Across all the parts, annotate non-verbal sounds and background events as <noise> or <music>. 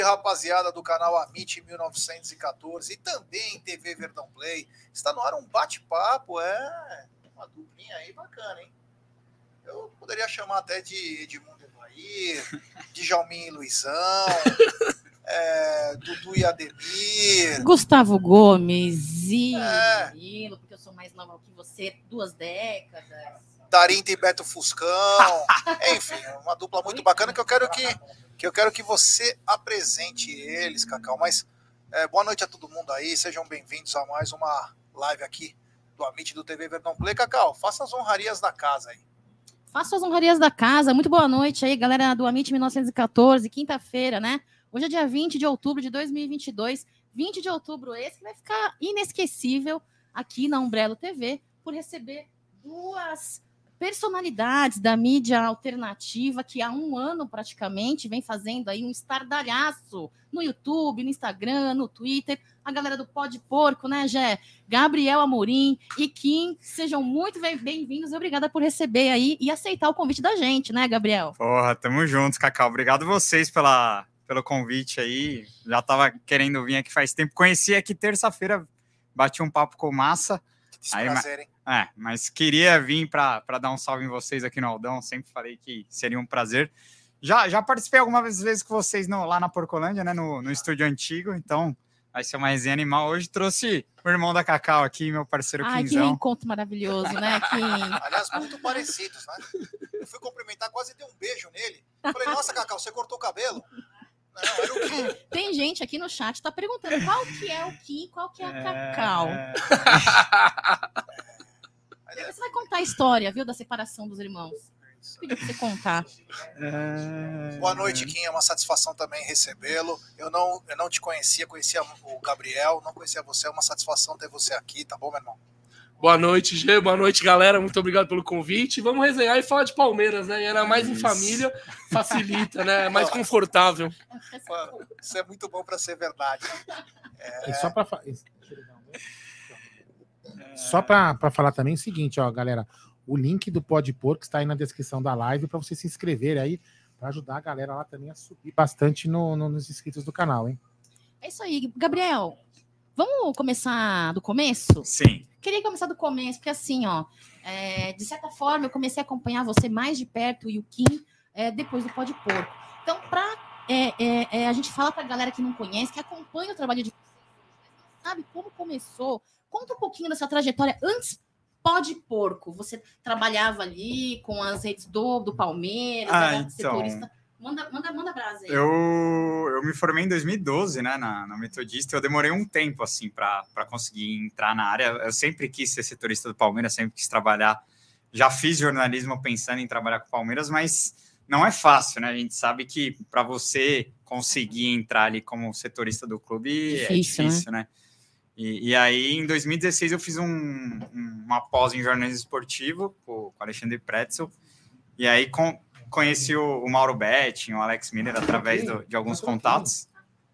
salve, rapaziada do canal Amit 1914 e também TV Verdão Play. Está no ar um bate-papo, é uma duplinha aí bacana, hein? Eu poderia chamar até de Edmundo Evair, <laughs> de Jalmin e Luizão, <laughs> é, Dudu e Ademir. Gustavo Gomes e É. Danilo, porque eu sou mais nova que você, duas décadas. Darinta e Beto Fuscão. <laughs> Enfim, uma dupla muito bacana que eu quero que, que eu quero que você apresente eles, Cacau. Mas é, boa noite a todo mundo aí, sejam bem-vindos a mais uma live aqui do Amit do TV Verdão Play. Cacau, faça as honrarias da casa aí. Faça as honrarias da casa. Muito boa noite aí, galera do Amit 1914, quinta-feira, né? Hoje é dia 20 de outubro de 2022. 20 de outubro esse que vai ficar inesquecível aqui na Umbrello TV por receber duas personalidades da mídia alternativa que há um ano praticamente vem fazendo aí um estardalhaço no YouTube, no Instagram, no Twitter. A galera do Pó de Porco, né, Gé? Gabriel Amorim e Kim, sejam muito bem- bem-vindos e obrigada por receber aí e aceitar o convite da gente, né, Gabriel? Porra, tamo juntos, Cacau. Obrigado vocês pela, pelo convite aí. Já tava querendo vir aqui faz tempo. Conheci aqui terça-feira, bati um papo com Massa. Que Aí, prazer, hein? É, mas queria vir para dar um salve em vocês aqui no Aldão. Sempre falei que seria um prazer. Já, já participei algumas vezes com vocês no- lá na Porcolândia, né? No, no estúdio antigo. Então, vai ser uma resenha animal. Hoje trouxe o irmão da Cacau aqui, meu parceiro Ai, que Quinzão. reencontro maravilhoso, né, Kim? <laughs> Aliás, muito parecidos, né? Eu fui cumprimentar, quase dei um beijo nele. Falei, nossa, Cacau, você cortou o cabelo? Não, era o Kim. <laughs> Tem gente aqui no chat tá perguntando qual que é o Kim, qual que é a Cacau. É, Depois <laughs> Você vai contar a história, viu, da separação dos irmãos. Pedi pra você contar. é... Boa noite, Kim. É uma satisfação também recebê-lo. Eu não, eu não te conhecia, conhecia o Gabriel, não conhecia você. É uma satisfação ter você aqui, tá bom, meu irmão? Boa noite, Gê. Boa noite, galera. Muito obrigado pelo convite. Vamos resenhar e falar de Palmeiras, né? E Era mais em família, <laughs> facilita, né? É mais confortável. Mano, isso é muito bom para ser verdade. <laughs> E só para só para falar também o seguinte, ó, galera, o link do Pode Porco está aí na descrição da live para você se inscrever aí para ajudar a galera lá também a subir bastante no- no- nos inscritos do canal, hein? É isso aí, Gabriel. Vamos começar do começo? Sim. Queria começar do começo, porque assim, ó, é, de certa forma, eu comecei a acompanhar você mais de perto e o Kim é, depois do Pó de Porco. Então, para a gente falar para a galera que não conhece, que acompanha o trabalho de vocês, sabe como começou, conta um pouquinho dessa trajetória antes Pó de Porco. Você trabalhava ali com as redes do, do Palmeiras, Ah, então. setorista. Manda, manda, manda brasa aí. Eu, eu me formei em 2012, né, na, na Metodista. Eu demorei um tempo, assim, para conseguir entrar na área. Eu sempre quis ser setorista do Palmeiras, sempre quis trabalhar. Já fiz jornalismo pensando em trabalhar com o Palmeiras, mas não é fácil, né? A gente sabe que para você conseguir entrar ali como setorista do clube é Difícil, né? difícil, né? E, e aí, em 2016, eu fiz um, um- uma pós em jornalismo esportivo com o Alexandre Pretzel. E aí, com, conheci o, o Mauro Betting, o Alex Miller, através do- de alguns contatos.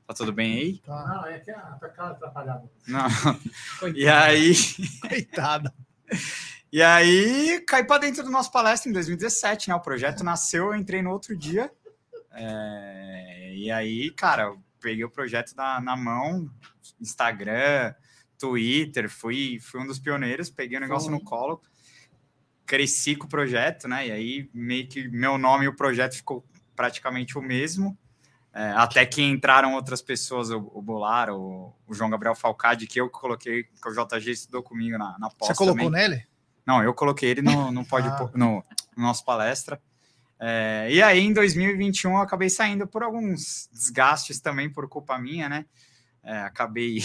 Tá tudo bem aí? Não, é que tá cara atrapalhado. Não. E aí, Coitado. e aí, caí para dentro do nosso palestra em 2017, né? O projeto nasceu, eu entrei no outro dia. É, e aí, cara, eu peguei o projeto na, na mão, Instagram, Twitter, fui, fui um dos pioneiros, peguei o negócio no colo, cresci com o projeto, né? E aí, meio que meu nome e o projeto ficou praticamente o mesmo. É, até que entraram outras pessoas, o, o Bolar, o, o João Gabriel Falcade, que eu coloquei, que o JG estudou comigo na, na pós Você colocou também. nele? Não, eu coloquei ele no, no, <laughs> Ah. no, no nosso palestra. É, e aí, em 2021, eu acabei saindo por alguns desgastes também por culpa minha, né? É, acabei.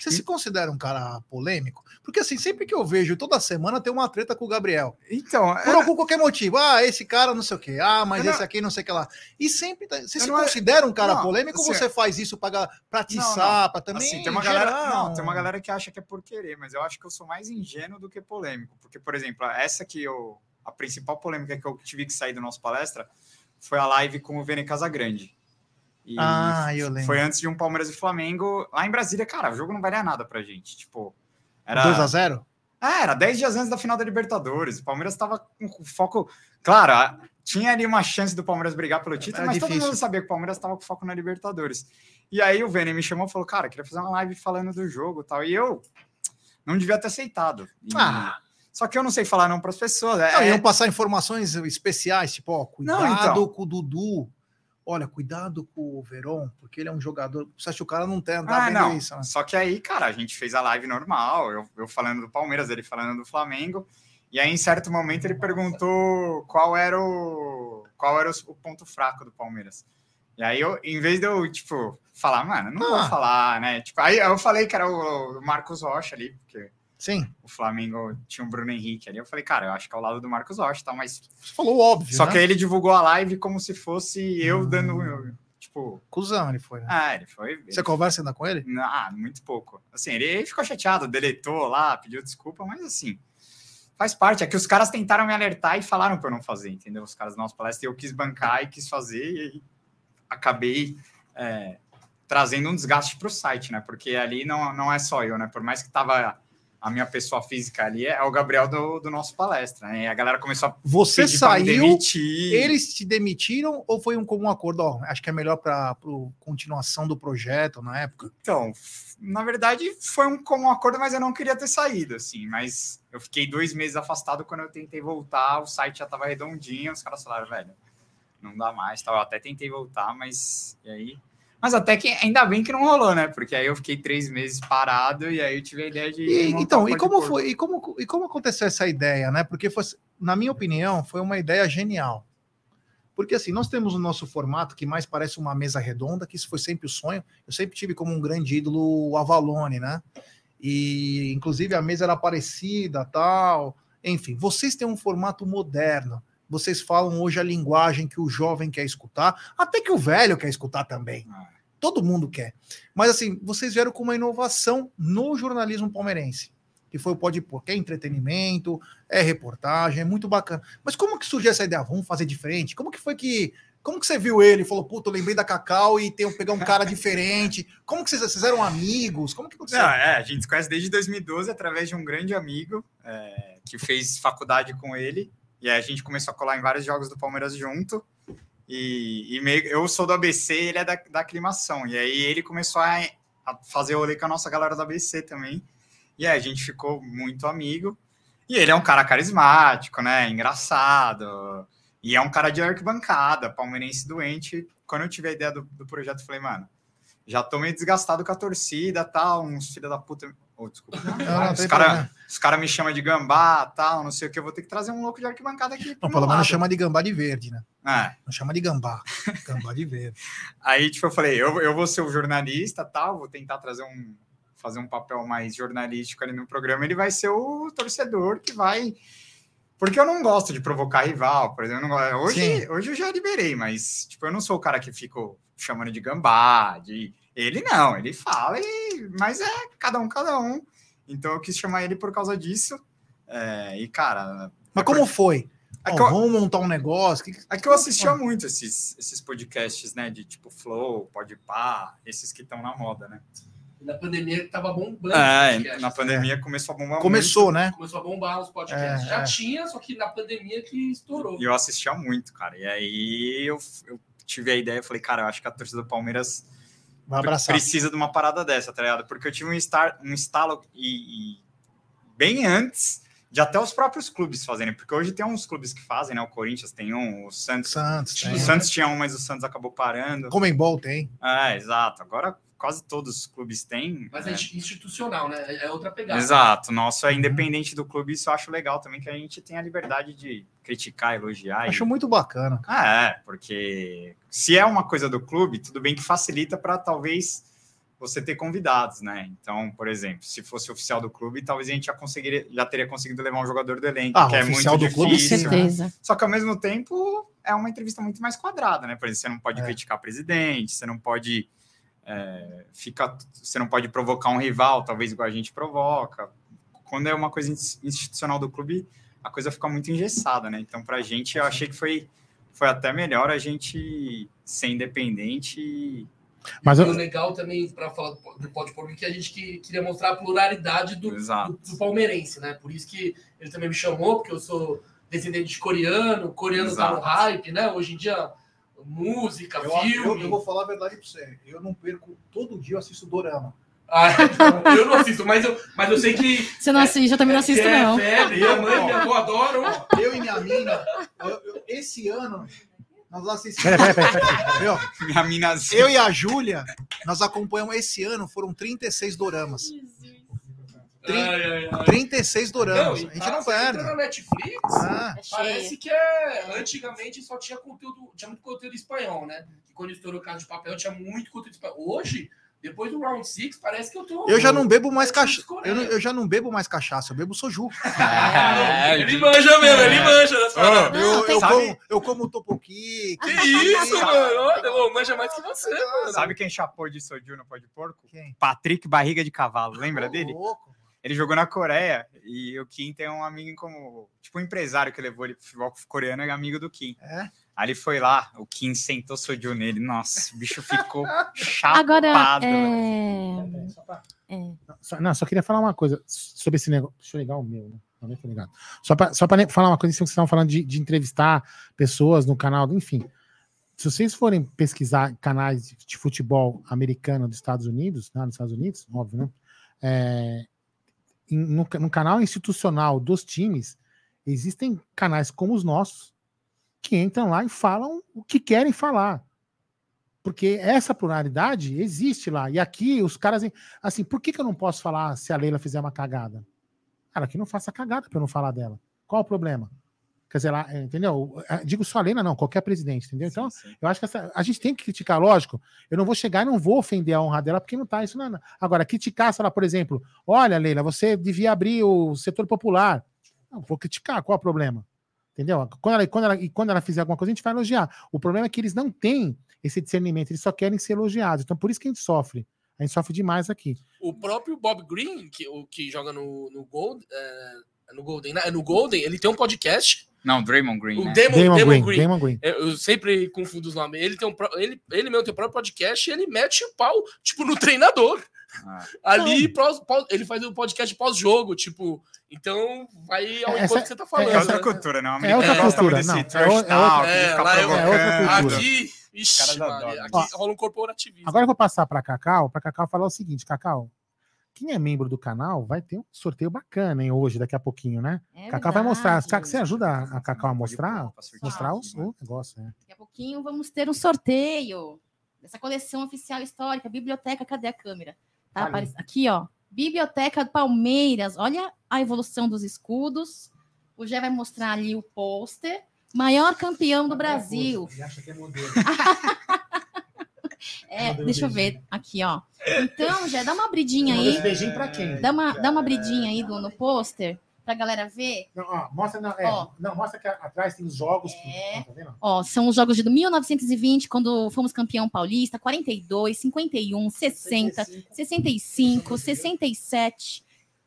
Você se considera um cara polêmico? Porque assim, sempre que eu vejo, toda semana tem uma treta com o Gabriel. Então, Por algum qualquer motivo. Ah, esse cara não sei o quê. Ah, mas Eu não- esse aqui não sei o que lá. E sempre. tá- Você Eu se não- considera um cara Não, polêmico ou assim, você faz isso Não, atiçar, pra também. assim, tem uma galera, não, tem uma um- galera que acha que é por querer, mas eu acho que eu sou mais ingênuo do que polêmico, porque por exemplo, essa que eu a principal polêmica que eu tive que sair do nosso palestra foi a live com o Vene Casagrande. E Ah, eu lembro. foi antes de um Palmeiras e Flamengo lá em Brasília, cara, o jogo não valia nada pra gente, tipo, era 2x0? Ah, era 10 dias antes da final da Libertadores. O Palmeiras estava com foco. Claro, a- tinha ali uma chance do Palmeiras brigar pelo título, Era mas todo difícil. mundo sabia que o Palmeiras estava com foco na Libertadores. E aí o Vene me chamou e falou, cara, queria fazer uma live falando do jogo e tal. E eu não devia ter aceitado. E- Ah. Só que eu não sei falar não para as pessoas. É, Não, iam passar informações especiais, tipo, ó, cuidado Não, então. com o Dudu. Olha, cuidado com o Verón, porque ele é um jogador. Você acha que o cara não tem, tá Ah, vendo não. isso, né? Só que aí, cara, a gente fez a live normal, eu, eu falando do Palmeiras, ele falando do Flamengo. E aí, em certo momento, ele perguntou qual era o qual era o, o ponto fraco do Palmeiras. E aí, eu, em vez de eu, tipo, falar, mano, não Ah. vou falar, né? Tipo, aí eu falei que era o, o Marcos Rocha ali, porque Sim, o Flamengo tinha o Bruno Henrique ali. Eu falei, cara, eu acho que é o lado do Marcos Rocha, tá? Mas. você falou óbvio. Só né? que aí ele divulgou a live como se fosse eu Hum. dando. Tipo, Cusão ele foi, né? ah, ele foi. Você conversa ainda com ele? Ah, muito pouco. Assim, ele ficou chateado, deletou lá, pediu desculpa, mas assim, faz parte. É que os caras tentaram me alertar e falaram para eu não fazer, entendeu? Os caras da nossa palestra, e eu quis bancar e quis fazer, e aí acabei é, trazendo um desgaste para o site, né? Porque ali não, não é só eu, né? Por mais que tava a minha pessoa física ali, é o Gabriel do, do nosso palestra, né? E a galera começou a Você saiu, eles te demitiram ou foi um comum acordo? Ó, acho que é melhor para a continuação do projeto na época. Então, na verdade, foi um comum acordo, mas eu não queria ter saído, assim. Mas eu fiquei dois meses afastado quando eu tentei voltar, o site já tava redondinho, os caras falaram, velho, não dá mais, tal. Eu até tentei voltar, mas e aí. Mas até que ainda bem que não rolou, né? Porque aí eu fiquei três meses parado e aí eu tive a ideia de. E, então, e como foi? E como, e como aconteceu essa ideia, né? Porque foi, na minha opinião, foi uma ideia genial. Porque assim, nós temos o nosso formato que mais parece uma mesa redonda, que isso foi sempre o sonho. Eu sempre tive como um grande ídolo o Avalone, né? E inclusive a mesa era parecida, tal. Enfim, vocês têm um formato moderno. Vocês falam hoje a linguagem que o jovem quer escutar, até que o velho quer escutar também. Ah, Todo mundo quer. Mas assim, vocês vieram com uma inovação no jornalismo palmeirense, que foi o Pode Pôr, que é entretenimento, é reportagem, é muito bacana. Mas como que surgiu essa ideia? Vamos fazer diferente? Como que foi que. Como que você viu ele e falou, puta, eu lembrei da Cacau e tenho que pegar um cara diferente? <laughs> Como que vocês, vocês eram amigos? Como que aconteceu? Não, é, a gente se conhece desde 2012 através de um grande amigo é, que fez faculdade com ele. E aí a gente começou a colar em vários jogos do Palmeiras junto. E, e meio, eu sou do ABC, ele é da, da aclimação. E aí ele começou a, a fazer rolê com a nossa galera do ABC também. E aí a gente ficou muito amigo. E ele é um cara carismático, né? Engraçado. E é um cara de arquibancada, palmeirense doente. Quando eu tive a ideia do, do projeto, eu falei, mano, já tô meio desgastado com a torcida, tal, uns filha da puta. Oh, desculpa. Não, não, os caras problema. cara me chamam de gambá, tal, não sei o que. Eu vou ter que trazer um louco de arquibancada aqui. Não, pelo menos chama de gambá de verde, né? É. Não chama de gambá. gambá de verde. <laughs> Aí, tipo, eu falei, eu, eu vou ser o jornalista, tal, vou tentar trazer um fazer um papel mais jornalístico ali no programa, ele vai ser o torcedor que vai porque eu não gosto de provocar rival, por exemplo, não hoje, Sim. hoje eu já liberei, mas tipo, eu não sou o cara que fico chamando de gambá, de ele não, ele fala e mas é cada um cada um. Então eu quis chamar ele por causa disso. É, e cara, Mas como foi? É eu- Vamos montar um negócio? Que- é que eu assistia muito esses, esses podcasts, né? De tipo Flow, Podpah, esses que estão na moda, né? E na pandemia que tava bombando. É, os podcasts, na né? pandemia começou a bombar Começou, né? Começou a bombar os podcasts. É, Já é. tinha, só que na pandemia que estourou. muito. E eu assistia muito, cara. E aí eu, eu tive a ideia, falei, cara, eu acho que a torcida do Palmeiras Vai abraçar. precisa de uma parada dessa, tá ligado? Porque eu tive um, star, um estalo e, e bem antes de até os próprios clubes fazerem, porque hoje tem uns clubes que fazem, né? O Corinthians tem um, o Santos. Santos, O. Santos tinha um, mas o Santos acabou parando. Comembol tem. É, exato. Agora quase todos os clubes têm. Mas né? é institucional, né? É outra pegada. Exato, nosso é independente do clube, isso eu acho legal também, que a gente tem a liberdade de criticar, elogiar. e- Acho muito bacana. Ah, é, porque se é uma coisa do clube, tudo bem que facilita para talvez você ter convidados, né? Então, por exemplo, se fosse oficial do clube, talvez a gente já conseguiria, já teria conseguido levar um jogador do elenco, Ah, que é oficial muito do clube, difícil. sim, né? certeza. Só que ao mesmo tempo é uma entrevista muito mais quadrada, né? Por exemplo, você não pode É. criticar presidente, você não pode é, ficar, você não pode provocar um rival, talvez igual a gente provoca. Quando é uma coisa ins- institucional do clube, a coisa fica muito engessada, né? Então, pra gente, eu achei que foi, foi até melhor a gente ser independente e Mas eu, o legal também, para falar do Pode Pôr, que a gente que- queria mostrar a pluralidade do, Exato. do, do palmeirense, né? Por isso que ele também me chamou, porque eu sou descendente de coreano, coreano tá no Exato. hype, né? Hoje em dia, música, Eu, filme. eu, eu vou falar a verdade pra você. Eu não perco. Todo dia eu assisto Dorama. Ah, <laughs> eu não assisto, mas eu, mas eu sei que. Você não assiste, eu também não assisto, é não. febre, minha mãe e minha avó adoram. Eu e minha mina, eu- eu- esse ano, nós assistimos. Viu? Minha minazinha. Eu e a Júlia, nós acompanhamos esse ano, foram 36 doramas. Trin- Ai, ai, ai. 36 doramas. e a gente tá, não você entra perde. na Netflix, Ah, É. Parece que é. Antigamente só tinha conteúdo. Tinha muito conteúdo espanhol, né? E quando estourou o Casa de Papel, tinha muito conteúdo espanhol. Hoje, depois do Round Six, parece que eu tô. eu já não bebo mais cachaça. Eu, não- eu já não bebo mais cachaça, eu bebo soju. <laughs> É, ele manja mesmo, ele manja. Não, Eu, eu, como, eu como topoqui. Que isso, mano? Olha, ô, manja mais que você, mano. Sabe quem chapou de soju no pó de porco? Quem? Patrick Barriga de Cavalo, lembra Ô, dele? louco. Ele jogou na Coreia e o Kim tem um amigo como. Tipo, um empresário que levou ele pro futebol coreano é amigo do Kim. É? Aí ele foi lá, o Kim sentou soju nele. Nossa, o bicho ficou <laughs> chapado. Agora, é... É. Não, só, não, só queria falar uma coisa sobre esse negócio. Deixa eu ligar o meu, né? Não, ligado. Só para só pra falar uma coisa, vocês estavam falando de, de entrevistar pessoas no canal, enfim. Se vocês forem pesquisar canais de, futebol americano dos Estados Unidos, né, nos Estados Unidos, óbvio, né? É, no, no canal institucional dos times, existem canais como os nossos que entram lá e falam o que querem falar. Porque essa pluralidade existe lá. E aqui os caras. Assim, por que, que eu não posso falar se a Leila fizer uma cagada? Cara, que não faça cagada pra eu não falar dela. Qual o problema? Quer dizer, lá, é, entendeu? Eu Digo só a Leila, não, qualquer presidente, entendeu? Então, Sim, sim. eu acho que essa- a gente tem que criticar, lógico. Eu não vou chegar e não vou ofender a honra dela, porque não tá isso. Não, não. Agora, criticar, sei lá, por exemplo, olha, Leila, você devia abrir o setor popular. Não, vou criticar, qual o problema? Entendeu? Quando ela, quando ela, e quando ela fizer alguma coisa, a gente vai elogiar. O problema é que eles não têm esse discernimento, eles só querem ser elogiados. Então, por isso que a gente sofre. A gente sofre demais aqui. O próprio Bob Green, que, o, que joga no, no, Gold, é, no Golden, né? no Golden, ele tem um podcast. Não, Draymond Green, O né? Damon, Damon, Damon Green, Green. Damon Green. Eu, eu sempre confundo os nomes. Ele tem um, ele, ele mesmo tem o próprio podcast e ele mete o pau, tipo, no <laughs> treinador. Ah. Ali, pós- pós- ele faz um podcast pós-jogo, tipo. Então, vai ao Essa- encontro que você tá falando. É outra né? cultura, não. É outra cultura, não. É é outra- talk, É, lá é- é outra cultura. Aqui, ixi, Maria, aqui rola um corporativismo. Agora eu vou passar para Cacau, para Cacau falar o seguinte, Cacau. Quem é membro do canal vai ter um sorteio bacana, hein, hoje, daqui a pouquinho, né? É Cacau vai mostrar. verdade. Cacau, Você ajuda a Cacau a mostrar? Mostrar o, aqui, né? o negócio, né? Daqui a pouquinho vamos ter um sorteio dessa coleção oficial histórica, Biblioteca, cadê a câmera? Tá aparecendo aqui, ó. Biblioteca Palmeiras. Olha a evolução dos escudos. O Gé vai mostrar ali o pôster. Maior campeão do Brasil. Ele acha que é modelo. <laughs> É, um deixa eu ver aqui, ó. Então, Gé, dá uma abridinha aí. beijinho pra quem? Dá uma, dá uma abridinha aí do, no pôster pra galera ver. Não, ó, mostra, não, é, Ó. não, mostra que atrás tem os jogos. É. Ó, tá vendo? Ó, são os jogos de 1920, quando fomos campeão paulista, 42, 51, 60, 65, 67.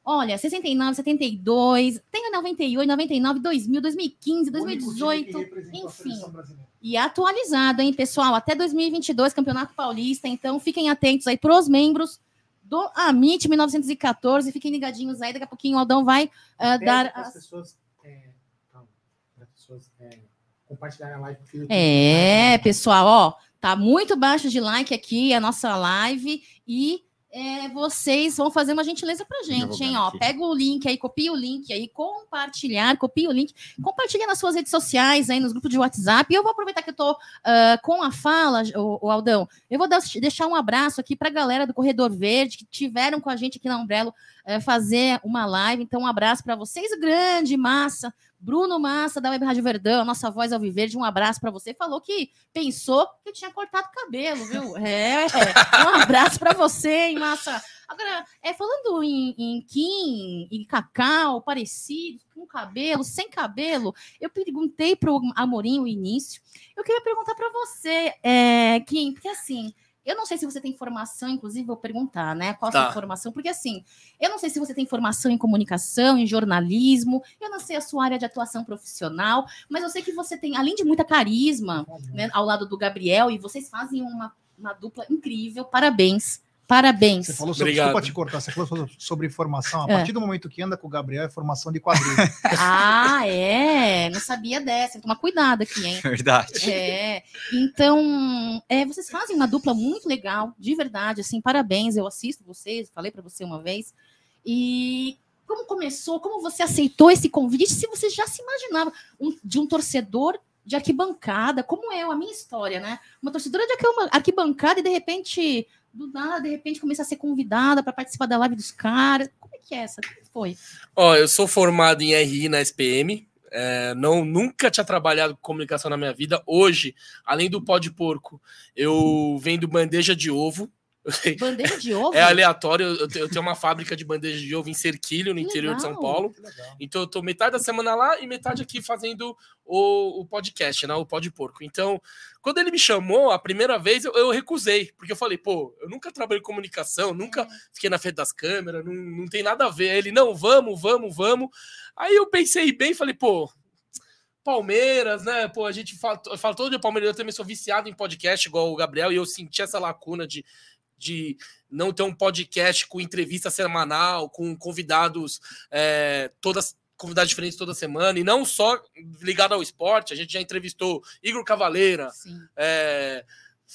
Olha, 69, 72, tem 98, 99, 2000, 2015, 2018. enfim. E atualizado, hein, pessoal? Até 2022, Campeonato Paulista. Então, fiquem atentos aí pros membros do Amit 1914. Fiquem ligadinhos aí. Daqui a pouquinho o Aldão vai ah, dar as as pessoas, é, calma, para as pessoas é, compartilharem a live. porque É, pessoal, ó, tá muito baixo de like aqui a nossa live e é, vocês vão fazer uma gentileza pra gente, hein? Ó, pega o link aí, copia o link aí, compartilhar, copia o link, compartilha nas suas redes sociais aí, nos grupos de WhatsApp. E eu vou aproveitar que eu tô ah, com a fala, o, o Aldão, eu vou dar- deixar um abraço aqui pra galera do Corredor Verde que tiveram com a gente aqui na Umbrello eh, fazer uma live. Então, um abraço pra vocês, grande massa. Bruno Massa, da Web Rádio Verdão, a nossa voz ao Viverde, um abraço para você. Falou que pensou que tinha cortado o cabelo, viu? <laughs> É, um abraço para você, hein, Massa. Agora, é, falando em, em Kim e Cacau, parecido, com cabelo, sem cabelo, eu perguntei pro Amorim o início. Eu queria perguntar para você, é, Kim, porque assim, eu não sei se você tem formação, inclusive vou perguntar, né? Qual a sua Tá. formação? Porque assim, eu não sei se você tem formação em comunicação, em jornalismo, eu não sei a sua área de atuação profissional, mas eu sei que você tem, além de muita carisma, né, ao lado do Gabriel, e vocês fazem uma, uma dupla incrível, parabéns. Parabéns. Você falou sobre, Obrigado. desculpa te cortar, você falou sobre formação. A É. partir do momento que anda com o Gabriel, é formação de quadrilha. <laughs> Ah, é. Não sabia dessa. Tem que tomar cuidado aqui, hein? Verdade. É, então, é, vocês fazem uma dupla muito legal, de verdade, assim, parabéns, eu assisto vocês, falei para você uma vez. E como começou, como você aceitou esse convite, se você já se imaginava um- de um torcedor de arquibancada, como eu, a minha história, né? Uma torcedora de arqui- arquibancada e de repente, do nada, de repente começa a ser convidada para participar da live dos caras. Como é que é essa? Como foi? Ó, eu sou formado em RI na SPM. é, não, nunca tinha trabalhado com comunicação na minha vida. Hoje, além do pó de porco, eu vendo bandeja de ovo. Bandeira de <laughs> ovo? É aleatório. Eu te- eu tenho uma fábrica de bandeja de ovo em Serquilho, no Que interior de São legal. Paulo. Legal. Então eu tô metade da semana lá e metade aqui fazendo o, o podcast, né? O pó de porco. Então, quando ele me chamou a primeira vez, eu, eu recusei, porque eu falei, pô, eu nunca trabalhei em comunicação, nunca fiquei na frente das câmeras, não, não tem nada a ver. Aí Ele, não, vamos, vamos, vamos. Aí eu pensei bem, falei, pô. Palmeiras, né? Pô, a gente fala, eu falo todo dia Palmeiras, eu também sou viciado em podcast, igual o Gabriel, e eu senti essa lacuna de, de não ter um podcast com entrevista semanal, com convidados é, todas convidados diferentes toda semana, e não só ligado ao esporte, a gente já entrevistou Igor Cavaleira, Sim. é,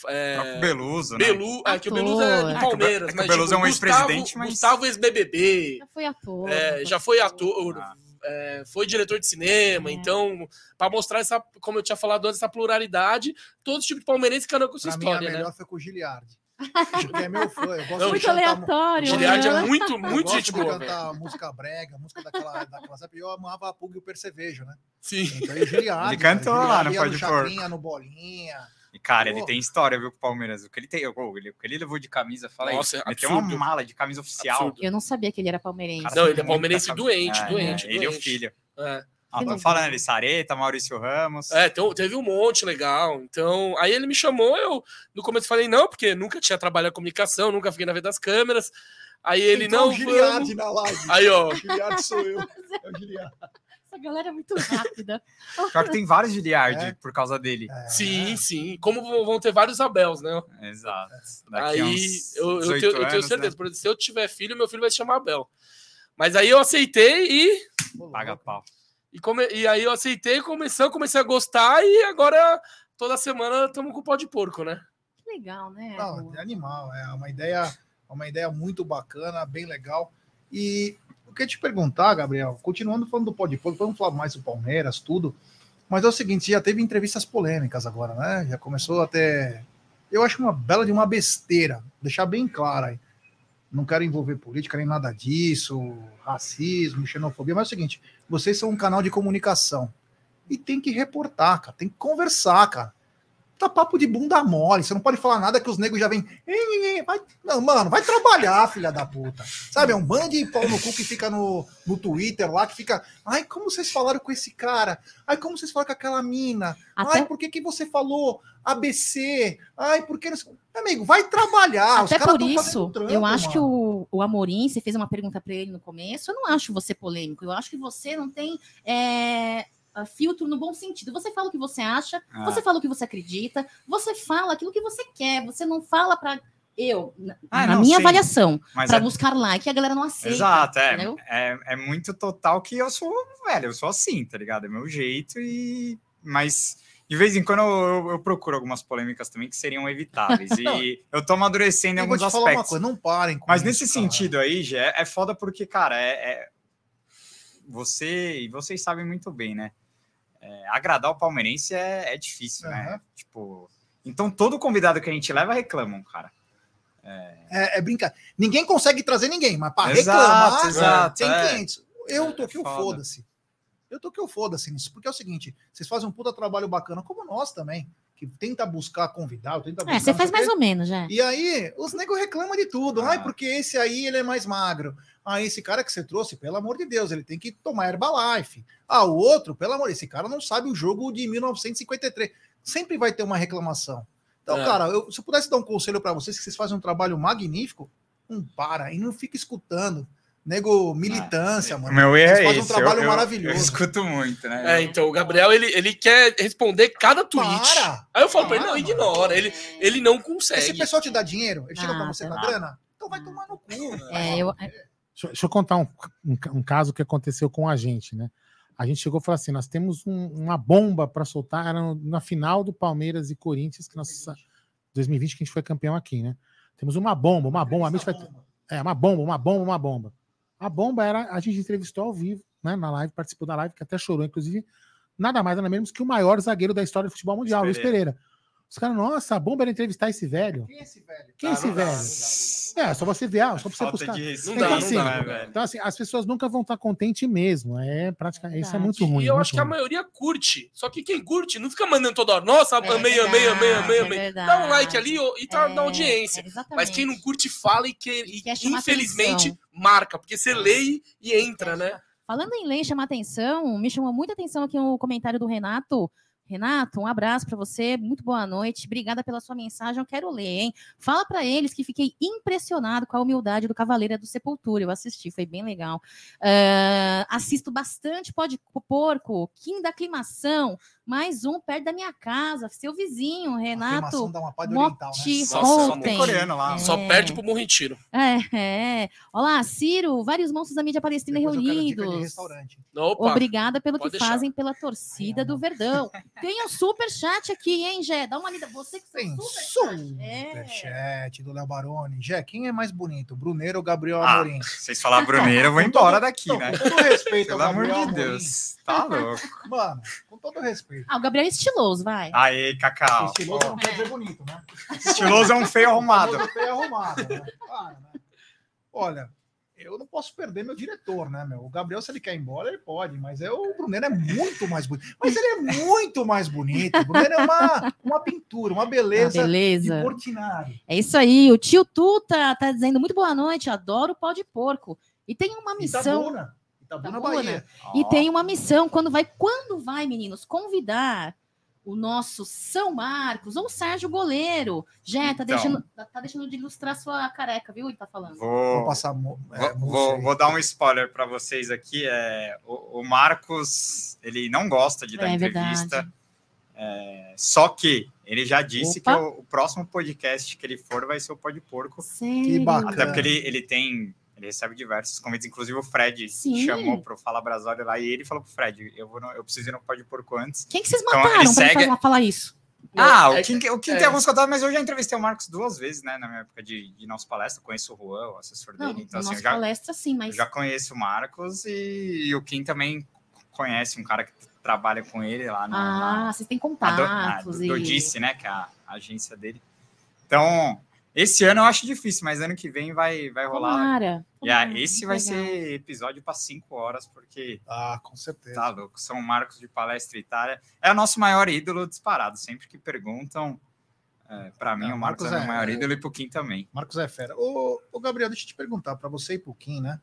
é, Beluso, né? Belu, é, que o Beluso é É o Palmeiras, é mas Beluso é um Gustavo- ex-presidente, mas- Gustavo ex-BBB, Já foi ator. é, né? já foi ator, Ah. é, foi diretor de cinema, É. então, para mostrar essa, como eu tinha falado antes, essa pluralidade, todo tipo de palmeirense cada um com sua Pra mim, a história, né? melhor foi com o Giliardi. É meu fã. Eu gosto Não, de Muito aleatório. Giliard né? é muito, Eu muito gosto gente de boa, velho. cantar música brega, música daquela, daquela época. Eu amava a Pug e o Percevejo, né? Sim. Então, e o. Ele cantou lá ia Pode. Chacrinha, no Bolinha. E, cara, ele Pô. tem história, viu, com o Palmeiras. O que ele tem, o, ele, o que ele levou de camisa, fala Nossa, aí. é Meteu absurdo. uma mala de camisa oficial. Absurdo. Eu não sabia que ele era palmeirense. Cara, Não, ele é palmeirense doente, É, doente, é, Ele e o doente. filho. É. Ah, legal. falando ali, Sareta, Maurício Ramos. É, então, teve um monte legal. Então, aí ele me chamou, eu no começo falei não, porque nunca tinha trabalhado comunicação, nunca fiquei na frente das câmeras. Aí ele Entrou não. o Giliardi vamos. na live. Aí, ó. O Giliardi sou eu. É o Giliardi. Essa galera é muito rápida. <laughs> Pior que tem vários Giliard É. por causa dele. É. Sim, sim. Como vão ter vários Abels, né? Exato. Daqui Aí eu, eu 18 tenho, eu tenho anos, certeza, né? por exemplo, se eu tiver filho, meu filho vai se chamar Abel. Mas aí eu aceitei e, Paga pau. E, come- e aí eu aceitei, comecei, comecei a gostar e agora toda semana estamos com o pó de porco, né? Que legal, né? Não, é animal. É uma ideia, uma ideia muito bacana, bem legal. E eu queria te perguntar, Gabriel, continuando falando do Pode Pouco, vamos falar mais do Palmeiras, tudo. Mas é o seguinte, já teve entrevistas polêmicas agora, né? Já começou até. Eu acho uma bela de uma besteira, deixar bem claro aí. Não quero envolver política nem nada disso, racismo, xenofobia, mas é o seguinte: vocês são um canal de comunicação e tem que reportar, cara, tem que conversar, cara. Tá papo de bunda mole, você não pode falar nada que os negros já vêm. Vai, não, mano, vai trabalhar, filha da puta. Sabe, é um bando de pau no cu que fica no, no Twitter lá, que fica. Ai, como vocês falaram com esse cara? Ai, como vocês falaram com aquela mina? Até, Ai, por que, que você falou ABC? Ai, por que. Amigo, vai trabalhar. até por isso, trampo, eu acho que mano. o, o Amorim, você fez uma pergunta para ele no começo, eu não acho você polêmico, eu acho que você não tem é, ah, filtro no bom sentido. Você fala o que você acha, Ah. você fala o que você acredita, você fala aquilo que você quer, você não fala para eu, na, Ah, na não, minha sim. avaliação, Mas para é, buscar like, a galera não aceita. exato, é, é, é muito total que eu sou, velho, eu sou assim, tá ligado? É meu jeito e... Mas de vez em quando eu, eu- eu procuro algumas polêmicas também que seriam evitáveis. <laughs> e eu tô amadurecendo em Eu alguns te falar uma aspectos. coisa, não parem com Mas isso, nesse cara. sentido aí, já é, é foda porque, cara, é, é- você e vocês sabem muito bem, né? É, agradar o palmeirense é, é difícil, né? Aham. Tipo, então todo convidado que a gente leva reclamam, cara. É, é brincar. Ninguém consegue trazer ninguém, mas para reclamar, exato, tem é. clientes. Eu tô É que eu foda. foda-se. Eu tô que eu foda-se nisso. Porque é o seguinte: vocês fazem um puta trabalho bacana, como nós também, que tenta buscar convidado, tenta buscar. É, você faz mais ou menos, já. E aí, os negros reclamam de tudo. Ai, Ah. porque esse aí ele é mais magro. Ah, esse cara que você trouxe, pelo amor de Deus, ele tem que tomar Herbalife. Ah, o outro, pelo amor, esse cara não sabe o jogo de 1953. Sempre vai ter uma reclamação. Então, É. cara, eu- se eu pudesse dar um conselho para vocês, que vocês fazem um trabalho magnífico, não para e não fica escutando. Nego militância, O mano. meu erro Vocês é fazem um esse. trabalho eu, eu- maravilhoso. Eu escuto muito, né? É, então o Gabriel ele, ele quer responder cada tweet. Para! Aí eu falo pra ele, Para, não, mano. ignora. Ele, ele não Esse consegue. pessoal te dá dinheiro? Ele chega pra Ah, você com a grana? Então vai tomar no cu. É, eu, Deixa, deixa eu contar um, um um caso que aconteceu com a gente, né? A gente chegou e falou assim: nós temos um- uma bomba para soltar. Era na final do Palmeiras e Corinthians, que nós. 2020, que a gente foi campeão aqui, né? Temos uma bomba, uma bomba. A gente vai, é, uma bomba, uma bomba, uma bomba. A bomba era. A gente entrevistou ao vivo, né? Na live, participou da live, que até chorou, inclusive. Nada mais, nada menos que o maior zagueiro da história do futebol mundial, Luiz Luiz Pereira. Os caras, nossa, a bomba era entrevistar esse velho. Quem é esse velho? Quem é esse dá, velho? É, só você ver, ah, só pra você Falta buscar. de Não respeito, dá, Então, não assim, dá, né, não dá. velho? Então, assim, as pessoas nunca vão estar contentes mesmo. É praticamente. Isso é muito ruim. E eu acho que a maioria curte. Só que quem curte não fica mandando toda hora. Nossa, É amei, amei, amei, amei, verdade, amei. é Dá um like ali ó, e tá na É, audiência. é. Mas quem não curte, fala e, que, e infelizmente atenção. marca. Porque você lê e entra, né? Falando em lei e chamar atenção, me chamou muita atenção aqui o comentário do Renato. Renato, um abraço para você, muito boa noite, obrigada pela sua mensagem, eu quero ler, hein? Fala para eles que fiquei impressionado com a humildade do Cavaleiro do Sepultura, eu assisti, foi bem legal. Ah, assisto bastante Pode Porco, Kim da Aclimação, mais um perto da minha casa, seu vizinho, Renato dá uma pá de oriental, né? Só- só tem coreano lá. Só É. perde pro Morro em Tiro. É, é. Olá, Ciro, vários monstros da mídia palestina Depois reunidos. Opa, Obrigada pelo que deixar. fazem pela torcida do Verdão. Tem um super chat aqui, hein, Gé? Dá uma lida. Você que Tem super É. superchat do Léo Baroni. Jé, quem é mais bonito, Bruneiro ou Gabriel Ah, Amorim? Vocês falaram Bruneiro, eu vou embora daqui, né? Com todo respeito Pelo amor de Amorim. Deus. Tá louco. Mano, com todo respeito. Ah, o Gabriel é estiloso, vai. Aê, Cacau. Estiloso não É. quer dizer bonito, né? Estiloso é um feio arrumado. Estiloso é feio arrumado, né? Para, né? Olha, eu não posso perder meu diretor, né, meu? O Gabriel, se ele quer ir embora, ele pode, mas eu, o Bruneiro é muito mais bonito. Mas ele é muito mais bonito. O Bruneiro é uma, uma pintura, uma beleza, de beleza. Portinari. É isso aí. O tio Tuta tá dizendo muito boa noite, adoro o pau de porco. E tem uma missão. Itabuna. Itabuna, Itabuna. Bahia. E Ó, tem uma missão quando vai, quando vai, meninos, convidar o nosso São Marcos ou o Sérgio Goleiro. Jé, tá, Então. deixando, tá, tá deixando de ilustrar sua careca, viu? Ele tá falando. Vou Vou, passar. é, vou, vou, vou dar um spoiler para vocês aqui. É, o, o Marcos, ele não gosta de dar É entrevista. é, só que ele já disse Opa. que o, o próximo podcast que ele for vai ser o Pode Porco. Sério? bacana. Até porque ele, ele tem. Ele recebe diversos convites, inclusive o Fred Sim. chamou pro Fala Brasório lá e ele falou pro Fred: eu, vou no- eu preciso ir no Pode Porco antes. Quem que vocês Então, mataram pra ele segue- falar- falar isso? Ah, é o Kim, o Kim é. tem alguns contatos, mas eu já entrevistei o Marcos duas vezes, né? Na minha época de, de nossa palestra, conheço o Juan, o assessor Não, dele. Então, no assim, já, palestra, sim, eu mas. já conheço o Marcos e, e o Kim também conhece um cara que trabalha com ele lá na, na- Ah, vocês têm na do, contatos. na, e... do Dodice, né? Que é a agência dele. Então, esse ano eu acho difícil, mas ano que vem vai, vai rolar. Tomara. E ah, tomara, esse vai legal. ser episódio para cinco horas, porque Ah, com certeza. tá louco. São Marcos de Palestra Itália. É o nosso maior ídolo disparado. Sempre que perguntam, é, para mim, Não, o Marcos, Marcos é o é- maior ídolo e pro Kim também. Marcos é fera. Ô, ô, Gabriel, deixa eu te perguntar, para você e pro Kim, né?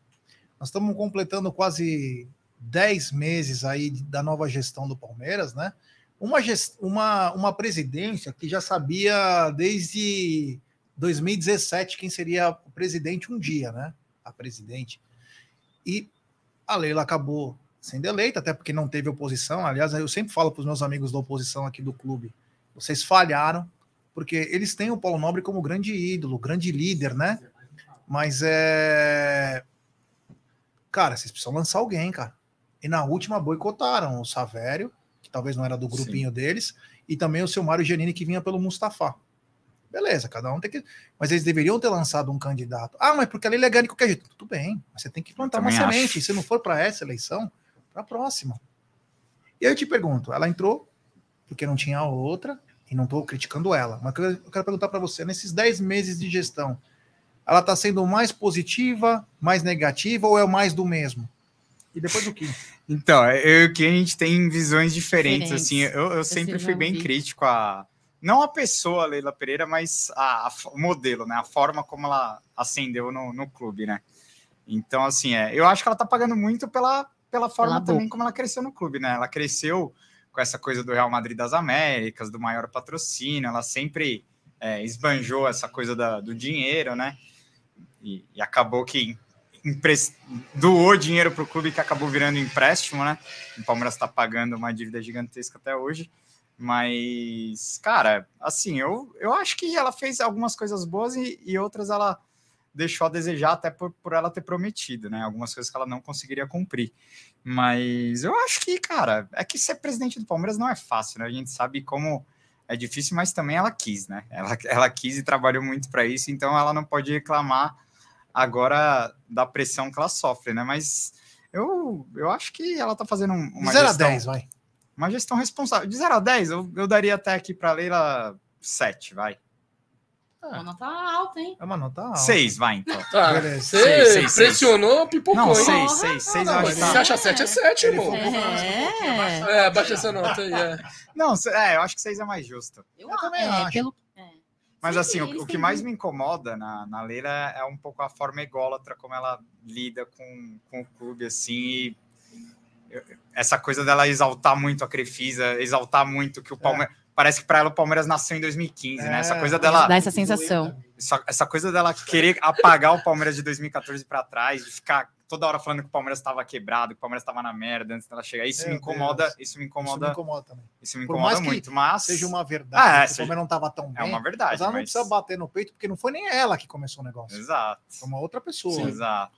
Nós estamos completando quase 10 meses aí da nova gestão do Palmeiras, né? Uma, gest... uma, uma presidência que já sabia desde 2017 quem seria o presidente um dia, né? A presidente. E a Leila acabou sendo eleita, até porque não teve oposição. Aliás, eu sempre falo para os meus amigos da oposição aqui do clube: vocês falharam, porque eles têm o Paulo Nobre como grande ídolo, grande líder, né? Mas é. Cara, vocês precisam lançar alguém, cara. E na última boicotaram o Savério, que talvez não era do grupinho deles, e também o seu Mário Giannini, que vinha pelo Mustafa. Beleza, cada um tem que. Mas eles deveriam ter lançado um candidato. Ah, mas porque a Leila ganha de qualquer jeito. Tudo bem, mas você tem que plantar uma acho. semente. Se não for para essa eleição, para a próxima. E aí eu te pergunto: ela entrou porque não tinha outra, e não estou criticando ela, mas eu quero perguntar para você: nesses 10 meses de gestão, ela está sendo mais positiva, mais negativa ou é mais do mesmo? E depois o que? Então, eu e o Kim, a gente tem visões diferentes. Diferentes. Assim, eu, eu sempre fui bem vi. crítico a. Não a pessoa, Leila Pereira, mas a, a o modelo, né? A forma como ela ascendeu no, no clube, né? Então, assim, é, eu acho que ela tá pagando muito pela, pela forma também como ela cresceu no clube, né? Ela cresceu com essa coisa do Real Madrid das Américas, do maior patrocínio, ela sempre é, esbanjou essa coisa da- do dinheiro, né? E, e acabou que doou dinheiro para o clube que acabou virando empréstimo, né? O Palmeiras está pagando uma dívida gigantesca até hoje. Mas, cara, assim, eu, eu acho que ela fez algumas coisas boas e, e outras ela deixou a desejar, até por, por ela ter prometido, né? Algumas coisas que ela não conseguiria cumprir. Mas eu acho que, cara, é que ser presidente do Palmeiras não é fácil, né? A gente sabe como é difícil, mas também ela quis, né? Ela, <laughs> ela quis e trabalhou muito para isso, então ela não pode reclamar agora da pressão que ela sofre, né? Mas eu, eu acho que ela tá fazendo um- uma 0 a gestão, 10, vai. Uma gestão responsável. De 0 a 10, eu, eu daria até aqui para Leila 7, vai. Uma nota alta, hein? É uma nota alta. 6, vai então. Tá, Beleza. você Seis, seis, seis. pressionou, pipocou, Não, hein? 6, 6, 6 não, eu acho mas que Você tá. acha 7 é 7, Ele irmão. É. É, baixa essa nota aí. É. Não, se- é, eu acho que 6 é mais justo. Eu, Eu também é, acho. Pelo, é. Mas Sim, assim, o, o que mais me incomoda na, na Leila é um pouco a forma ególatra como ela lida com, com o clube, assim, e essa coisa dela exaltar muito a Crefisa, exaltar muito que o Palmeiras... Parece que para ela o Palmeiras nasceu em 2015, né? Essa É, coisa dela... Dá essa sensação. Essa, essa coisa dela querer apagar o Palmeiras de 2014 para trás, de ficar toda hora falando que o Palmeiras estava quebrado, que o Palmeiras estava na merda antes dela chegar. Isso Meu me incomoda, Deus. isso me Isso me incomoda, incomoda também. isso me Por incomoda muito, mas Seja uma verdade, Ah, é, o Palmeiras não estava tão é bem. uma verdade. mas ela não mas- precisa bater no peito, porque não foi nem ela que começou o negócio. Exato. Foi uma outra pessoa. Sim, exato.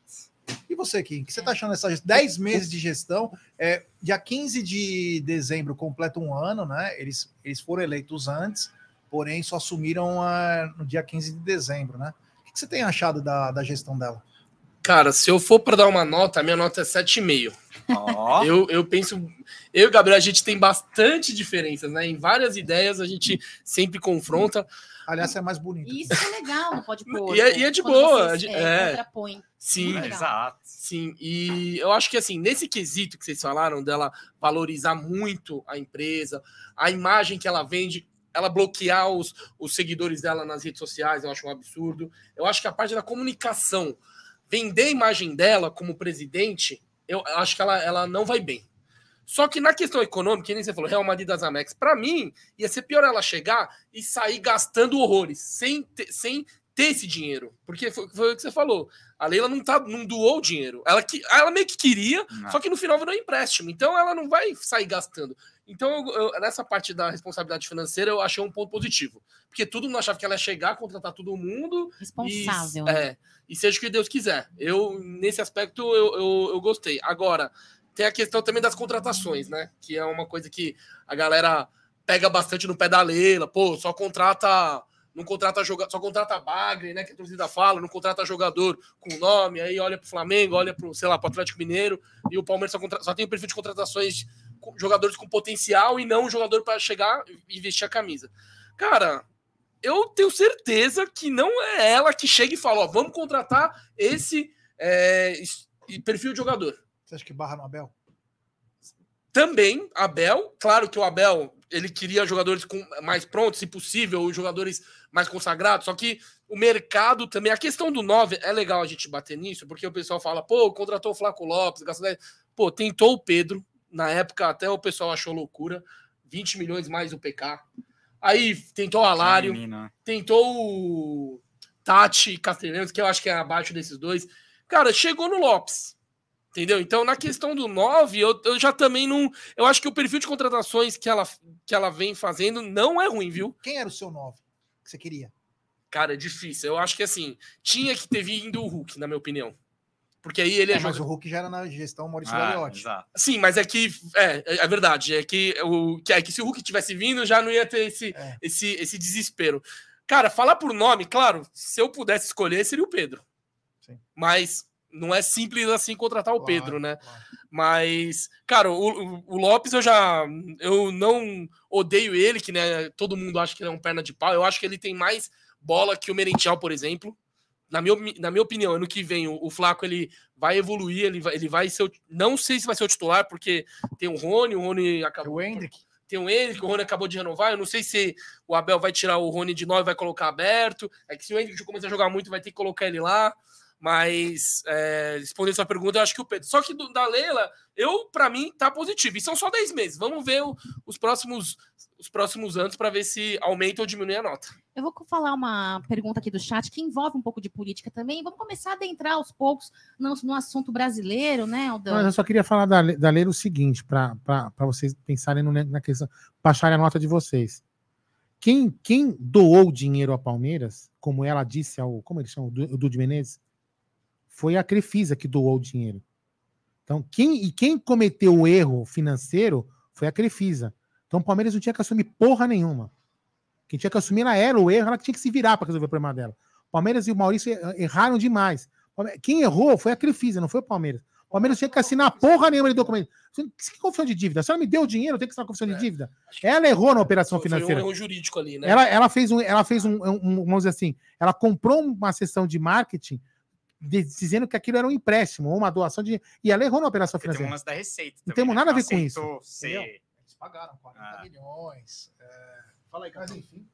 E você, Kim, o que você está achando dessas 10 meses de gestão? É, dia 15 de dezembro completa um ano, né? Eles, eles foram eleitos antes, porém só assumiram ah, no dia 15 de dezembro, né? O que você tem achado da, da gestão dela? Cara, se eu for para dar uma nota, a minha nota é 7,5. Ó, Eu, eu penso. Eu e o Gabriel, a gente tem bastante diferenças, né? Em várias ideias a gente sempre confronta. Aliás, é mais bonito. Isso é legal, não pode <laughs> pôr. E é- e é de boa, vocês, é- é, contrapõem. Sim, exato. sim. E eu acho que assim, nesse quesito que vocês falaram dela valorizar muito a empresa, a imagem que ela vende, ela bloquear os, os seguidores dela nas redes sociais, eu acho um absurdo. Eu acho que a parte da comunicação, vender a imagem dela como presidente, eu acho que ela, ela não vai bem. Só que na questão econômica, que nem você falou, Real Madrid das Amex, para mim, ia ser pior ela chegar e sair gastando horrores, sem ter, sem ter esse dinheiro. Porque foi, foi o que você falou. A Leila não, tá, não doou o dinheiro. Ela, que, ela meio que queria, Não. só que no final virou empréstimo. Então ela não vai sair gastando. Então, eu- eu- nessa parte da responsabilidade financeira, eu achei um ponto positivo. Porque todo mundo achava que ela ia chegar, contratar todo mundo Responsável. e, né? é, e seja o que Deus quiser. Eu, nesse aspecto, eu, eu, eu gostei. Agora, tem a questão também das contratações, né? Que é uma coisa que a galera pega bastante no pé da Leila. Pô, só contrata. Não contrata jogador, só contrata bagre, né? Que a torcida fala, não contrata jogador com nome, aí olha pro Flamengo, olha pro, sei lá, pro Atlético Mineiro, e o Palmeiras só, contra- só tem o perfil de contratações com jogadores com potencial e não um jogador para chegar e vestir a camisa. Cara, eu tenho certeza que não é ela que chega e fala, ó, vamos contratar esse é, perfil de jogador. Você acha que barra no Abel? Também, Abel, claro que o Abel, ele queria jogadores com mais prontos, se possível, os jogadores mais consagrados, só que o mercado também, a questão do 9, é legal a gente bater nisso, porque o pessoal fala, pô, contratou o Flaco Lopes, gastou 10. Pô, tentou o Pedro, na época até o pessoal achou loucura, 20 milhões mais o PK. Aí tentou o Alário, Menina. tentou o Tati Castellanos, que eu acho que é abaixo desses dois. Cara, chegou no Lopes. Entendeu? Então, na questão do 9, eu, eu já também não. Eu acho que o perfil de contratações que ela, que ela vem fazendo não é ruim, viu? Quem era o seu 9 que você queria? Cara, é difícil. Eu acho que assim, tinha que ter vindo o Hulk, na minha opinião. Porque aí ele é, É, mas jogador. o Hulk já era na gestão Maurício Ah, Gagliotti. Sim, mas é que. É, é verdade. É que, o, que, é que se o Hulk tivesse vindo, já não ia ter esse, É. esse, esse desespero. Cara, falar por nome, claro, se eu pudesse escolher, seria o Pedro. Sim. Mas não é simples assim contratar o Claro, Pedro, né? claro. Mas, cara, o, o- Lopes eu já. Eu não odeio ele, que né, todo mundo acha que ele é um perna de pau. Eu acho que ele tem mais bola que o Merentiel, por exemplo. Na minha, na minha opinião, ano que vem, o, o Flaco ele vai evoluir, ele vai, ele vai ser. o- Não sei se vai ser o titular, porque tem o Rony, o Rony acabou. O Hendrick. Tem o Henrique, o Rony acabou de renovar. Eu não sei se o Abel vai tirar o Rony de 9 e vai colocar aberto. É que se o Henrique começar a jogar muito, vai ter que colocar ele lá. Mas, é, respondendo sua pergunta, eu acho que o Pedro. Só que do- da Leila, eu, para mim, tá positivo. E são só 10 meses. Vamos ver o- os, próximos, os próximos anos para ver se aumenta ou diminui a nota. Eu vou falar uma pergunta aqui do chat que envolve um pouco de política também. Vamos começar a adentrar aos poucos no, no assunto brasileiro, né, Aldão? Mas eu só queria falar da, da Leila o seguinte, para vocês pensarem no, na questão, baixarem a nota de vocês. Quem, quem doou dinheiro ao Palmeiras, como ela disse ao. Como ele chama? O Dudu Menezes? Foi a Crefisa que doou o dinheiro. Então, quem, e quem cometeu o erro financeiro foi a Crefisa. Então, o Palmeiras não tinha que assumir porra nenhuma. Quem tinha que assumir era ela, o erro, ela tinha que se virar para resolver o problema dela. O Palmeiras e o Maurício erraram demais. Quem errou foi a Crefisa, não foi o Palmeiras. O Palmeiras tinha que assinar porra nenhuma de documento. Que confissão de dívida? Se ela me deu dinheiro, eu tenho que assinar confissão de é. dívida. Ela errou na operação foi, financeira. Foi um erro jurídico ali, né? Ela, ela fez, um, ela fez um, um, vamos dizer assim, ela comprou uma sessão de marketing dizendo que aquilo era um empréstimo ou uma doação de. E ela errou na operação financeira. Tem umas da Receita. Não temos nada a ver com isso. Ser... Eles pagaram 40 ah. milhões. É... Fala aí, mas enfim.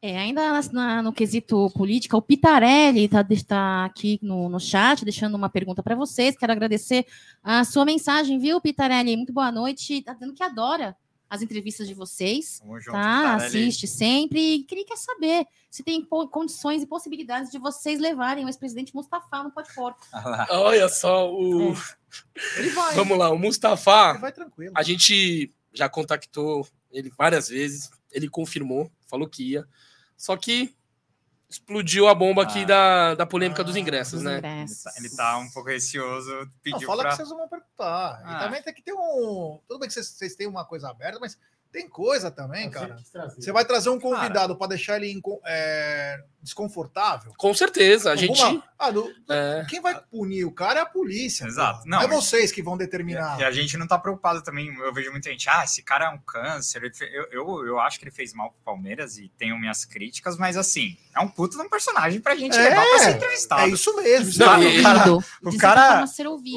É, ainda na, no quesito política, o Pitarelli está tá aqui no, no chat, deixando uma pergunta para vocês. Quero agradecer a sua mensagem, viu, Pitarelli? Muito boa noite. Está dizendo que adora as entrevistas de vocês. Junto, tá? Assiste sempre. E queria quer saber se tem condições e possibilidades de vocês levarem o ex-presidente Mustafa no Pode Porco. <laughs> Olha só, o. É. Vamos lá, o Mustafa. Ele vai tranquilo. A gente já contactou ele várias vezes. Ele confirmou, falou que ia. Só que explodiu a bomba aqui ah, da, da polêmica ah, dos ingressos, né? Ingressos. Ele, tá, ele tá um pouco receoso, pediu Não, fala pra... que vocês vão perguntar. Ah. E também tem que ter um... Tudo bem que vocês, vocês têm uma coisa aberta, mas tem coisa também, cara. Você vai trazer um convidado para deixar ele é, desconfortável? Com certeza. A Alguma... gente. Ah, do... é... Quem vai punir o cara é a polícia. Exato. Não, é vocês que vão determinar. E a gente não tá preocupado também. Eu vejo muita gente, ah, esse cara é um câncer. Eu, eu, eu acho que ele fez mal pro Palmeiras e tenho minhas críticas, mas assim, é um puto de um personagem pra gente é, levar pra ser entrevistado. É isso mesmo. Não, o cara, o cara,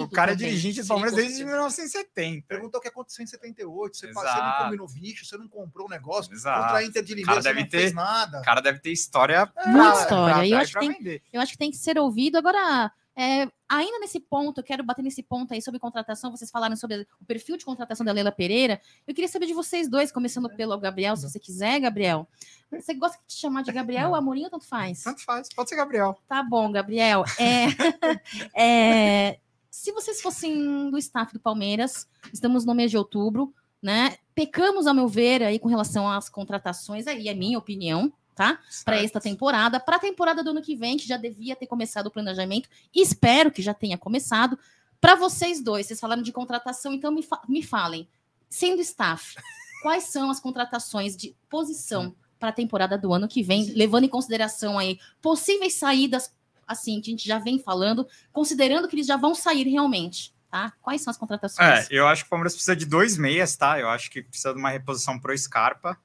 o cara é dirigente do Palmeiras desde 1970. Perguntou o que aconteceu em 78. Você, você não combinou bicho, você não comprou um negócio. Exato. Contra a Inter de Limeira, você não ter, fez nada. O cara deve ter história. É, Muita história. Pra, eu, acho que tem, eu acho que tem que ser ouvido. Agora, é, ainda nesse ponto, eu quero bater nesse ponto aí sobre contratação. Vocês falaram sobre o perfil de contratação da Leila Pereira. Eu queria saber de vocês dois, começando pelo Gabriel, se você quiser, Gabriel. Você gosta de chamar de Gabriel Amorim ou tanto faz? Tanto faz, pode ser Gabriel. Tá bom, Gabriel. É, <laughs> é, se vocês fossem do staff do Palmeiras, estamos no mês de outubro, né? Pecamos, ao meu ver, aí com relação às contratações, aí é minha opinião, tá? Para esta temporada. Para a temporada do ano que vem, que já devia ter começado o planejamento, espero que já tenha começado. Para vocês dois, vocês falaram de contratação, então me, fa me falem, sendo staff, <laughs> quais são as contratações de posição para a temporada do ano que vem, levando em consideração aí possíveis saídas, assim, que a gente já vem falando, considerando que eles já vão sair realmente tá? Quais são as contratações? É, eu acho que o Palmeiras precisa de dois meias, tá? Eu acho que precisa de uma reposição pro Scarpa.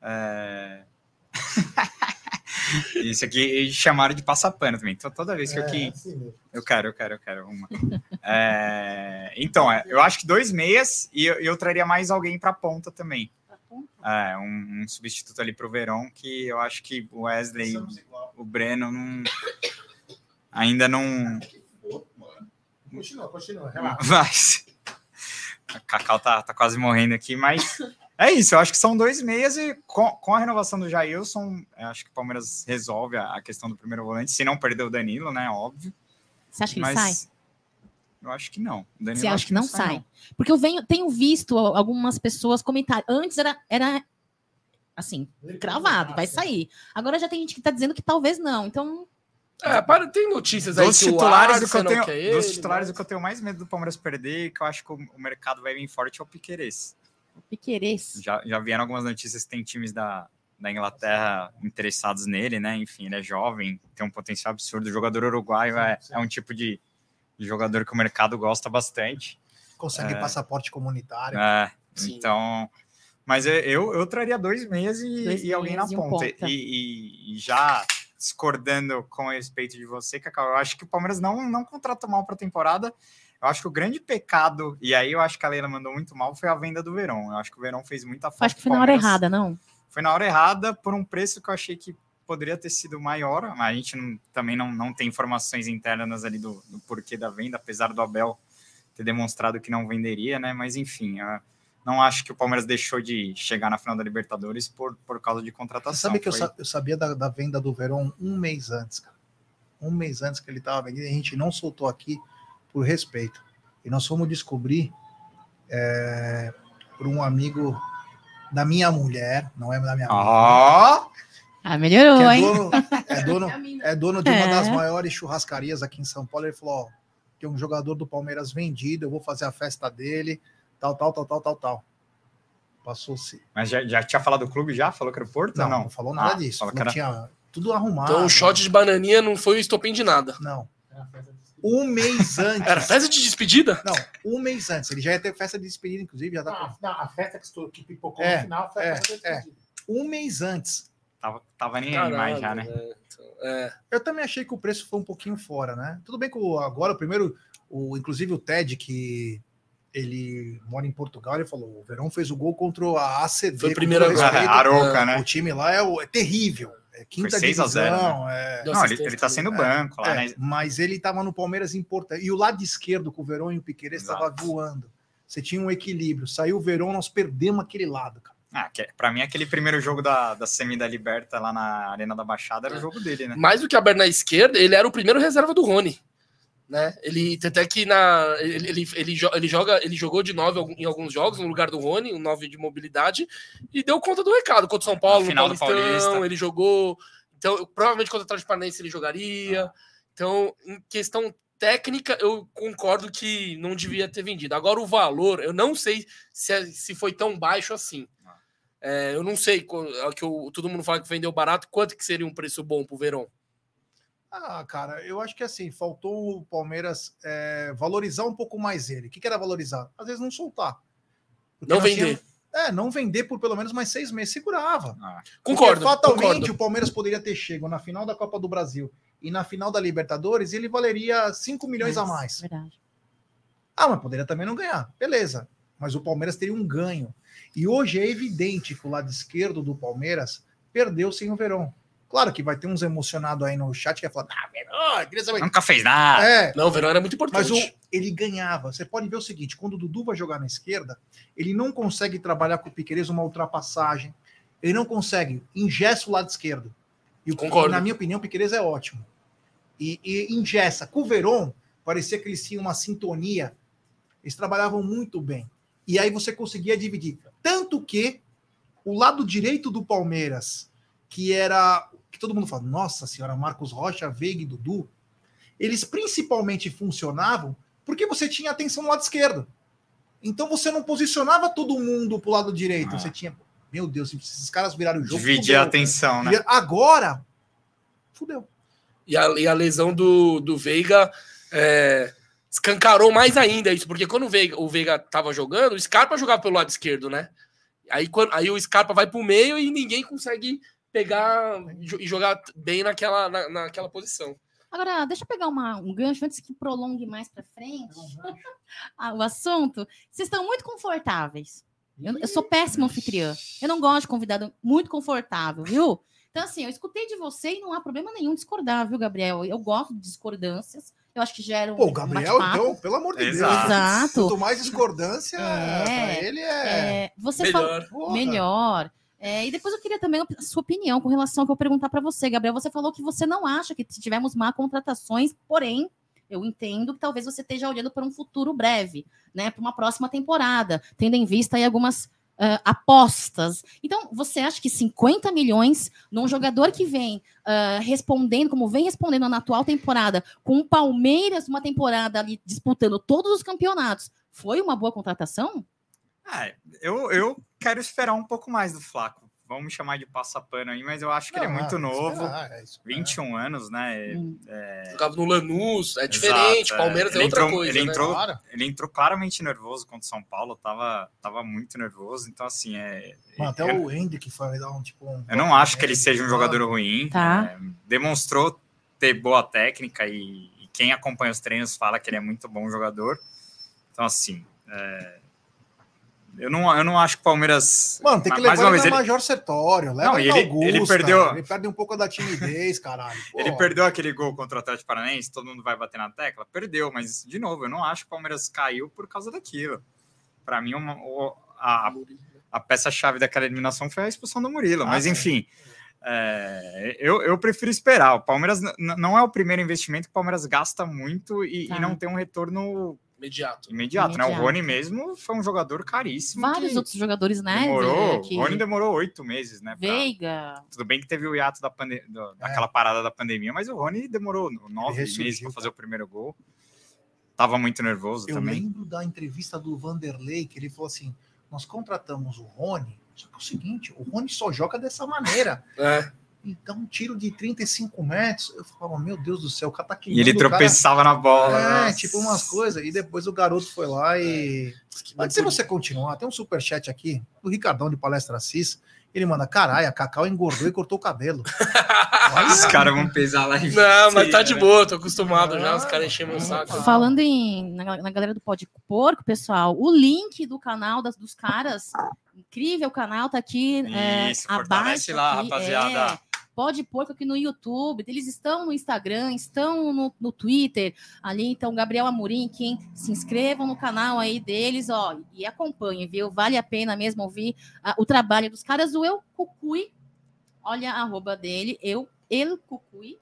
É... <laughs> Isso aqui chamaram de passapano também. Então, toda vez que é, eu que. Assim eu quero, eu quero, eu quero uma. é... Então, é, eu acho que dois meias e eu, eu traria mais alguém para ponta também. É, um, um, substituto ali pro Verão, que eu acho que o Wesley, o, o Breno não, ainda não, Continua, continua, relaxa. <laughs> Mas. A Cacau tá, tá quase morrendo aqui, mas é isso. Eu acho que são dois meias e com, com a renovação do Jailson, acho que o Palmeiras resolve a, a, questão do primeiro volante, se não perder o Danilo, né? Óbvio. Você acha que mas... ele sai? Eu acho que não. O Danilo Você acha que não, sai? Não. Porque eu venho, tenho visto algumas pessoas comentar. Antes era, era assim, cravado, vai sair. Agora já tem gente que tá dizendo que talvez não. Então, é, para, tem notícias aí dos titulares do que eu tenho, ele, dos titulares mas... que eu tenho mais medo do Palmeiras perder, que eu acho que o, o mercado vai vir forte é o Piquerez. O Piquerez. Já, já vieram algumas notícias que tem times da, da Inglaterra interessados nele, né? Enfim, ele é jovem, tem um potencial absurdo. O jogador uruguaio é, é um tipo de, de, jogador que o mercado gosta bastante. Consegue é, passaporte comunitário. É, então. Mas eu, eu, eu traria dois meses e, dois e alguém na ponta. Um ponta. E, e, e já discordando com respeito de você, Cacau. Eu acho que o Palmeiras não, não contratou mal para a temporada. Eu acho que o grande pecado, e aí eu acho que a Leila mandou muito mal, foi a venda do Verão. Eu acho que o Verão fez muita falta. Acho que foi na hora errada, não? Foi na hora errada, por um preço que eu achei que poderia ter sido maior. A gente não, também não, não tem informações internas ali do, do, porquê da venda, apesar do Abel ter demonstrado que não venderia, né? Mas enfim, a, não acho que o Palmeiras deixou de chegar na final da Libertadores por, por causa de contratação. Você sabe que eu, Foi- sa- eu sabia da, da venda do Verón um mês antes, cara. Um mês antes que ele estava vendendo, e a gente não soltou aqui por respeito. E nós fomos descobrir é, por um amigo da minha mulher, não é da minha mulher, Ó, Ah, melhorou, que é hein? dono, é dono, <laughs> é dono de uma É. das maiores churrascarias aqui em São Paulo. Ele falou: ó, tem um jogador do Palmeiras vendido, eu vou fazer a festa dele, tal, tal, tal, tal, tal, tal. Passou-se. mas já, já tinha falado do clube já? Falou que era o Porto Não, não, não? falou nada Ah, disso. Não era- tinha tudo arrumado. Então o shot de bananinha não foi o estopim de nada. Não. Um mês <laughs> antes. Era festa de despedida? Não, um mês antes. Ele já ia ter festa de despedida, inclusive, já tá Não, não, a festa que, pipocou É, no final foi a é, festa da é. despedida. um mês antes. Tava, tava nem aí mais já, né? Caralho, então, é. Eu também achei que o preço foi um pouquinho fora, né? Tudo bem que agora, o primeiro, o, inclusive o Ted, que ele mora em Portugal, ele falou: o Verão fez o gol contra a ACV. Foi a primeira vez. respeito. Arouca, O né? time lá é, é terrível. É quinta Foi 6 a 0, divisão. é- Não, ele, ele tá sendo banco lá, é, né? Mas ele tava no Palmeiras importante. E o lado esquerdo, com o Verão e o Piqueires, estava voando. Você tinha um equilíbrio. Saiu o Verão, nós perdemos aquele lado, cara. Ah, que, pra mim, aquele primeiro jogo da, da semi da Liberta lá na Arena da Baixada É. era o jogo dele, né? Mais do que aberto na esquerda, ele era o primeiro reserva do Rony. Né? Ele até que na ele, ele, ele, ele joga ele jogou de 9 em alguns jogos no lugar do Rony, um 9 de mobilidade e deu conta do recado contra o São Paulo, no final do Paulistão, Paulista. ele jogou. Então, provavelmente contra o Atlético Paranaense ele jogaria. Ah. Então, em questão técnica, eu concordo que não devia ter vendido. Agora o valor, eu não sei se, é- se foi tão baixo assim. Ah. É, eu não sei é que o- todo mundo fala que vendeu barato, quanto que seria um preço bom pro Verón? Ah, cara, eu acho que assim, faltou o Palmeiras é, valorizar um pouco mais ele. O que, que era valorizar? Às vezes não soltar. Porque Não vender. tínhamos- é, não vender por pelo menos mais seis meses, segurava. Ah, Concordo, Porque fatalmente concordo. o Palmeiras poderia ter chego na final da Copa do Brasil e na final da Libertadores, ele valeria 5 milhões a mais. Verdade. Ah, mas poderia também não ganhar. Beleza. Mas o Palmeiras teria um ganho. E hoje é evidente que o lado esquerdo do Palmeiras perdeu sem o Verão. Claro que vai ter uns emocionados aí no chat que vai falar, ah, Verón, queria saber. nunca fez nada. É, Não, o Verão era muito importante. mas o, ele ganhava. Você pode ver o seguinte: quando o Dudu vai jogar na esquerda, ele não consegue trabalhar com o Piqueires uma ultrapassagem. Ele não consegue. Ingessa o lado esquerdo. E, o, Concordo. na minha opinião, o Piqueires é ótimo. E, e ingessa. Com o Veron, parecia que eles tinham uma sintonia. Eles trabalhavam muito bem. E aí você conseguia dividir. Tanto que o lado direito do Palmeiras, que era. Que todo mundo fala, nossa senhora, Marcos Rocha, Veiga e Dudu, eles principalmente funcionavam porque você tinha atenção no lado esquerdo. Então você não posicionava todo mundo pro lado direito. Ah. Você tinha. Meu Deus, se esses caras viraram o jogo. Dividir a fudeu. atenção, né? Agora. Fudeu. E a, e a lesão do, do Veiga é, escancarou mais ainda isso, porque quando o Veiga, o Veiga tava jogando, o Scarpa jogava pelo lado esquerdo, né? Aí, quando, aí o Scarpa vai pro meio e ninguém consegue pegar e jo- jogar bem naquela, na, naquela posição. Agora, deixa eu pegar uma- um gancho antes que prolongue mais para frente <laughs> ah, o assunto. Vocês estão muito confortáveis. Eu, eu sou péssima anfitriã. Eu não gosto de convidado muito confortável, viu? Então, assim, eu escutei de você e não há problema nenhum discordar, viu, Gabriel? Eu gosto de discordâncias. Eu acho que geram. Pô, o um Gabriel, bate-papo. então, pelo amor de Exato. Deus. Exato. Quanto mais discordância, É. pra ele é. É, você. Melhor. Porra. Melhor. É, e depois eu queria também a sua opinião com relação ao que eu perguntar para você, Gabriel. Você falou que você não acha que tivemos má contratações, porém, eu entendo que talvez você esteja olhando para um futuro breve, né? Para uma próxima temporada, tendo em vista aí algumas ah, apostas. Então, você acha que 50 milhões num jogador que vem ah, respondendo, como vem respondendo na atual temporada, com o Palmeiras, uma temporada ali disputando todos os campeonatos, foi uma boa contratação? Ah, eu, eu quero esperar um pouco mais do Flaco. Vamos me chamar de passapano aí, mas eu acho que ele é Não, muito ah, novo. esperar, é isso. 21 anos, né? Hum. Jogava no Lanús, é diferente, Exato, é. Palmeiras é outra entrou- coisa, ele né? entrou- Claro. Ele entrou claramente nervoso contra o São Paulo, tava, tava muito nervoso, então assim, é. Mano, até eu, o Hendrick foi dar um tipo. um- eu não acho que ele seja um jogador ruim. Tá. é, demonstrou ter boa técnica e, e quem acompanha os treinos fala que ele é muito bom jogador. Então, assim. é, eu, não, eu não acho que o Palmeiras. Mano, tem que mais levar uma ele vez, ele, Major Sertório. Leva Não, ele, ele- Augusta, ele perdeu- Ele perde um pouco da timidez, caralho. ele Pô, perdeu aquele gol contra o Atlético Paranaense, todo mundo vai bater na tecla? Perdeu, mas, de novo, eu não acho que o Palmeiras caiu por causa daquilo. Para mim, uma- a, a peça-chave daquela eliminação foi a expulsão do Murilo. Ah, mas sim. enfim, é, eu, eu prefiro esperar. O Palmeiras não é o primeiro investimento que o Palmeiras gasta muito e, e Tá. não tem um retorno Imediato. imediato, né? O Imediato. Rony mesmo foi um jogador caríssimo. Vários outros jogadores, né? demorou, que- O Rony demorou oito meses, né? pra- Veiga. Tudo bem que teve o hiato da pande... do- daquela parada da pandemia, mas o Rony demorou nove meses para fazer o primeiro gol. Tava muito nervoso Eu também. lembro da entrevista do Vanderlei, que ele falou assim: nós contratamos o Rony, só que é o seguinte, o Rony só joga dessa maneira. É. Então, um tiro de 35 metros. Eu falava, meu Deus do céu, o cara tá E ele o cara. tropeçava na bola. É, nossa. tipo umas coisas. E depois o garoto foi lá e. Antes de você continuar, tem um superchat aqui do Ricardão de Palestra Assis. Ele manda, caralho, a Cacau engordou e cortou o cabelo. <laughs> Os caras vão pesar lá em Não, mas tá de né? boa, tô acostumado já, os Ah, caras enchem meu saco. ah. Falando em, na, na galera do Pode Porco, pessoal, o link do canal das, dos caras, incrível canal, tá aqui é, Isso, fortalece abaixo. lá, aqui, rapaziada. É, Pode Porco aqui no YouTube, eles estão no Instagram, estão no, no Twitter, ali, então, Gabriel Amorim, quem se inscrevam no canal aí deles, ó, e acompanhem, viu? Vale a pena mesmo ouvir ah, o trabalho dos caras, o Eu Cucuy, olha a arroba dele, eu, El Cucuy,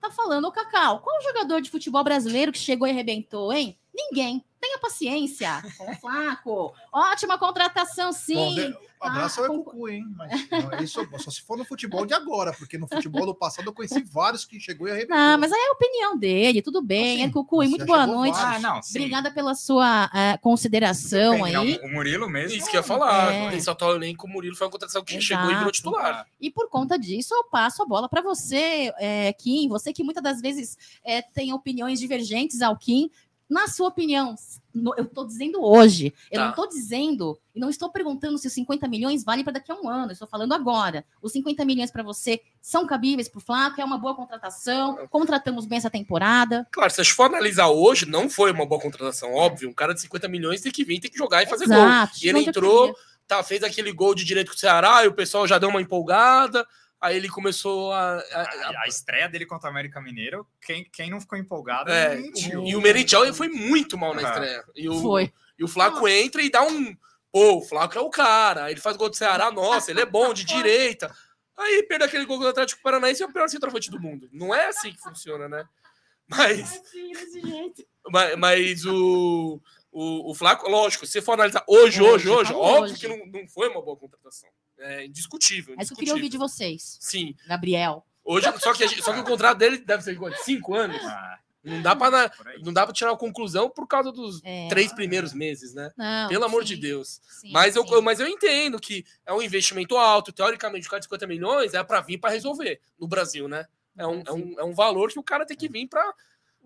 tá falando, ô Cacau, qual jogador de futebol brasileiro que chegou e arrebentou, hein? Ninguém. Tenha paciência com o Flaco. Ótima contratação, sim. Bom, de- abraço Ah, ao com- Cucu, hein? Mas não, isso só se for no futebol de agora, porque no futebol do passado eu conheci vários que chegou e arrebentou. Não, mas aí é a opinião dele, tudo bem. Assim, é Cucuy, já muito boa noite. Ah, não. Obrigada pela sua eh, consideração Bem, não, aí. o Murilo mesmo. Isso que eu ia falar. É. Esse atual elenco, o Murilo foi uma contratação que Exato. chegou e virou titular. E por conta disso, eu passo a bola para você, é, Kim. Você que muitas das vezes é, tem opiniões divergentes ao Kim. Na sua opinião, no- eu estou dizendo hoje, eu Tá. não estou dizendo e não estou perguntando se os 50 milhões vale para daqui a um ano. Eu estou falando agora. Os 50 milhões para você são cabíveis para o Flaco, é uma boa contratação. Contratamos bem essa temporada. Claro, se a gente for analisar hoje, não foi uma boa contratação, óbvio. Um cara de 50 milhões tem que vir, tem que jogar e fazer gol. Exato. E ele entrou, tá, fez aquele gol de direito com o Ceará e o pessoal já deu uma empolgada. Aí ele começou a. a- a- A, a estreia dele contra o América Mineiro, quem, quem não ficou empolgado é, mentiu. e o Merentiel foi muito mal na estreia. E o, Foi. E o Flaco entra e dá um. Pô, o Flaco é o cara. Aí Ele faz gol do Ceará, nossa, ele é bom de <laughs> direita. Aí perde aquele gol do Atlético Paranaense e é o pior centroavante do mundo. Não é assim que funciona, né? Mas, mas, mas o, o, o Flaco, lógico, se você for analisar hoje, hoje, Hoje, hoje, tá óbvio hoje. que não, não foi uma boa contratação. É indiscutível. Mas eu queria ouvir de vocês, Sim. Gabriel. Hoje, só que, a gente- só que o contrato dele deve ser de cinco anos. Ah, Não dá para não dá para tirar uma conclusão por causa dos É. três primeiros meses, né? Não, Pelo amor sim, de Deus. sim, Mas eu, sim. mas eu entendo que é um investimento alto. Teoricamente, o cara de 50 milhões é para vir para resolver no Brasil, né? É um, é, um, é um valor que o cara tem que vir para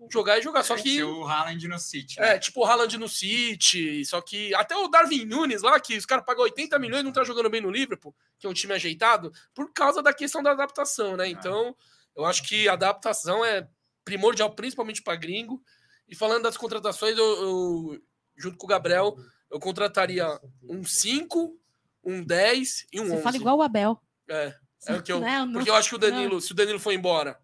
jogar e jogar. Só que. Esse o Haaland no City. né? É, tipo o Haaland no City. Só que até o Darwin Nunes lá, que os caras pagam 80 milhões e não tá jogando bem no Liverpool, que é um time ajeitado, por causa da questão da adaptação, né? Então, eu acho que a adaptação é primordial, principalmente para gringo. E falando das contratações, eu, eu, junto com o Gabriel, eu contrataria um 5, um 10 e um Você 11. fala igual o Abel. É, é o que eu, Né? não- porque eu acho que o Danilo, se o Danilo for embora,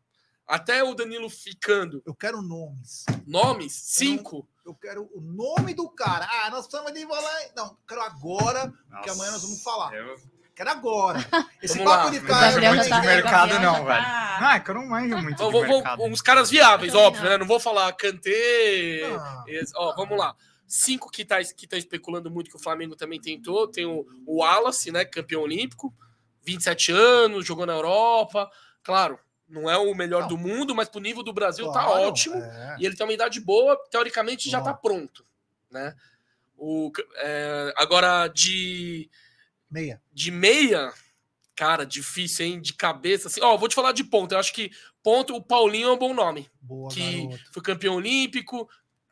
até o Danilo ficando, Eu quero nomes. nomes, 5. Eu quero o nome do cara. Ah, nós estamos de volante. Não, eu quero agora, porque amanhã nós vamos falar. Eu, Quero agora. <laughs> Esse Vamos papo lá. de Eu ficar. manjo Gabriel muito tá- de mercado, não, já velho. tá- Não, é que eu não manjo muito Vou- de vou- uns caras viáveis, Eu óbvio, não. né? Não vou falar Kanté. Ah, Ó, vamos lá. Cinco que tá, que tá especulando muito que o Flamengo também tentou. Tem o, o Wallace, né? Campeão olímpico, 27 anos, jogou na Europa. Claro, não é o melhor Não. do mundo, mas pro nível do Brasil tá claro, ótimo. é. E ele tem uma idade boa, teoricamente já tá pronto, né? O, é, agora, de, Meia. de meia, cara, difícil, hein? De cabeça, assim. Ó, vou te falar de ponto. Eu acho que ponto, o Paulinho é um bom nome. Boa, que garoto. foi campeão olímpico,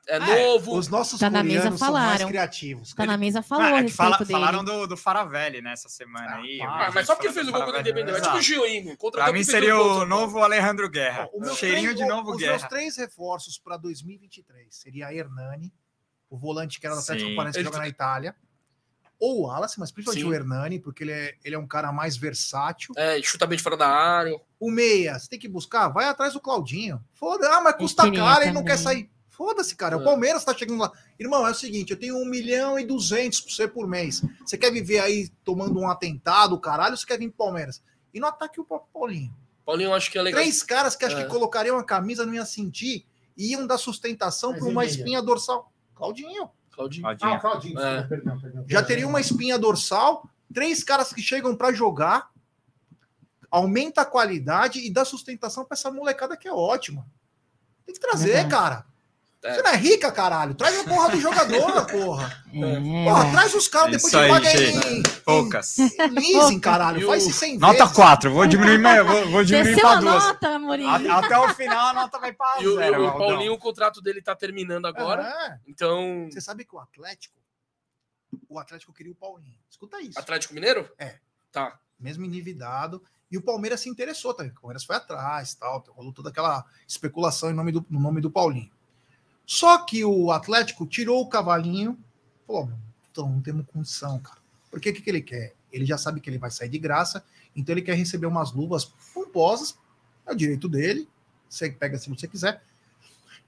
é É, novo. Os nossos Tá na mesa, coreanos são mais falaram. criativos. Tá na mesa falou Ah, a é que respeito fala- dele. falaram do, do Faravelli nessa semana aí. Ah, vi Ah, mas só falando fez o gol contra o. Independente. É tipo o. Gioinho. Contra Pra o mim que seria o novo Alejandro Guerra. Ó, o meu Cheirinho três- de novo Os Guerra. meus três reforços para 2023 seria Hernani, o volante que era do Atlético. Paranaense que joga na Itália, ou o Wallace, mas principalmente Sim. o Hernani, porque ele é, ele é um cara mais versátil. É, chuta bem de fora da área. O meia, você tem que buscar, vai atrás do Claudinho. Foda, ah, mas custa caro, ele não quer sair. Foda-se, cara. É. O Palmeiras tá chegando lá. Irmão, é o seguinte: eu tenho 1 milhão e 200 pra você por mês. Você quer viver aí tomando um atentado, caralho, ou você quer vir pro Palmeiras? E no ataque o próprio Paulinho. Paulinho, acho que é legal. Três caras que acho É. que colocariam a camisa, não ia sentir, e iam dar sustentação para uma espinha dorsal. Claudinho. Claudinho. Claudinho. Ah, Claudinho, É. desculpa, perdão, perdão. Já teria uma espinha dorsal, três caras que chegam para jogar, aumenta a qualidade e dá sustentação para essa molecada que é ótima. Tem que trazer, cara. É. Você não é rica, caralho. Traz a <laughs> porra do jogador, porra. É, Porra, traz os caras, depois te aí, paga gente. em, Poucas. em leasing, caralho. Faz o- isso 100 Nota vezes. 4, vou diminuir, vou, vou diminuir Desceu pra duas. nota. A- Até o final a nota vai pra <laughs> E o, zero. o Aldão. Paulinho, o contrato dele tá terminando agora. É. Então. Você sabe que o Atlético, o Atlético queria o Paulinho. Escuta isso. Atlético Mineiro? É. Tá. mesmo endividado. E o Palmeiras se interessou também. O Palmeiras foi atrás, tal, rolou toda aquela especulação em nome do, no nome do Paulinho. Só que o Atlético tirou o cavalinho, falou: "Meu, então não temos condição, cara. Porque o que, que ele quer? Ele já sabe que ele vai sair de graça, então ele quer receber umas luvas pomposas, é o direito dele, você pega se você quiser.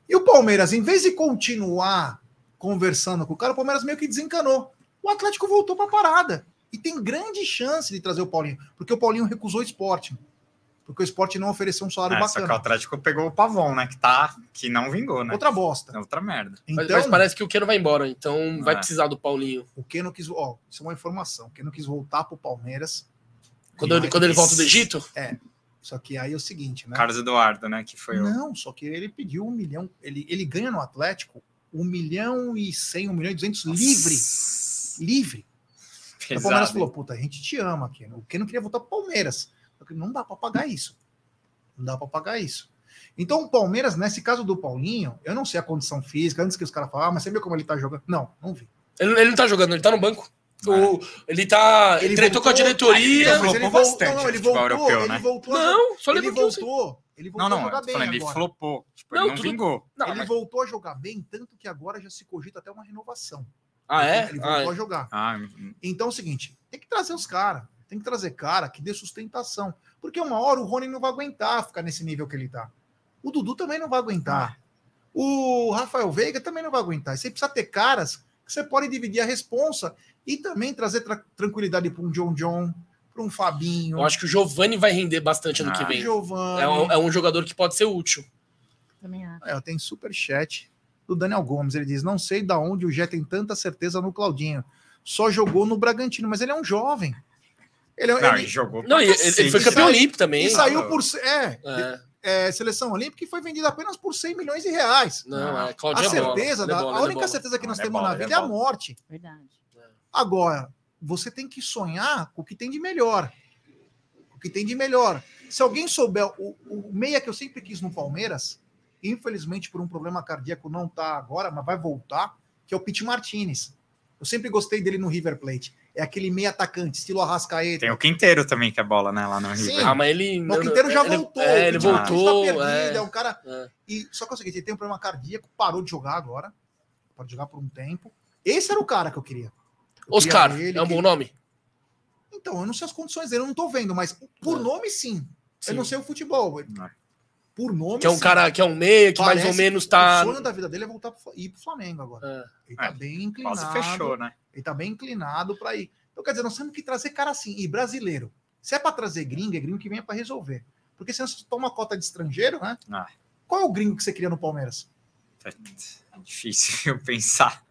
E o Palmeiras, em vez de continuar conversando com o cara, o Palmeiras meio que desencanou. O Atlético voltou para a parada. E tem grande chance de trazer o Paulinho, porque o Paulinho recusou o esporte. Porque o esporte não ofereceu um salário É, só que o bacana. Atlético pegou o Pavon, né? Que, tá, que não vingou, né? Outra bosta. É Outra merda. Mas, Então, mas parece que o Keno vai embora, então vai É. precisar do Paulinho. o Keno quis. Ó, isso é uma informação. O Keno quis voltar pro Palmeiras. Quando, ele, Mas- quando ele volta do Egito? Só que aí é o seguinte, né? Carlos Eduardo, né? Que foi o. Não, só que ele pediu um milhão. Ele, ele ganha no Atlético um milhão e cem, um milhão e duzentos livre. Livre. Aí O Palmeiras Pesado. falou: puta, a gente te ama, Keno. O Keno queria voltar pro Palmeiras. Não dá para pagar isso. Não dá para pagar isso. Então, o Palmeiras, nesse caso do Paulinho, eu não sei a condição física, antes que os caras falam, ah, mas você viu como ele tá jogando? Não, não vi. Ele, ele não tá jogando, ele tá no banco. É. O- ele tá. Ele tretou com a diretoria. Flopou ele voltou, bastante não, ele voltou, europeu, ele né? voltou, a Não, só ele voltou, ele voltou Não, a não, jogar eu tô bem falando, ele agora. flopou. Tipo, Não, ele não tudo- vingou. Não, ele mas- voltou a jogar bem, tanto que agora já se cogita até uma renovação. Ah, é? Ele Ah, voltou é. a jogar. Ah, Então é o seguinte, tem que trazer os caras, tem que trazer cara que dê sustentação. Porque uma hora o Rony não vai aguentar ficar nesse nível que ele tá. O Dudu também não vai aguentar. O Rafael Veiga também não vai aguentar. E Você precisa ter caras que você pode dividir a responsa e também trazer tra- tranquilidade para um John John, para um Fabinho, Eu acho que o Giovani vai render bastante ano Ah. que vem. Giovanni. É um, é um jogador que pode ser útil. Também acho. É, tenho super chat do Daniel Gomes. Ele diz: Não sei da onde o Jé tem tanta certeza no Claudinho. Só jogou no Bragantino, mas ele é um jovem. Ele, é- não, ele- ele jogou. Não, ele, ele foi campeão olímpico também. e saiu não. por. É, É, é, seleção olímpica e foi vendido apenas por 100 milhões de reais. não, é, A Claudinho é bola. certeza, Ele é da- bola, a é única bola. certeza que nós é temos bola, na é vida é a bola. morte. Verdade. Agora, você tem que sonhar com o que tem de melhor. O que tem de melhor. Se alguém souber, o, o meia que eu sempre quis no Palmeiras, infelizmente por um problema cardíaco não tá agora, mas vai voltar, que é o Pete Martinez. Eu sempre gostei dele no River Plate. É aquele meia atacante, estilo Arrascaeta. Tem o Quinteiro também, que é bola, né? Lá no Sim. River. Ah, mas ele. Mas o Quinteiro já ele- voltou. É, ele voltou. Tá perdido, é. é. um cara É. E só que é o seguinte, ele tem um problema cardíaco, parou de jogar agora. Pode jogar por um tempo. Esse era o cara que eu queria. Eu Oscar, queria ele, é um bom nome? Então, eu não sei as condições dele, eu não tô vendo, mas por É. nome, sim. Sim. Eu não sei o futebol. Não. Por nome, Que é um sim. cara que é um meia, que mais ou menos tá. O sonho da vida dele é voltar pro, ir pro Flamengo agora. É. Ele tá É, bem inclinado. Quase fechou, né? Ele tá bem inclinado para ir. Então, quer dizer, nós temos que trazer cara assim. E brasileiro. Se é para trazer gringo, é gringo que venha para resolver. Porque se você toma cota de estrangeiro, né? Ah. Qual é o gringo que você queria no Palmeiras? É difícil <laughs> eu pensar.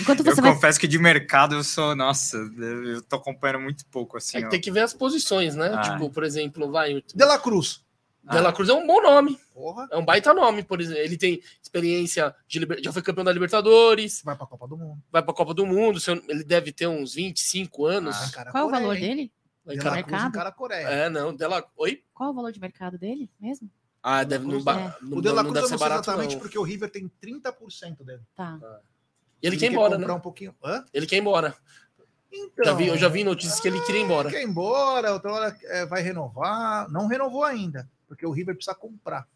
Enquanto Eu você vai. confesso que de mercado eu sou, nossa, eu eu tô acompanhando muito pouco, assim. É que tem que ver as posições, né? Ah. Tipo, por exemplo, vai. o De La Cruz. De La Cruz é um bom nome. Porra. É um baita nome, por exemplo. Ele tem experiência de liber- já foi campeão da Libertadores, Vai pra Copa do Mundo. vai pra Copa do Mundo. Ele deve ter uns 25 anos. Vai encarar Qual é o valor hein? dele? Vai La Cruz mercado? encara a Coreia. É, não. Dela... Oi? Qual é o valor de mercado dele mesmo? Ah, deve não, ba... É. não, O De La não Cruz deve ser barato, exatamente não. porque o River tem 30% dele. Tá. E ele, quer ir embora, né? um pouquinho. Hã? Ele quer ir embora. Então, Já vi, eu já vi notícias que ele queria ir embora. Quer ir embora, outra hora é, vai renovar. Não renovou ainda, porque o River precisa comprar.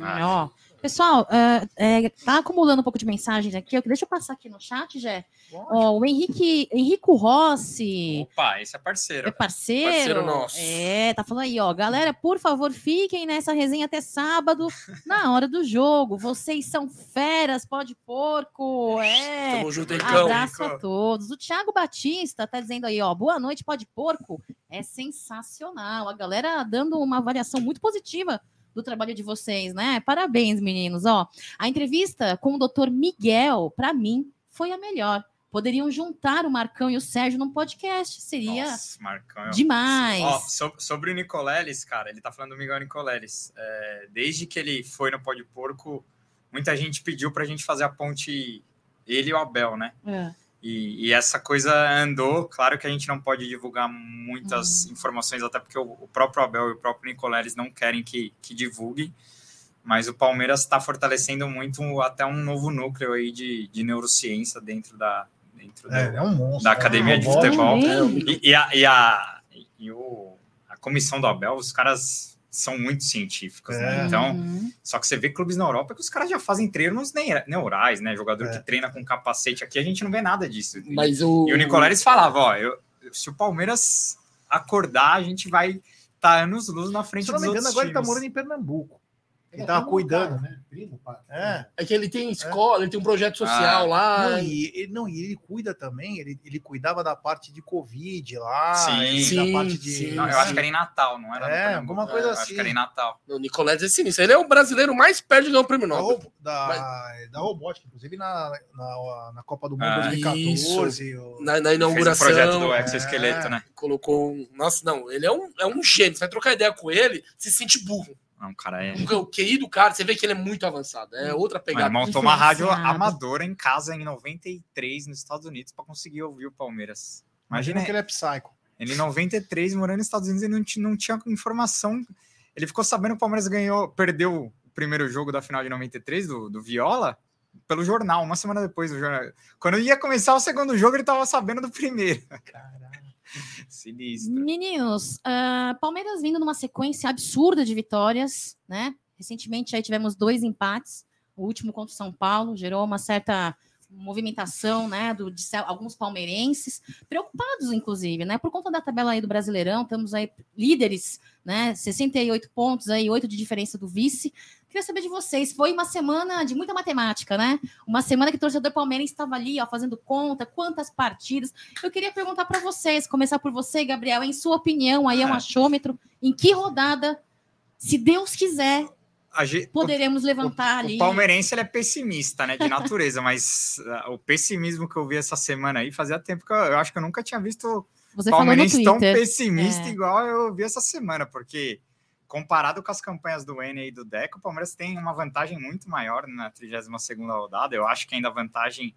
Ah. Ó, Pessoal, é, é, tá acumulando um pouco de mensagens aqui. Deixa eu passar aqui no chat, Jé. O Henrique, Henrico Rossi. Opa, esse é É parceiro. parceiro. Parceiro nosso. É, tá falando aí, ó. Galera, por favor, fiquem nessa resenha até sábado, <laughs> na hora do jogo. Vocês são feras, pode porco. É. Tamo junto, Henricão. Abraço a todos. O Thiago Batista tá dizendo aí, ó. Boa noite, pode porco. É sensacional. A galera dando uma avaliação muito positiva do trabalho de vocês, né? Parabéns, meninos. Ó, a entrevista com o Dr. Miguel, para mim, foi a melhor. Poderiam juntar o Marcão e o Sérgio num podcast. Seria Nossa, Marcão. é- demais. Ó, so- sobre o Nicoleles, cara, ele tá falando do Miguel Nicoleles. É, desde que ele foi no Pó de Porco, muita gente pediu pra gente fazer a ponte ele e o Abel, né? É. E, e essa coisa andou. Claro que a gente não pode divulgar muitas informações, até porque o, o próprio Abel e o próprio Nicoleles não querem que, que divulgue. Mas o Palmeiras está fortalecendo muito até um novo núcleo aí de, de neurociência dentro da, dentro do- É, é um monstro. da academia de Robótico. futebol. É, E, e a, e, a, e o, a comissão do Abel, os caras são muito científicos, né? É. Então, Uhum. só que você vê clubes na Europa que os caras já fazem treinos neu- neurais, né? Jogador É. que treina com capacete aqui, a gente não vê nada disso. Mas o. E o Nicoleles falava, ó, eu, se o Palmeiras acordar, a gente vai estar tá anos luz na frente Se não dos me engano, agora ele tá times. morando em Pernambuco. Ele é tava cuidando. cara, né? Primo, pá. É. É que ele tem escola, ele tem um projeto social Ah. lá. Não, e ele, não, e ele cuida também, ele, ele cuidava da parte de Covid lá, Sim. Sim, da parte de. sim. Não, eu acho que era em Natal, não era? É, alguma coisa Eu Acho assim. que era em Natal. O Nicoleles é sinistro. Ele é o brasileiro mais perto de ganhar um prêmio Da, Nobel. da, da robótica, inclusive na, na, na Copa do Mundo Ah, 2014. o- Na, na Fez o inauguração. projeto do é. exoesqueleto, né? Colocou. um- Nossa, não, ele é um, é um gênio. Você vai trocar ideia com ele, se sente burro. Não, cara, é. O QI do cara, você vê que ele é muito avançado. É outra Ele pegada. montou uma rádio amadora em casa em 93 nos Estados Unidos para conseguir ouvir o Palmeiras. Imagina Imagina que ele é psycho. ele em 93 morando nos Estados Unidos e não, não tinha informação. Ele ficou sabendo que o Palmeiras ganhou, perdeu o primeiro jogo da final de 93 do, do Viola pelo jornal, uma semana depois do jornal. Quando ia começar o segundo jogo, ele tava sabendo do primeiro. <laughs> Sinistro. Meninos, ah, Palmeiras vindo numa sequência absurda de vitórias, né? Recentemente aí tivemos dois empates. O último contra o São Paulo gerou uma certa movimentação, né, do, de alguns palmeirenses, preocupados, inclusive, né, por conta da tabela aí do Brasileirão, estamos aí líderes, né, 68 pontos aí, 8 de diferença do vice. Queria saber de vocês, foi uma semana de muita matemática, né? Uma semana que o torcedor palmeirense estava ali, ó, fazendo conta, quantas partidas. Eu queria perguntar para vocês, começar por você, Gabriel, em sua opinião, aí é um É. achômetro, em que rodada, se Deus quiser, A ge- poderemos levantar O ali. palmeirense ele é pessimista, né, de natureza, mas ah, o pessimismo que eu vi essa semana aí fazia tempo que eu, eu acho que eu nunca tinha visto Você palmeirense tão pessimista É. igual eu vi essa semana, porque comparado com as campanhas do N e do Deco, o Palmeiras tem uma vantagem muito maior na 32ª rodada. Eu acho que ainda a vantagem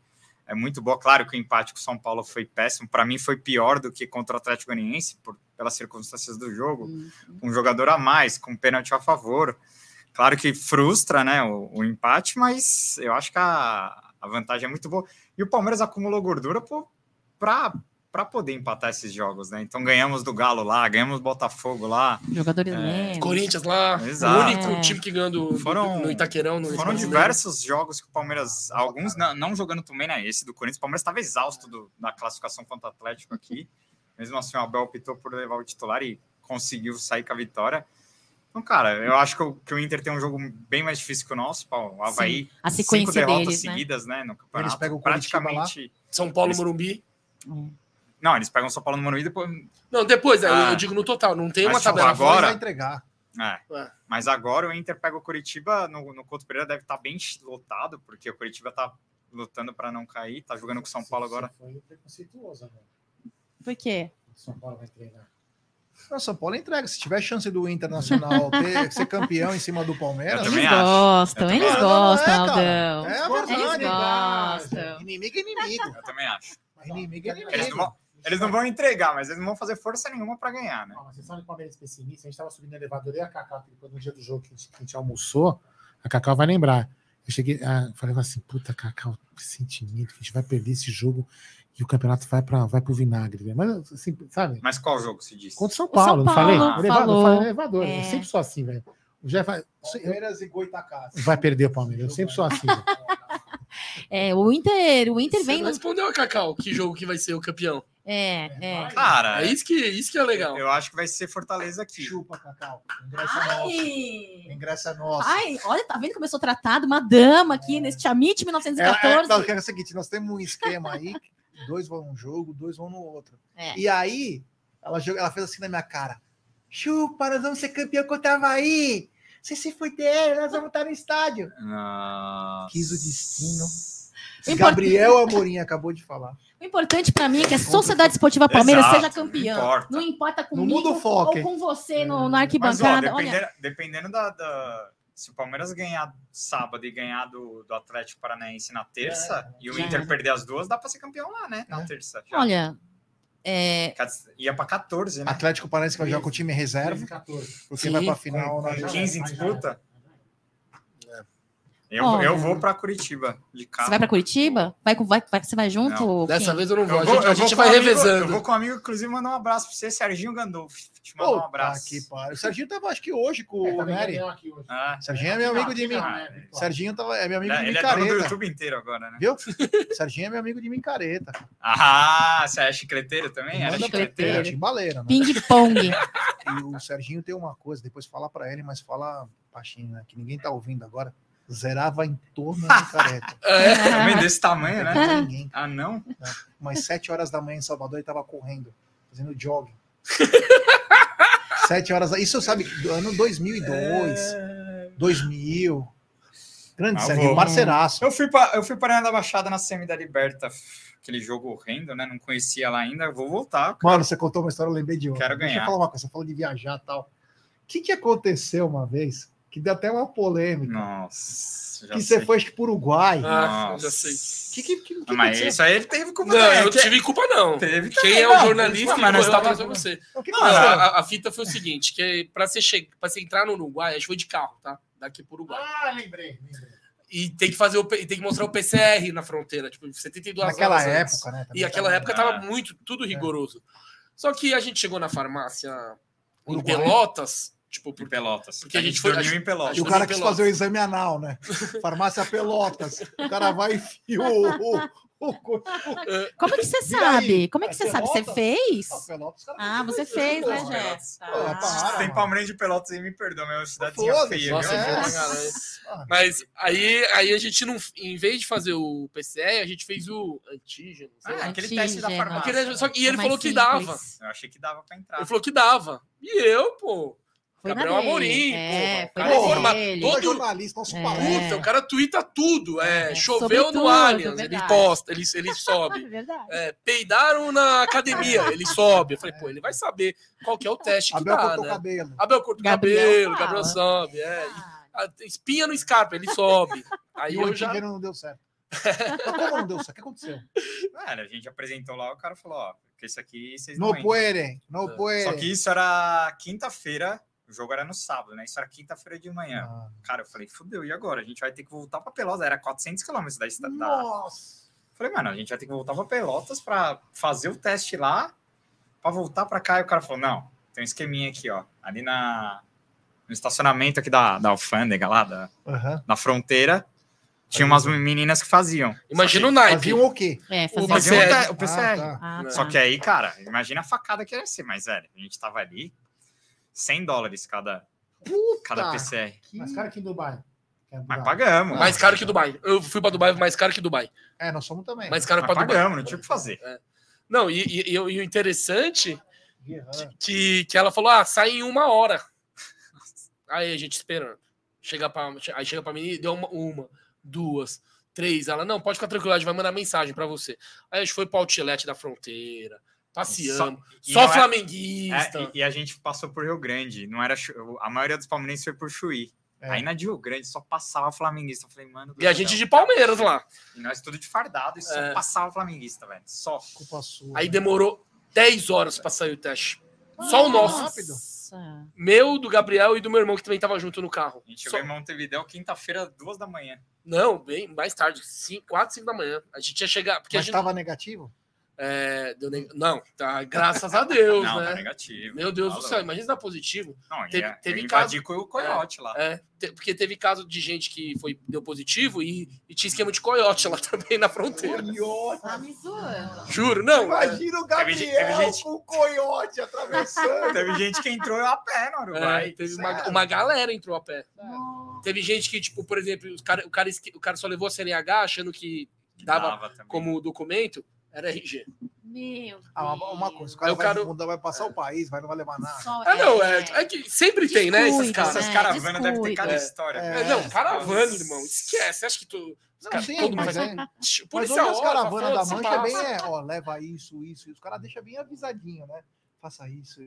é muito boa. Claro que o empate com o São Paulo foi péssimo, para mim foi pior do que contra o Atlético Goianiense, por, pelas circunstâncias do jogo Hum. um jogador a mais, com pênalti a favor. Claro que frustra né, o, o empate, mas eu acho que a, a vantagem é muito boa. E o Palmeiras acumulou gordura para poder empatar esses jogos, né? Então ganhamos do Galo lá, ganhamos do Botafogo lá. Jogadores É. Corinthians lá, Exato. o único É. time que ganhou do, Foram- no Itaquerão. No Foram diversos jogos que o Palmeiras, alguns não, não jogando também, né? Esse do Corinthians, o Palmeiras estava exausto do- da classificação contra o Atlético aqui. Mesmo assim, o Abel optou por levar o titular e conseguiu sair com a vitória. Então, cara, eu acho que o, que o Inter tem um jogo bem mais difícil que o nosso. pô, O Havaí, a cinco sequência derrotas deles, né? seguidas, né? No campeonato. Eles pegam o praticamente. São Paulo, Eles- Morumbi. Não, eles pegam São Paulo no Morumbi e depois. Não, depois, Ah. eu digo no total, não tem uma tabela. agora- Agora vai entregar. É. É. Mas agora o Inter pega o Curitiba no, no Couto Pereira, deve estar bem lotado, porque o Curitiba tá lutando para não cair, tá jogando com o São Paulo agora. Foi preconceituoso agora. Por quê? São Paulo vai treinar. Não, São Paulo entrega. Se tiver chance do Internacional <laughs> ter, ser campeão em cima do Palmeiras, Eles acho. gostam, eles acho. gostam, Não, não é. Aldão. é a Eles verdade. gostam. Inimigo é inimigo. Eu também acho. Inimigo é Eles não, inimigo. vão, eles não vão entregar, mas eles não vão fazer força nenhuma para ganhar, né? Não, mas vocês sabem que o Palmeiras é pessimista. A gente tava subindo no elevador e a depois no dia do jogo que a gente, que a gente almoçou, a Cacau vai lembrar. Eu cheguei, ah, falei assim, puta, Cacau, que sentimento, que a gente vai perder esse jogo e o campeonato vai para vai pro vinagre. velho. Mas, assim, sabe? Mas qual jogo se diz? Contra o São O Paulo, São não falei? Paulo No elevador, falei elevador. É. Eu sempre sou assim, velho. Já vai, Palmeiras e Goitacás. vai perder o Palmeiras. Eu sempre sou assim. <laughs> É, o Inter, o Inter Você vem não no... respondeu, Cacau, que jogo que vai ser o campeão. É, é. Cara, É isso que, isso que é legal. eu acho que vai ser Fortaleza aqui. Chupa, Cacau. Ingresso é nosso. Ai, Ingresso é nosso. ai, olha, tá vendo como eu sou tratado? Uma dama aqui nesse Amit É, é, 1914. não, é o seguinte, nós temos um esquema aí, dois vão num jogo, dois vão no outro. É. E aí, ela, jogou- ela fez assim na minha cara. Chupa, nós vamos ser campeão contra o Havaí. Você se fuder, nós vamos estar no estádio. Nossa. Quis o destino. Gabriel Amorim acabou de falar. O importante pra mim é que a Sociedade Esportiva Palmeiras Exato, seja campeã. não importa. Não importa No comigo mundo foco, ou com você no, na Mas, ó, arquibancada. Olha, dependendo, dependendo da, da- Se o Palmeiras ganhar sábado e ganhar do, do Atlético Paranaense na terça e o Inter era. perder as duas, dá pra ser campeão lá, né? Na É. terça. já. olha, é, Ia pra 14, né? Atlético Paranaense vai jogar com o time reserva, 14. porque Sim. vai pra final na 15 em disputa. Eu, Olha. eu vou pra Curitiba de você carro. vai pra Curitiba? Vai, com- vai, vai- você vai junto? Dessa Kim? vez eu não vou. Eu A vou, gente, a gente vou vai amigo- revezando. Eu vou com um amigo, inclusive, mandar um abraço pra você, Serginho Gandolfo. Te mandar um abraço. que pariu. O Serginho tava, acho que hoje com É, o Nery. aqui. Ah, Serginho é meu amigo de mim. Serginho tava, é meu amigo de ele é do micareta. YouTube inteiro agora, né? Viu? Serginho é meu amigo de micareta. Ah, você é chicleteiro também? Era chicleteiro? É, timbaleira, né? Ping-pong. E o Serginho tem uma coisa, depois fala pra ele, mas fala baixinho, né? Que ninguém tá ouvindo agora. Zerava em torno da micareta. <laughs> É. <laughs> Também desse tamanho, né? Não ninguém. Ah, não? Umas sete horas da manhã em Salvador ele tava correndo, fazendo jogging. <laughs> sete horas. Isso sabe, do ano 2002, 2000. Grande Ah, vou. parceiraço. Eu fui para eu fui para da Baixada na semi da Liberta, aquele jogo horrendo, né? Não conhecia lá ainda. Vou voltar. Mano, você contou uma história, eu lembrei de outra. Quero Deixa ganhar. eu falar uma coisa, você falou de viajar e tal. O que, que aconteceu uma vez que deu até uma polêmica? Nossa, que sei. você foi pro Uruguai. Ah, Nossa. já sei. Que, que, que, que Ah, mas isso aí ele teve culpa Não, eu que- tive culpa, não. Teve Quem também, é o não. jornalista Não, que mas nós tava- você. Não, aconteceu? a, a fita foi o seguinte, que para você, che... pra você entrar no Uruguai, a gente foi de carro, tá? Daqui pro Uruguai. Ah, lembrei, lembrei. E tem que fazer o tem que mostrar o PCR na fronteira, tipo, 72 Naquela horas antes. época, né? também E aquela época tava muito, tudo rigoroso. Só que a gente chegou na farmácia em Uruguai. Pelotas, tipo, por- Pelotas. Porque a gente foi- dormiu a em Pelotas. E o cara quis Pelotas. fazer o exame anal, né? <laughs> Farmácia Pelotas. O cara vai e enfia o. o, o, o Como é que você sabe? aí. Como é que você sabe? Você fez? Ah, Pelotas, Ah, você fez, né, Jé? Pô, Tá. para. Tem. Palmeiras de Pelotas aí, me perdoa, mas é uma cidadezinha Foda-se, feia. Nossa, é. Ah, Mas aí, aí a gente não, em vez de fazer o PCR, a gente fez o antígeno. Ah, aquele teste da Antígeno. farmácia. Aquele- só que- e ele falou que simples. dava. Eu achei que dava pra entrar. Ele falou que dava. E eu, pô. Foi Gabriel. Amorim, É, pô, foi cara dele. todo- jornalista, nosso É. Puta, o cara twitta tudo. É, É, choveu sobre no tudo, Allianz, ele verdade. posta, ele, ele <laughs> sobe. É. É, peidaram na academia, ele sobe. Eu falei, pô, ele vai saber qual que é o teste que Abel dá, cortou o né? cabelo. Abel corta o Gabriel cabelo, fala. Gabriel sobe. É. Ah, espinha no Scarpa, ele sobe. Aí E o eu já. antígeno não deu certo. Mas como não deu certo? O que aconteceu? Cara, a gente apresentou lá, o cara falou, ó, porque isso aqui vocês Não não puerem, não É. puerem. Só que isso era quinta-feira, o jogo era no sábado, né? Isso era quinta-feira de manhã. Ah, Cara, eu falei, fudeu, e agora? A gente vai ter que voltar pra Pelotas, era 400 quilômetros da cidade. Nossa. Falei, mano, a gente vai ter que voltar pra Pelotas pra fazer o teste lá, pra voltar pra cá. E o cara falou, não, tem um esqueminha aqui, ó, ali na, no estacionamento aqui da, da alfândega lá, da, Aham. na fronteira, tinha umas meninas que faziam. Imagina o naipe. Faziam o quê? É, Faziam PCR. o te- o PCR. Ah, tá. Ah, tá. Só que aí, cara, imagina a facada que ia ser, mas, velho, a gente tava ali, 100 dólares cada, cada Puta, PCR. que- Mas cara aqui em Dubai. que é Mas Dubai. pagamos. Mais caro que Dubai. Eu fui pra Dubai mais caro que Dubai. É, nós somos também. Mais caro Mas pra Dubai. pagamos, não tinha o que fazer. Não, e, e- e o- e o interessante que, que ela falou: ah, sai em uma hora. <laughs> Aí a gente esperando. Chega pra, aí chega pra mim, deu uma, uma, duas, três. Ela, não, pode ficar tranquila, a gente vai mandar mensagem pra você. Aí a gente foi pro outlet da fronteira, passeamos. e Só, não é- flamenguista. É, e, e a gente passou por Rio Grande, não era a maioria dos palmeirenses foi por Chuí. É. Aí na de Rio Grande só passava flamenguista. Eu falei, mano. E a gente de Palmeiras lá. E nós tudo de fardado e só É. passava flamenguista, velho. Só. Culpa sua. Aí demorou 10 horas pra sair o teste. Só o nosso. rápido. Meu, do Gabriel e do meu irmão, que também tava junto no carro. A gente chegou Só- em Montevideo quinta-feira, duas da manhã. Não, bem mais tarde, 4, 5 da manhã. A gente ia chegar. Porque a Mas gente... estava negativo? É, deu neg- Não, tá, graças a Deus, não, tá né? negativo. Meu Deus do Falou. céu, imagina se dá positivo. Não, Teve- ia, teve caso- o coiote lá. É, te- porque teve caso de gente que foi, deu positivo e, e tinha esquema de coiote lá <laughs> também na fronteira. Coiote. Tá me zoando. Juro, não. é, Imagina o Teve gente- teve Gabriel gente- com o coiote atravessando. Teve gente que entrou a pé no é, Uruguai. teve uma, sério? uma galera entrou a pé. Nossa. Teve gente que, tipo, por exemplo, o cara, o cara, o cara só levou a CNH achando que dava também. como documento era RG. Meu Ah, uma, uma coisa, o cara, o vai, cara- mudar, vai passar o país, vai, não vai levar nada. Só- Ah, não, é, é que sempre tem, né? Esses Descuida, caras. Essas né? caravanas devem ter cada É. história. É. velho. É, não, caravana, irmão. Esquece. Acho que tu. Não, caras- sim, mas é. O Mas policial hoje as olha, caravanas da mancha é bem, é, ó, leva isso, isso, isso. Os caras deixam bem avisadinho, né? Faça isso.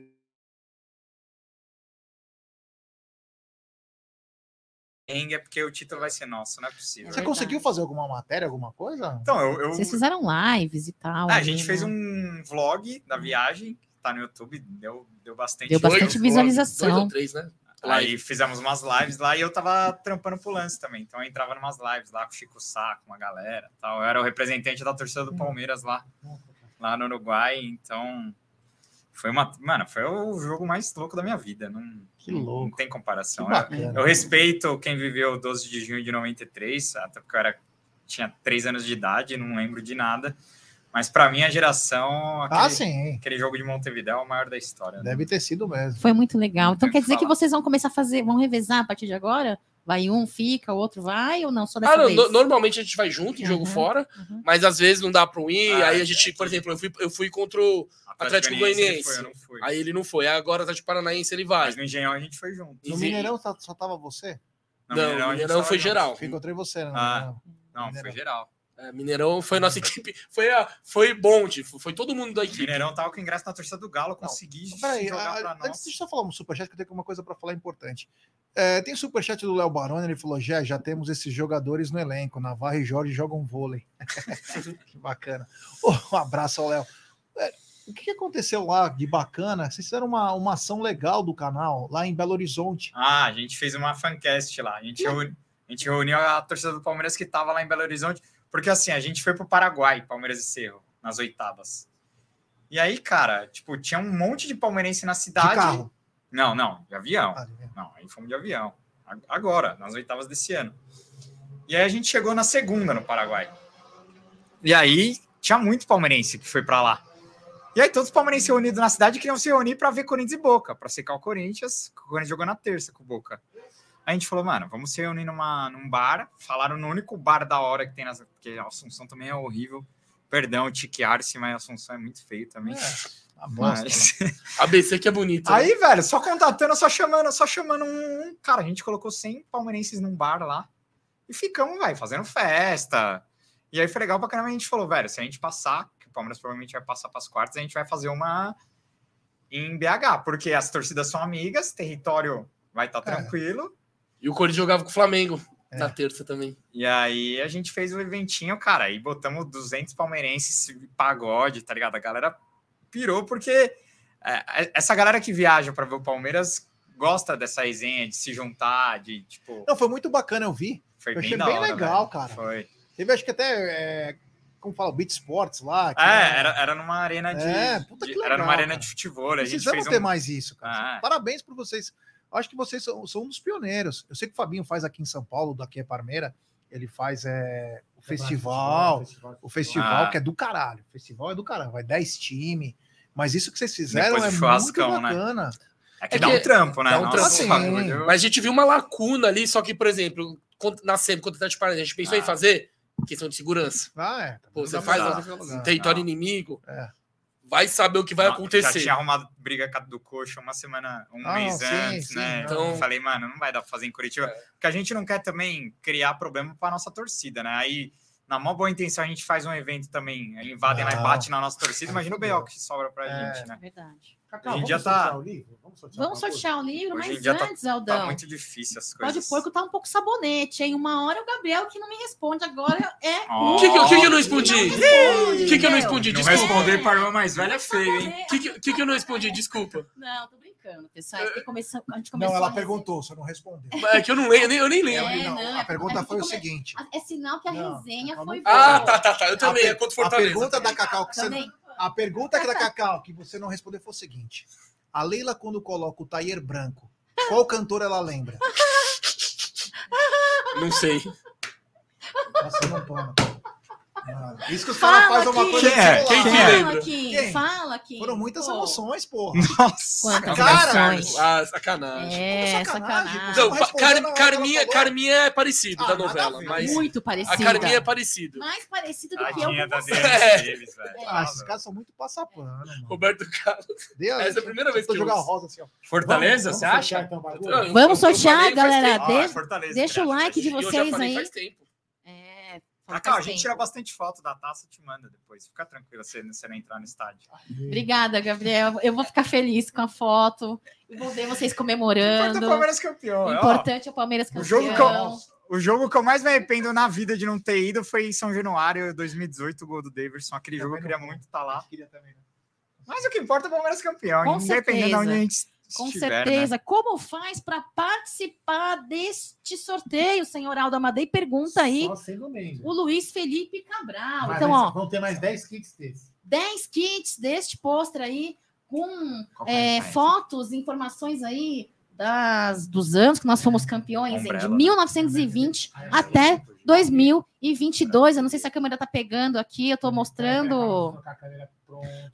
Perrengue é porque o título vai ser nosso, não é possível. Você verdade. conseguiu fazer alguma matéria, alguma coisa? Então, eu. eu- Vocês fizeram lives e tal. Ah, a gente fez né? um vlog da viagem, que tá no YouTube, deu, deu bastante. Deu bastante dois, visualização. Dois ou três, né? Aí fizemos umas lives lá e eu tava trampando pro lance também. Então eu entrava numas lives lá com o Chico Sá, com uma galera tal. Eu era o representante da torcida do Palmeiras lá, lá no Uruguai. Então foi uma. Mano, foi o jogo mais louco da minha vida. Não, Que não louco. tem Que comparação. Eu, bacana. eu respeito quem viveu o 12 de junho de 93, até porque eu era, tinha três anos de idade, não lembro de nada. Mas pra minha geração, aquele, Ah, sim. aquele jogo de Montevideo é o maior da história. né? Deve ter sido mesmo. Foi muito legal. Então Tem quer que dizer que falar. vocês vão começar a fazer, vão revezar a partir de agora? Vai um, fica, o outro vai ou não? Só dessa Ah, não, vez? no- normalmente a gente vai junto em jogo Uhum. fora, Uhum. mas às vezes não dá pra um ir. Ah, aí a é, gente, por é. exemplo, eu fui, eu fui contra o. Atlético Goianiense, ele foi, não. Aí ele não foi. Aí agora Atlético Paranaense ele vai. Mas no Engenhão a gente foi junto. No Mineirão tá- só tava você? Não, gente Mineirão tava foi junto. geral. Encontrei você, né? Ah. Mineirão. Não, Mineirão. foi geral. É, Mineirão foi nossa <laughs> equipe. Foi, a, foi bonde, foi foi todo mundo da equipe. Mineirão tava com ingresso na torcida do Galo, consegui Peraí, jogar a- pra antes nós. deixa eu só falar um superchat, que eu tenho uma coisa para falar importante. É, tem superchat do Léo Baroni, ele falou: já, já temos esses jogadores no elenco. Navarro e Jorge jogam vôlei. <laughs> que bacana. Ô, um abraço ao Léo. É, o que aconteceu lá de bacana? Vocês fizeram uma, uma ação legal do canal lá em Belo Horizonte. Ah, a gente fez uma fancast lá. A gente, reuni- a gente reuniu a torcida do Palmeiras que tava lá em Belo Horizonte, porque assim, a gente foi pro Paraguai, Palmeiras e Cerro, nas oitavas. E aí, cara, tipo, tinha um monte de palmeirense na De cidade. carro. Não, não, de avião. Ah, de ver. Não, aí fomos de avião. Agora, nas oitavas desse ano. E aí a gente chegou na segunda no Paraguai. E aí tinha muito palmeirense que foi pra lá. E aí todos os palmeirenses reunidos na cidade queriam se reunir pra ver Corinthians e Boca, pra secar o Corinthians. O Corinthians jogou na terça com o Boca. Aí a gente falou, mano, vamos se reunir numa, num bar. Falaram no único bar da hora que tem nas. Porque a Assunção também é horrível. Perdão, Tique Arce, mas a Assunção é muito feio também. A bosta. <laughs> Mas- ABC que é bonito. né? Aí, velho, só contatando, só chamando, só chamando um. Cara, a gente colocou 100 palmeirenses num bar lá e ficamos, velho, fazendo festa. E aí foi legal pra caramba. A gente falou, velho, se a gente passar, o Palmeiras provavelmente vai passar pras quartas, a gente vai fazer uma em BH, porque as torcidas são amigas, território vai estar É. tranquilo. E o Corinthians jogava com o Flamengo É. na terça também. E aí a gente fez o eventinho, cara, e botamos 200 palmeirenses, pagode, tá ligado? A galera pirou, porque é, essa galera que viaja para ver o Palmeiras gosta dessa resenha, de se juntar, de, tipo, Não, foi muito bacana, eu vi. foi eu bem achei da bem hora, legal, velho. cara. Foi. Teve, acho que até, é, como fala, o Beat Sports lá. que É, era, era numa arena de, É, puta de- que era numa legal, arena cara. de futebol, a gente Precisamos fez ter um... mais isso, cara. Ah. Parabéns por vocês. Acho que vocês são, são um dos pioneiros. Eu sei que o Fabinho faz aqui em São Paulo, daqui é Parmeira. Ele faz é, o festival, o festival Ah. que é do caralho. O festival é do caralho, vai 10 times. Mas isso que vocês fizeram Depois é muito churrascão, né? bacana. É que É dá que um trampo, né? dá um Nossa, trampo. Sim. bagulho. Mas a gente viu uma lacuna ali, só que, por exemplo, na SEMI, contra o Atlético Paranaense, a gente pensou Ah. em fazer questão de segurança. Ah, é. Pô, você faz lugar. Território Não. inimigo. É. Vai saber o que vai Não, Já acontecer. tinha arrumado briga com a do Coxa uma semana, um Ah, mês sim, antes, sim, né? Então, Então- falei, mano, não vai dar pra fazer em Curitiba. É. Porque a gente não quer também criar problema pra nossa torcida, né? Aí, na mó boa intenção, a gente faz um evento também, invadem lá e Não. bate na nossa torcida. Imagina o B.O. que sobra pra É. gente, né? Verdade. Cacau, A gente vamos já tá- sortear o livro? Vamos sortear, Vamos o livro, Hoje mas tá- antes, Tá Aldão. muito difícil as Pode coisas. porco tá um pouco sabonete, hein? Uma hora é o Gabriel que não me responde, agora é. Ó. O que, que, o que que eu não respondi? O que, que eu não respondi? Não Desculpa. responder pra irmã mais velha é feio, hein? O que, que, que que eu não respondi? <laughs> Desculpa. Não, tô brincando, pessoal. É que começou- a gente começou Não, ela a- perguntou, você não respondeu. É que eu não lembro, eu nem, eu nem É, lembro. Não, não, a é- pergunta é foi o porque seguinte. É sinal que a Não, resenha foi. Ah, tá, tá, tá. Eu também, A é per- contra o A pergunta da Cacau que você. A pergunta da Cacau, que você não respondeu, foi o seguinte: A Leila, quando coloca o taier branco, qual cantor ela lembra? Não sei. Nossa, não toma. Isso que os caras Fala, fazem uma Kim. coisa Quem é? Quem celular. que é? lembra? Kim. Quem? Fala, Kim. Foram muitas Pô, emoções, porra. Nossa. Quantas Cara, emoções. Ah, sacanagem. É, sacanagem, sacanagem. Não, Car- Carminha? Carminha é parecido Ah, da novela, mas Muito parecida. a Carminha é parecido. Mais parecido do A que eu com da você. É. Davis, velho. Ah, esses caras são muito passapano. Roberto Carlos. A- Essa é a primeira vez que eu jogar rosa assim, ó. Fortaleza, você vamos acha? Vamos sortear, galera. Deixa- é o like de vocês aí. É, Cacau, a gente tira bastante foto da taça e te manda depois. Fica tranquila se você não entrar no estádio. Obrigada, Gabriel. Eu vou ficar feliz com a foto. Eu vou ver vocês Importa o comemorando. Palmeiras campeão. O ó. importante é o Palmeiras O jogo, que campeão. eu, o jogo que eu mais me arrependo na vida de não ter ido foi em São Januário 2018, o gol do Davidson. Aquele jogo eu queria muito estar lá. Queria também. Mas o que importa é o Palmeiras campeão, Com independente de onde a gente Com estiver, né? certeza. Como faz para participar deste sorteio, senhor Aldo Amadei? Pergunta aí o Luiz Felipe Cabral. Mas então, vai- ó, Vão ter mais 10 kits desses. 10 kits deste pôster aí com é é, fotos, informações aí das, dos anos que nós fomos campeões, hein, de Umbrella, né? 1920 até 2022. Eu não sei se a câmera tá pegando aqui, eu tô mostrando.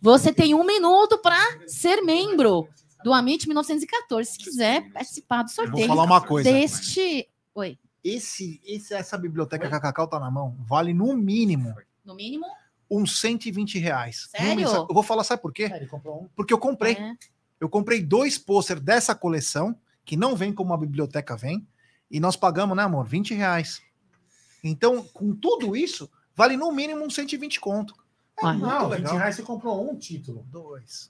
Você tem um minuto para ser membro do Amit 1914, se quiser participar do Eu Vou sorteio falar uma coisa. deste. Oi, Esse, esse, essa biblioteca que a Cacau tá na mão vale no mínimo no mínimo. uns 120 reais. Sério? Eu vou falar, sabe por quê? É, um. Porque eu comprei. É. Eu comprei dois pôster dessa coleção, que não vem como a biblioteca vem, e nós pagamos, né, amor? 20 reais. Então, com tudo isso, vale no mínimo uns 120 conto. É muito Não, 20 legal. reais você comprou um título. Dois.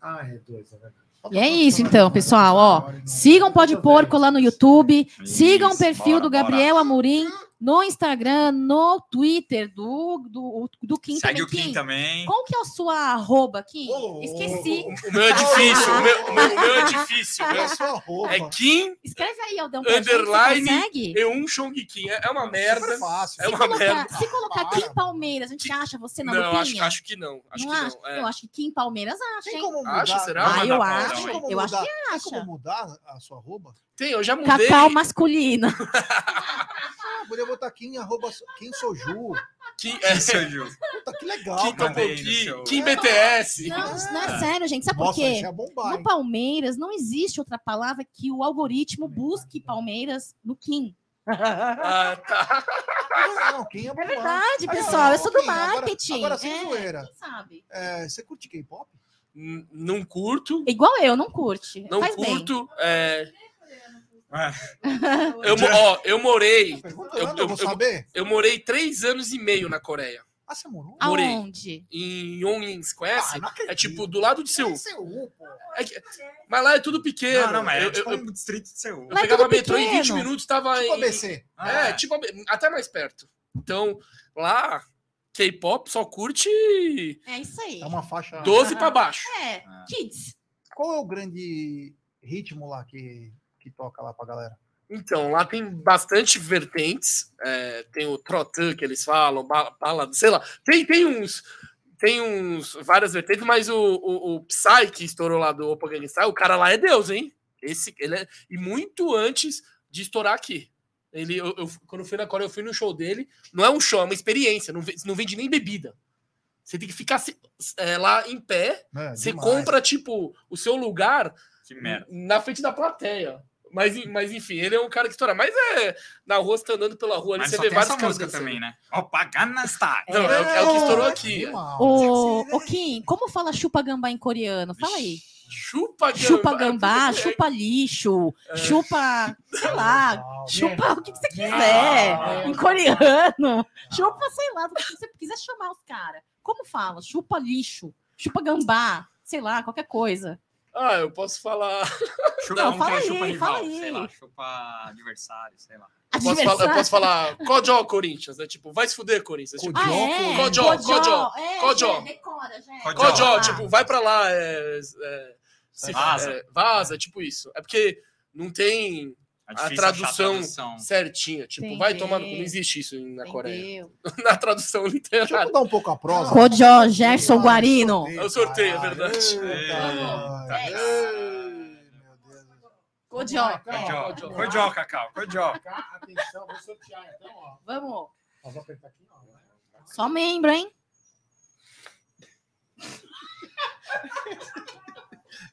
Ah, é dois, é verdade. E é isso então, pessoal, ó. Sigam Pode Porco lá no YouTube, sigam o perfil do. Gabriel Amorim no Instagram, no Twitter do, do, do Kim Segue também. o Kim também. Qual que é a sua arroba, Kim? Ô, Esqueci. O meu é difícil. O meu, o meu- o meu é difícil. O <laughs> meu a sua roupa. É Kim Escreve aí, Aldão, gente, Underline consegue? E1 Chong Kim. É é uma merda. Fácil. É uma colocar, merda. se colocar. Kim Palmeiras, a gente acha você na Não, acho, lupinha? acho que não. Acho não que acha? não. é. Eu acho que Kim Palmeiras acha, Tem hein? como mudar? Acha? Será? Ah, eu acho. Tem Eu acho que Tem acha. como mudar a sua arroba? Tem, eu já mudei. Cacau masculino. <laughs> Poderia botar aqui em arroba Kim Soju. Kim, é, Gil. Puta, que legal. Kim Topoki, Kim BTS. Não, não é sério, gente. Sabe por Nossa, quê? isso é bombar, No hein? Palmeiras não existe outra palavra que o algoritmo busque Palmeiras no Kim. Ah, tá. Não, Kim é É verdade, Ah, pessoal. Eu sou do Kim, agora- marketing. Agora, sem É, zoeira. sabe? É, você curte K-pop? Não curto. Igual eu, não curte. Não Faz bem. curto. é, É. <laughs> eu, ó, eu morei. Pergunta, Eu- eu, eu- vou eu- saber. Eu morei três anos e meio na Coreia. Ah, você morou? Morei. Aonde? Em Yongin, você conhece? Ah, é tipo do lado de Seul. É Seul, pô. É que- mas lá é tudo pequeno. Não, não, mas eu, é tipo eu- um distrito de Seul. eu Lá é pegava tudo metrô em 20 pequeno. minutos, tava Tipo em. ABC. É, tipo, até mais perto. Então, lá, K-pop só curte É isso aí. É uma faixa. 12 pra baixo. É, kids. Qual é o grande ritmo lá que, que toca lá pra galera? Então, lá tem bastante vertentes. é, tem o Trotan que eles falam, ba- bala, sei lá. Tem, tem uns. Tem uns várias vertentes, mas o, o, o Psy que estourou lá do Opa Gangnam Style, o cara lá é Deus, hein? Esse, ele é, e muito antes de estourar aqui. Ele, eu, eu- quando eu fui na Coreia, eu fui no show dele. Não é um show, é uma experiência. Não, não vende nem bebida. Você tem que ficar se- é, lá em pé. É, Você demais. compra, tipo, o seu lugar na frente da plateia. Mas, mas enfim, ele é um cara que estoura. Mas é. Na rua, você tá andando pela rua ali, Mas você só vê tem vários essa caras música também, né? Opa, Gangnam Style. Não, é, o- é o que estourou aqui. Animal. Ô, ô, Kim, como fala chupa gambá em coreano? Fala aí. Chupa gambá. Chupa gambá, É, chupa lixo, É. chupa, sei lá, chupa o que que você quiser. Em coreano. Chupa, sei lá, o que você quiser chamar os caras. Como fala? Chupa lixo, chupa gambá, sei lá, qualquer coisa. Ah, eu posso falar. Chupa Não, um fala é aí, chupa fala rival, aí. sei lá, chupa adversário, sei lá. Eu <laughs> posso falar, eu posso falar Cojó Corinthians, né? Tipo, vai se fuder, Corinthians. Tipo, Ah, é? É, Cojó. já decora, já é. Cojó, Ah. tipo, vai pra lá, é, é, se- Vaza. é, vaza, tipo isso. É porque não tem. É a achar tradução, certinha. Tipo, vai tomar no cu. Não existe isso na Coreia. Entendeu? <laughs> Na tradução Deixa eu literária. mudar um pouco a prosa. Cojó, Gerson Guarino. É o sorteio, é verdade. Dez. ei, meu Deus. Cojó. Cojó, Cojó, Cacau, Cojó. Atenção, vou sortear. Então, ó. Vamos. Ó, Vou apertar aqui, ó. Só membro, hein?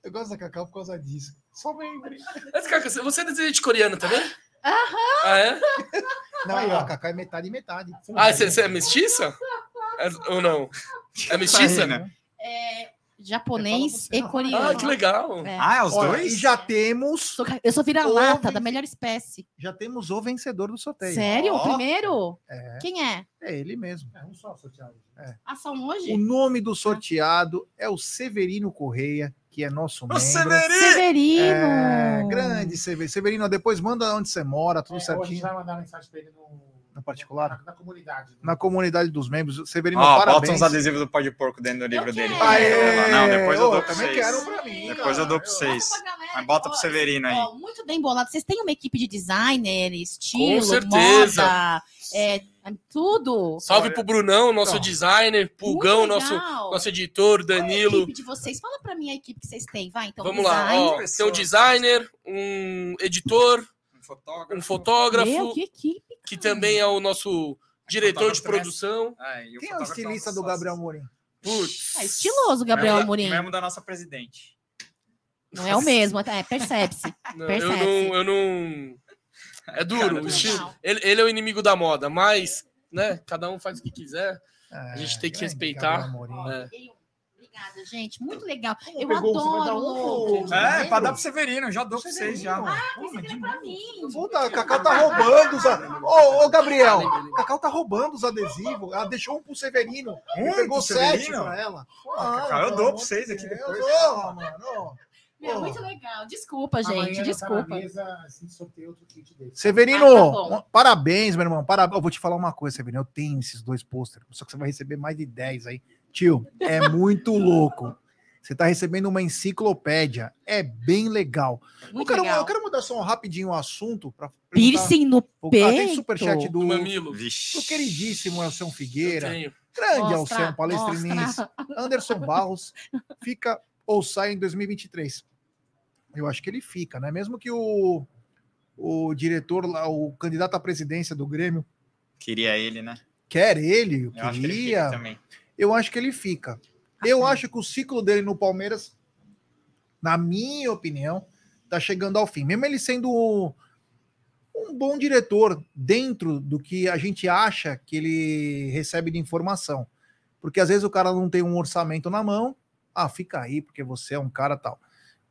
Eu gosto da Cacau por causa disso. Só membro. Você é descendente coreano também? Aham. Ah, é? Não, Aí, ó. a Cacau é metade e metade. Ah, você, você é mestiça? É- ou não? É mestiça? né? É, japonês e coreano. Ah, que legal. É. Ah, é os Olha, dois? E já temos, Sou Eu sou vira-lata, da melhor espécie. já temos o vencedor do sorteio. Sério? O Ó, primeiro? É, Quem é? é ele mesmo. É um só sorteado. Ação O hoje? nome do sorteado é o Severino Correia, que é nosso O membro. Severino! Severino. É, grande Severino. Severino, depois manda onde você mora, tudo É, hoje a gente certinho. vai mandar mensagem pra ele no, No particular? Na, na comunidade. né? Na comunidade dos membros. Severino, bota parabéns. uns adesivos do pó de porco dentro do livro Eu dele. Aê! Não, depois eu dou pra também vocês. quero um pra mim. Depois eu dou pra cara. vocês. Mas bota pro Severino aí. ó, muito bem bolado. Vocês têm uma equipe de designer, estilo, certeza. moda, é, tudo. Salve Olha, pro Brunão, nosso então. designer, Pulgão, nosso, nosso editor, Qual é a Danilo. equipe de vocês? Fala pra mim a equipe que vocês têm. Vai, então. Vamos lá, design. ó, tem um designer, um editor, Um fotógrafo. um fotógrafo, Meu, que equipe. que também é o nosso diretor de Fotógrafo produção. É, e Quem é o fotógrafo estilista do. Gabriel Morim? Putz. É estiloso, Gabriel Mesmo da- Amorim. Mesmo da nossa presidente. Não é o mesmo, é, percebe-se. <laughs> Eu Percebe. não, eu não. É duro. Cara, estilo- ele, ele é o inimigo da moda, mas, né? Cada um faz o que quiser. É, gente tem que respeitar. Morim. É. Obrigada, gente. Muito legal. Eu pegou? Você dar adoro um É, pra dar pro Severino, já dou pra vocês já. Aqui é pra mim. Puta, a Cacau tá roubando os adesivos. Ô, ô, Gabriel, a Cacau tá roubando os adesivos. Ela deixou um pro Severino. Um pegou pro sete Severino? pra ela. Cacau, eu dou pra vocês aqui depois. ô, mano. Meu, Pô. muito legal. Desculpa, gente. tá Desculpa. mesa, assim. Severino, Ah, tá parabéns, meu irmão. Parabéns. Eu vou te falar uma coisa, Severino. Eu tenho esses dois pôsteres, só que você vai receber mais de 10 aí. Tio, é muito <laughs> louco. Você tá recebendo uma enciclopédia. É bem legal. Eu quero, legal. eu quero mudar só um rapidinho o assunto para Piercing no Ah, tem peito. superchat do, Do mamilo. Do queridíssimo Elson Figueira. Grande Alceu, palestrinense. Anderson Barros fica ou sai em 2023. Eu acho que ele fica, né? Mesmo que o, o diretor lá, o candidato à presidência do Grêmio, Queria ele, né? quer ele, eu Eu acho que ele queria, fica também. eu acho que ele fica. Eu acho que o ciclo dele no Palmeiras, na minha opinião, tá chegando ao fim. Mesmo ele sendo um bom diretor dentro do que a gente acha que ele recebe de informação. Porque às vezes o cara não tem um orçamento na mão, ah, fica aí porque você é um cara tal.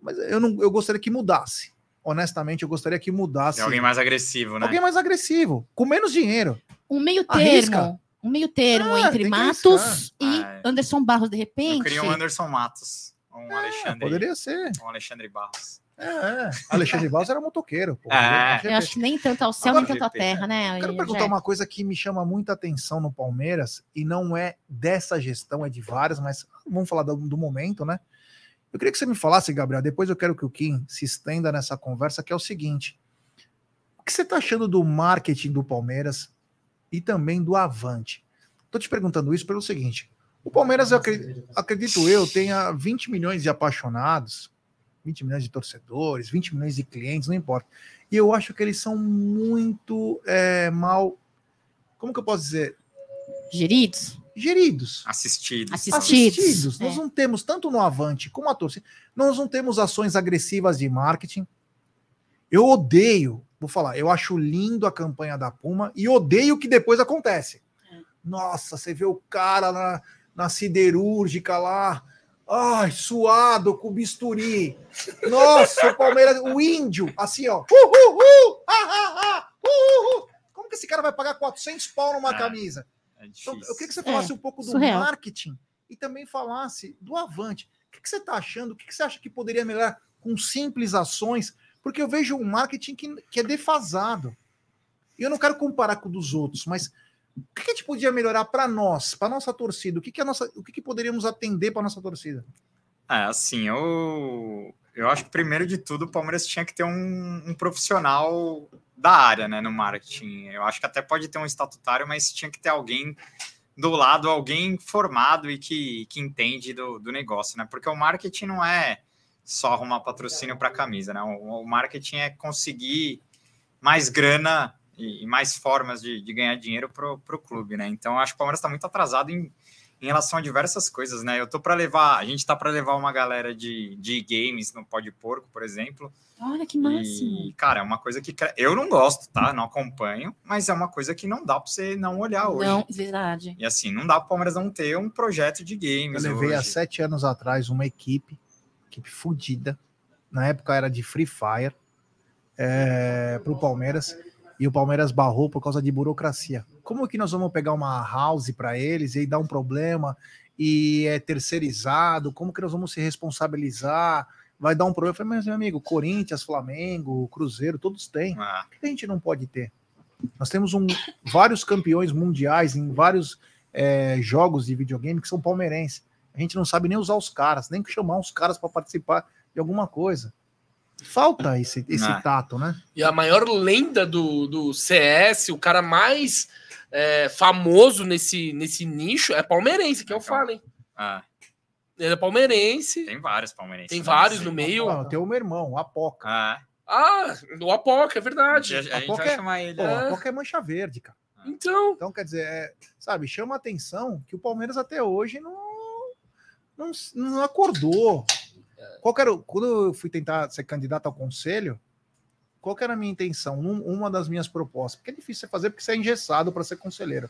Mas eu não, eu gostaria que mudasse. Honestamente, eu gostaria que mudasse. Tem alguém mais agressivo, né? Alguém mais agressivo, com menos dinheiro. Um meio Arrisca. termo. Um meio termo Ah, entre Matos e Ah, é. Anderson Barros, de Eu repente. queria um Anderson Matos. Um É, Alexandre. poderia ser. Um Alexandre Barros. É, é. Alexandre Barros era motoqueiro. Pô. <laughs> É. Eu acho que nem tanto ao céu, Agora, nem tanto à terra, né? Eu quero perguntar uma coisa que me chama muita atenção no Palmeiras, e não é dessa gestão, é de várias, mas vamos falar do, do momento, né? Eu queria que você me falasse, Gabriel, depois eu quero que o Kim se estenda nessa conversa, que é o seguinte: o que você está achando do marketing do Palmeiras e também do Avante? Tô te perguntando isso pelo seguinte: o Palmeiras, eu acredito, acredito eu, tenha 20 milhões de apaixonados, 20 milhões de torcedores, 20 milhões de clientes, não importa. E eu acho que eles são muito é, mal. Como que eu posso dizer? Geridos? Geridos. Assistidos. Assistidos. Assistidos. É. Nós não temos, tanto no Avante como a torcida, nós não temos ações agressivas de marketing. Eu odeio, vou falar, eu acho lindo a campanha da Puma e odeio o que depois acontece. Nossa, você vê o cara na, na siderúrgica lá, ai, suado com bisturi. Nossa, o Palmeiras, o índio, assim, ó. Uh, uh, uh, ah, ah, ah, uh, uh, uh. Como que esse cara vai pagar 400 pau numa É. camisa? É Então, difícil. eu queria que você falasse É, um pouco do surreal. marketing e também falasse do Avante. O que, que você está achando? O que, que você acha que poderia melhorar com simples ações? Porque eu vejo um marketing que, que é defasado. E eu não quero comparar com o dos outros, mas o que, que a gente podia melhorar para nós, para nossa torcida? O que, que, a nossa, o que, que poderíamos atender para nossa torcida? É, assim, eu, eu acho que primeiro de tudo o Palmeiras tinha que ter um, um, profissional da área, né, no marketing. Eu acho que até pode ter um estatutário, mas tinha que ter alguém do lado, alguém formado e que, que entende do, do negócio, né? Porque o marketing não é só arrumar patrocínio para camisa, né? O, o, marketing é conseguir mais grana e, e mais formas de, de ganhar dinheiro para o clube, né? Então, acho que o Palmeiras está muito atrasado em, em relação a diversas coisas, né? Eu tô para levar, a gente tá para levar uma galera de, de games no Pó de Porco, por exemplo. Olha que máximo. E, cara, é uma coisa que eu não gosto, tá? Não acompanho, mas é uma coisa que não dá para você não olhar hoje. Não, verdade. E assim, não dá para o Palmeiras não ter um projeto de games. Eu levei hoje. há sete anos atrás uma equipe, equipe fodida. Na época era de Free Fire, é, para o Palmeiras e o Palmeiras barrou por causa de burocracia. Como que nós vamos pegar uma house para eles e dar um problema e é terceirizado? Como que nós vamos se responsabilizar? Vai dar um problema. Eu falei, mas meu amigo, Corinthians, Flamengo, Cruzeiro, todos têm. Ah. O que a gente não pode ter? Nós temos um, vários campeões mundiais em vários é, jogos de videogame que são palmeirenses. A gente não sabe nem usar os caras, nem chamar os caras para participar de alguma coisa. Falta esse, esse ah. tato, né? E a maior lenda do, do CS, o cara mais é, famoso nesse, nesse nicho é palmeirense, que eu então, falo, hein? Ah. Ele é palmeirense. Tem vários palmeirenses. Tem vários no meio. Não, tem o meu irmão, o Apoca. Ah, ah o Apoca, é verdade. A, a, a gente vai é, chamar ele. Pô, é. Apoca é mancha verde, cara. Então. Então, quer dizer, é, sabe, chama atenção que o Palmeiras até hoje não, não, não acordou. Qual era, quando eu fui tentar ser candidato ao conselho, qual era a minha intenção? Um, uma das minhas propostas, porque é difícil você fazer porque você é engessado para ser conselheiro.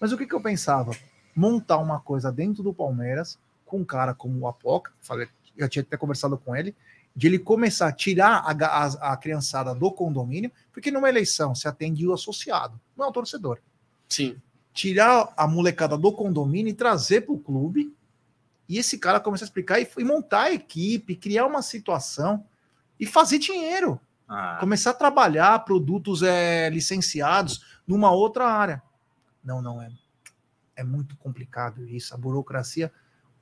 Mas o que, que eu pensava? Montar uma coisa dentro do Palmeiras, com um cara como o Apoca, falei, eu tinha até conversado com ele, de ele começar a tirar a, a, a criançada do condomínio, porque numa eleição se atende o associado, não é o torcedor. Sim. Tirar a molecada do condomínio e trazer para o clube e esse cara começou a explicar e, e montar a equipe, criar uma situação e fazer dinheiro. Ah. Começar a trabalhar produtos é, licenciados numa outra área. Não, não é. É muito complicado isso, a burocracia.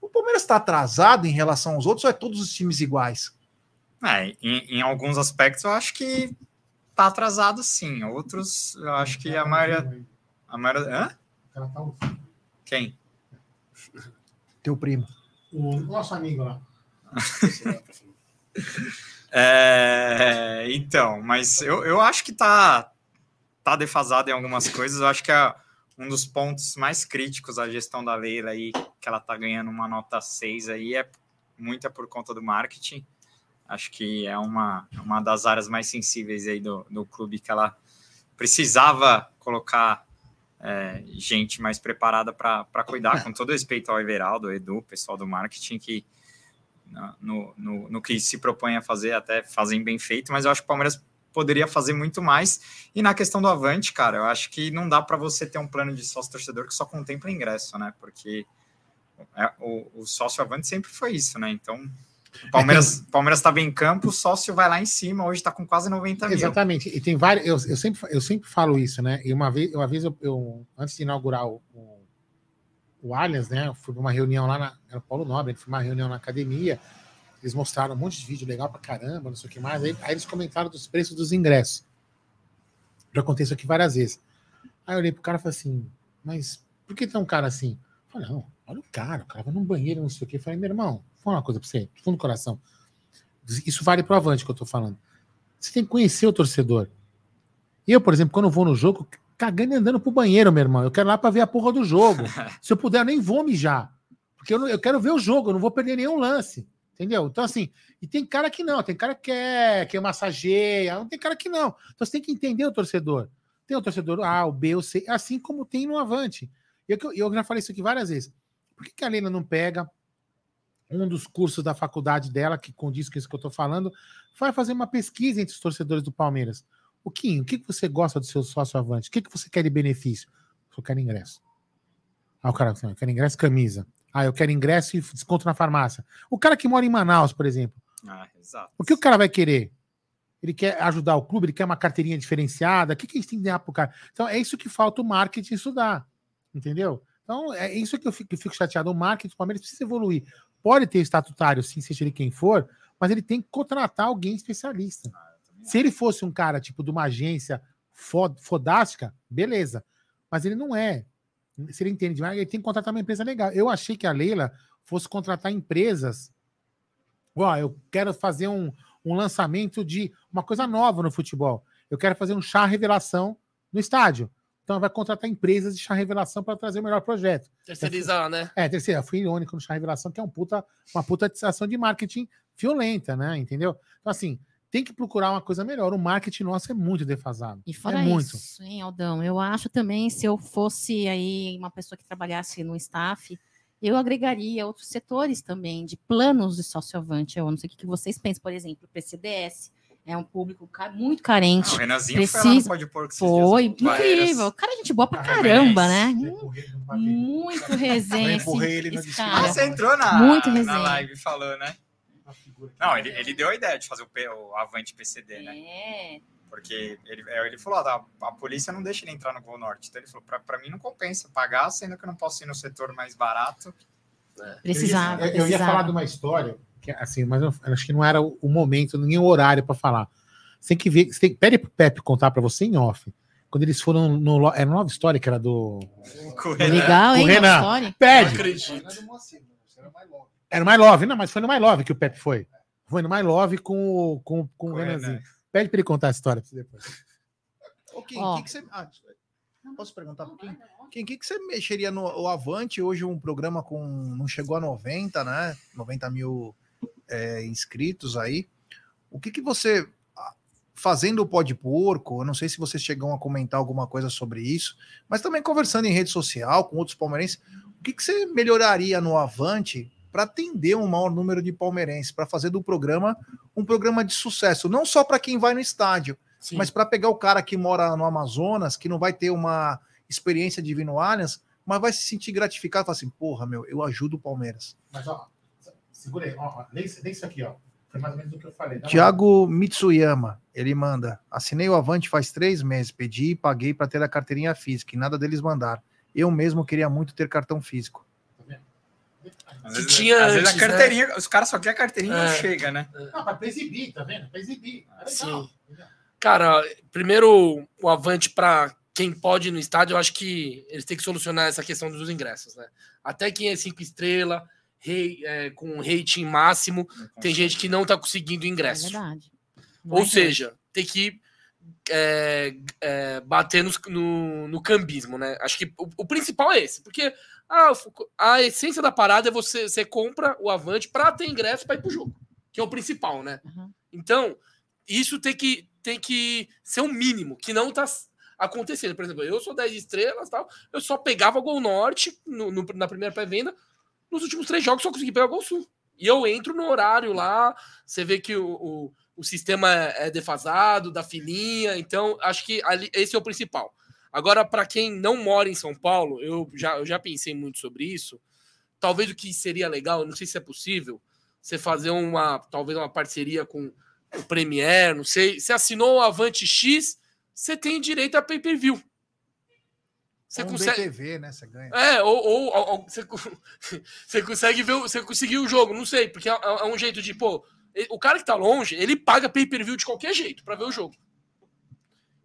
O Palmeiras está atrasado em relação aos outros ou é todos os times iguais? É, em, em alguns aspectos eu acho que está atrasado sim. Outros, eu acho que a maioria. A maioria. Hã? Tá Quem? Teu primo. O nosso amigo lá. <laughs> é, então, mas eu, eu acho que tá, tá defasado em algumas coisas. Eu acho que é um dos pontos mais críticos da gestão da Leila aí, que ela tá ganhando uma nota 6 aí, é muita por conta do marketing. Acho que é uma, uma das áreas mais sensíveis aí do, do clube que ela precisava colocar é, gente mais preparada para cuidar, com todo respeito ao Everaldo, ao Edu, pessoal do marketing, que no, no, no, que se propõe a fazer, até fazem bem feito, mas eu acho que o Palmeiras poderia fazer muito mais. E na questão do Avante, cara, eu acho que não dá para você ter um plano de sócio torcedor que só contempla ingresso, né? Porque é, o, o sócio Avante sempre foi isso, né? Então Palmeiras Palmeiras estava em campo, o sócio vai lá em cima, hoje está com quase 90 mil. Exatamente, e tem vários. Eu, eu, sempre, eu sempre falo isso, né? E uma vez, uma vez eu, eu antes de inaugurar o, o, o Allianz, né? Eu fui uma reunião lá na. Era o Paulo Nobre, foi uma reunião na academia. Eles mostraram um monte de vídeo legal para caramba, não sei o que mais. Aí, aí eles comentaram dos preços dos ingressos. Já isso aqui várias vezes. Aí eu olhei pro cara e falei assim, mas por que tão caro assim? Eu falei, não, olha o cara, o cara vai num banheiro, não sei o que. Eu falei, meu irmão, falar uma coisa para você, fundo do coração. Isso vale para o avante que eu estou falando. Você tem que conhecer o torcedor. Eu, por exemplo, quando vou no jogo, cagando e andando pro banheiro, meu irmão. Eu quero lá para ver a porra do jogo. <laughs> Se eu puder, eu nem vou mijar. Porque eu, não, eu quero ver o jogo, eu não vou perder nenhum lance. Entendeu? Então, assim, e tem cara que não, tem cara que quer, que massageia, não tem cara que não. Então você tem que entender o torcedor. Tem o torcedor A, o B, o C, assim como tem no Avante. E eu, eu já falei isso aqui várias vezes. Por que, que a Lena não pega um dos cursos da faculdade dela, que condiz com isso que eu estou falando, vai fazer uma pesquisa entre os torcedores do Palmeiras. O Kim, o que, você gosta do seu sócio avante? O que, que você quer de benefício? Eu quero ingresso. Ah, o cara, eu quero ingresso camisa. Ah, eu quero ingresso e desconto na farmácia. O cara que mora em Manaus, por exemplo. Ah, exato. O que o cara vai querer? Ele quer ajudar o clube, ele quer uma carteirinha diferenciada. O que, que a gente tem que dar pro cara? Então, é isso que falta o marketing estudar. Entendeu? Então, é isso que eu fico, eu fico chateado. O marketing do Palmeiras precisa evoluir. Pode ter estatutário, sim, seja ele quem for, mas ele tem que contratar alguém especialista. Se ele fosse um cara, tipo, de uma agência fod fodástica, beleza. Mas ele não é. Se ele entende demais, ele tem que contratar uma empresa legal. Eu achei que a Leila fosse contratar empresas. Ó, eu quero fazer um, um lançamento de uma coisa nova no futebol. Eu quero fazer um chá revelação no estádio. Então vai contratar empresas de chá revelação para trazer o melhor projeto. Terceirizar, né? É, terceira, fui irônico no chá revelação, que é um puta, uma puta ação de marketing violenta, né? Entendeu? Então, assim, tem que procurar uma coisa melhor. O marketing nosso é muito defasado. E fora é muito. isso, hein, Aldão? Eu acho também, se eu fosse aí uma pessoa que trabalhasse no staff, eu agregaria outros setores também, de planos de sócio-avante. Eu não sei o que vocês pensam, por exemplo, o PCDS. É um público muito carente. O Renanzinho foi lá Precisa- no Pode Porco. Foi, várias- incrível. Cara, gente boa pra Ah, caramba, né? Muito resenha. Eu empurrei esse-. Ah, você entrou na, Muito na live e falou, né? Não, ele, ele deu a ideia de fazer o, P- o Avante PCD, né? É, Porque ele, é, ele falou, ó, a, a polícia não deixa ele entrar no Gol Norte. Então ele falou, pra, pra mim não compensa pagar, sendo que eu não posso ir no setor mais barato. precisava. Eu, ia- eu ia falar de uma história, assim, mas eu acho que não era o o momento, nem o horário para falar. Você tem que ver. Você tem, pede pro Pepe contar para você em off. Quando eles foram no. Era nova história que era do. Legal, hein? O Renan. história. Não Pede! acredito. Era o My Love. Não, mas foi no My Love que o Pepe foi. Foi no My Love com, o- com, com o Com o Renanzinho. Renan. Pede para ele contar a história pra você depois. <laughs> Ô, Kim, Ó. que que você... ah, posso perguntar pro Kim? Kim, o que, que você mexeria no o Avante? Hoje um programa com. não chegou a 90, né? 90 mil é, inscritos aí. O que, que você. ah, Fazendo o pó de porco, eu não sei se vocês chegam a comentar alguma coisa sobre isso, mas também conversando em rede social com outros palmeirenses, o que, que você melhoraria no Avante para atender um maior número de palmeirenses, para fazer do programa um programa de sucesso, não só para quem vai no estádio, Sim. mas para pegar o cara que mora no Amazonas, que não vai ter uma experiência de vir no Allianz, mas vai se sentir gratificado, falar assim, porra, meu, eu ajudo o Palmeiras. Mas, ó, segura aí. Ó, ó, lê, isso- lê isso aqui, ó. Foi mais ou menos o que eu falei. Tiago Mitsuyama, ele manda, assinei o Avante faz três meses, pedi e paguei para ter a carteirinha física, e nada deles mandar. Eu mesmo queria muito ter cartão físico. Às Que vezes, tinha às vezes antes, a carteirinha, os caras só querem a carteirinha e É. não chega, né? Não, pra exibir, tá vendo? Pra exibir. É legal. Sim. Cara, primeiro o avante para quem pode ir no estádio, eu acho que eles têm que solucionar essa questão dos ingressos, né? Até quem é cinco estrelas, rei, é, com rating máximo, tem gente que não tá conseguindo É ingresso. verdade. Não Ou é seja, tem que é, é, bater nos- no, no cambismo, né? Acho que o, o principal é esse, porque a, a essência da parada é você, você compra o Avante para ter ingresso para ir pro jogo, que é o principal, né? Uhum. Então, isso tem que, tem que ser um mínimo, que não tá acontecendo. Por exemplo, eu sou 10 estrelas tal, eu só pegava Gol Norte no- no- na primeira pré-venda, nos últimos três jogos só consegui pegar Gol Sul. E eu entro no horário lá, você vê que o, o, o sistema é defasado, da filinha, então acho que ali, esse é o principal. Agora, para quem não mora em São Paulo, eu já, eu já pensei muito sobre isso. Talvez o que seria legal, não sei se é possível, você fazer uma, talvez uma parceria com o Premiere, não sei. Você assinou o Avante X, você tem direito a pay-per-view. Você Ou um consegue. BTV, né? Você ganha. É, ou, ou- ou- você, <laughs> você consegue ver, o- você conseguiu o jogo, não sei, porque é, é um jeito de, pô, o cara que tá longe, ele paga pay-per-view de qualquer jeito pra ver o jogo.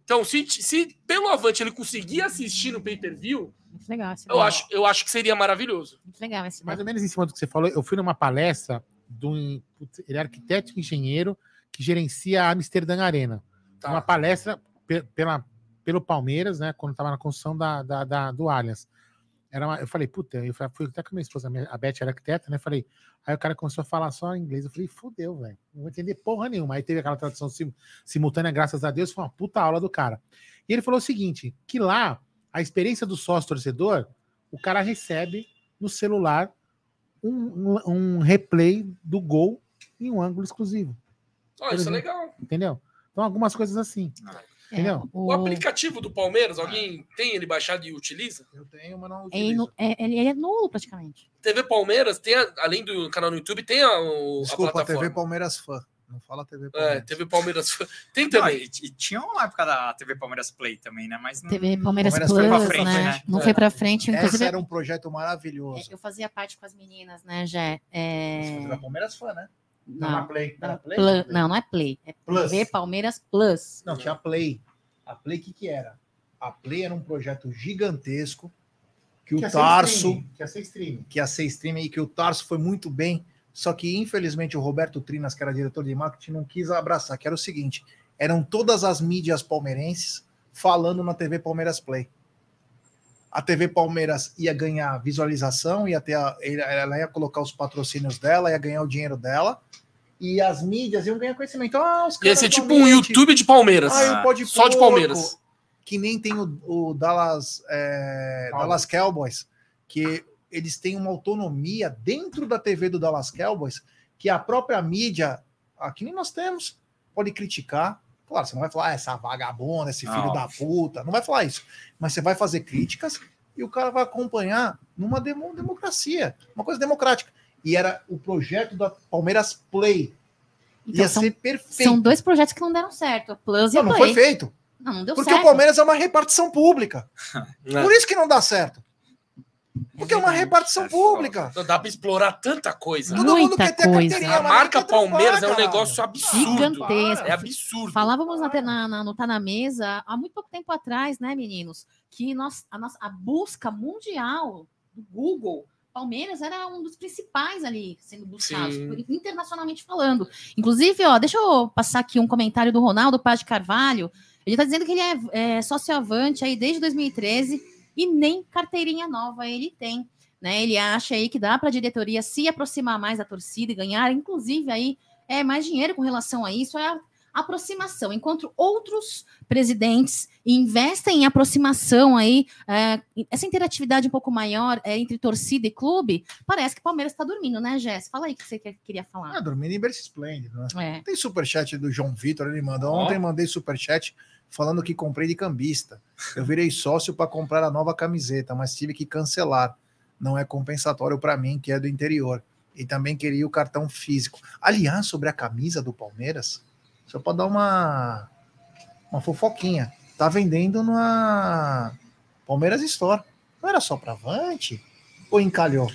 Então, se, se pelo Avante ele conseguir assistir no pay-per-view, legal. eu acho, eu acho que seria maravilhoso. Muito legal essa Mais ou menos em cima do que você falou, eu fui numa palestra de um. putz, Ele é arquiteto e engenheiro que gerencia a Amsterdã Arena. Tá. Uma palestra pe- pela, pelo Palmeiras, né? Quando estava na construção da, da, da- do Allianz. Era uma- eu falei, puta, eu fui até com a minha esposa, a Beth era arquiteta, né? Falei, aí o cara começou a falar só inglês. Eu falei, fudeu, velho. Não vou entender porra nenhuma. Aí teve aquela tradução sim- simultânea, graças a Deus, foi uma puta aula do cara. E ele falou o seguinte: que lá, a experiência do sócio torcedor, o cara recebe no celular um, um, um replay do gol em um ângulo exclusivo. Ó, isso é legal. Entendeu? Então, algumas coisas assim. É, Entendeu? O aplicativo do Palmeiras, alguém tem ele baixado e utiliza? Eu tenho, mas não é, utilizo. inu- é- ele, ele é nulo praticamente. TV Palmeiras, tem a- além do canal no YouTube, tem a, o, Desculpa, a plataforma. TV Palmeiras fã. Não fala TV É, Palmeiras. TV Palmeiras. <laughs> Tem Não, também. e, e tinha uma época da TV Palmeiras Play também, né? Mas não, TV Palmeiras, Palmeiras Plus, foi pra frente, né? né? Não É. foi pra frente. Esse Inclusive, era um projeto é, maravilhoso. eu fazia parte com as meninas, né, Jé? É, Você fazia Palmeiras fã, né? Não, Play. da Pla- não, não é Play. É Plus. TV Palmeiras Plus. Não, tinha a Play. A Play, o que, que era? A Play era um projeto gigantesco que o Que ser Tarso, Que ia ser streaming. que ia ser streaming e que o Tarso foi muito bem, só que infelizmente o Roberto Trinas, que era diretor de marketing, não quis abraçar, que era o seguinte, eram todas as mídias palmeirenses falando na TV Palmeiras Play. A TV Palmeiras ia ganhar visualização, ia ter a- ela ia colocar os patrocínios dela, ia ganhar o dinheiro dela, e as mídias iam ganhar conhecimento. Ah, os Ia ser tipo um. YouTube de Palmeiras. Ah, Pode Só de Palmeiras. Que nem tem o, o Dallas, é, Cowboys. Dallas Cowboys, que eles têm uma autonomia dentro da TV do Dallas Cowboys, que a própria mídia, aqui nem nós temos, pode criticar. Claro, você não vai falar, ah, essa vagabunda, esse filho Não. da puta, não vai falar isso. Mas você vai fazer críticas e o cara vai acompanhar numa demo- democracia, uma coisa democrática. E era o projeto da Palmeiras Play. Então, Ia são, ser perfeito. são dois projetos que não deram certo. A Plus e Não, a não Play. foi feito. Não, não deu Porque certo. o Palmeiras é uma repartição pública. <laughs> Por isso que não dá certo. Porque é uma repartição É pública. Não dá pra explorar tanta coisa. Todo mundo Muita quer ter a coisa. A marca Palmeiras é um negócio absurdo. Gigantesco. É absurdo. Falávamos até na, na, no Tá na Mesa há muito pouco tempo atrás, né, meninos? Que nós, a, nossa, a busca mundial do Google, Palmeiras era um dos principais ali sendo buscados, Sim. internacionalmente falando. Inclusive, ó, deixa eu passar aqui um comentário do Ronaldo Paz de Carvalho. Ele está dizendo que ele é, é sócio-avante aí desde 2013 e nem carteirinha nova ele tem. Né? Ele acha aí que dá para a diretoria se aproximar mais da torcida e ganhar, inclusive aí é mais dinheiro com relação a isso, é a aproximação. Enquanto outros presidentes investem em aproximação aí, é, essa interatividade um pouco maior é, entre torcida e clube, parece que o Palmeiras está dormindo, né, Jéssica? Fala aí o que você quer- queria Ah, falar. dormindo em berço esplêndido, né? É. Tem superchat do João Vitor, ele manda. Ó. Ontem mandei superchat falando que comprei de cambista. Eu virei sócio para comprar a nova camiseta, mas tive que cancelar. Não é compensatório para mim, que é do interior. E também queria o cartão físico. Aliás, sobre a camisa do Palmeiras, só para dar uma, uma fofoquinha. Tá vendendo na Palmeiras Store. Não era só para Avante? Ou encalhou?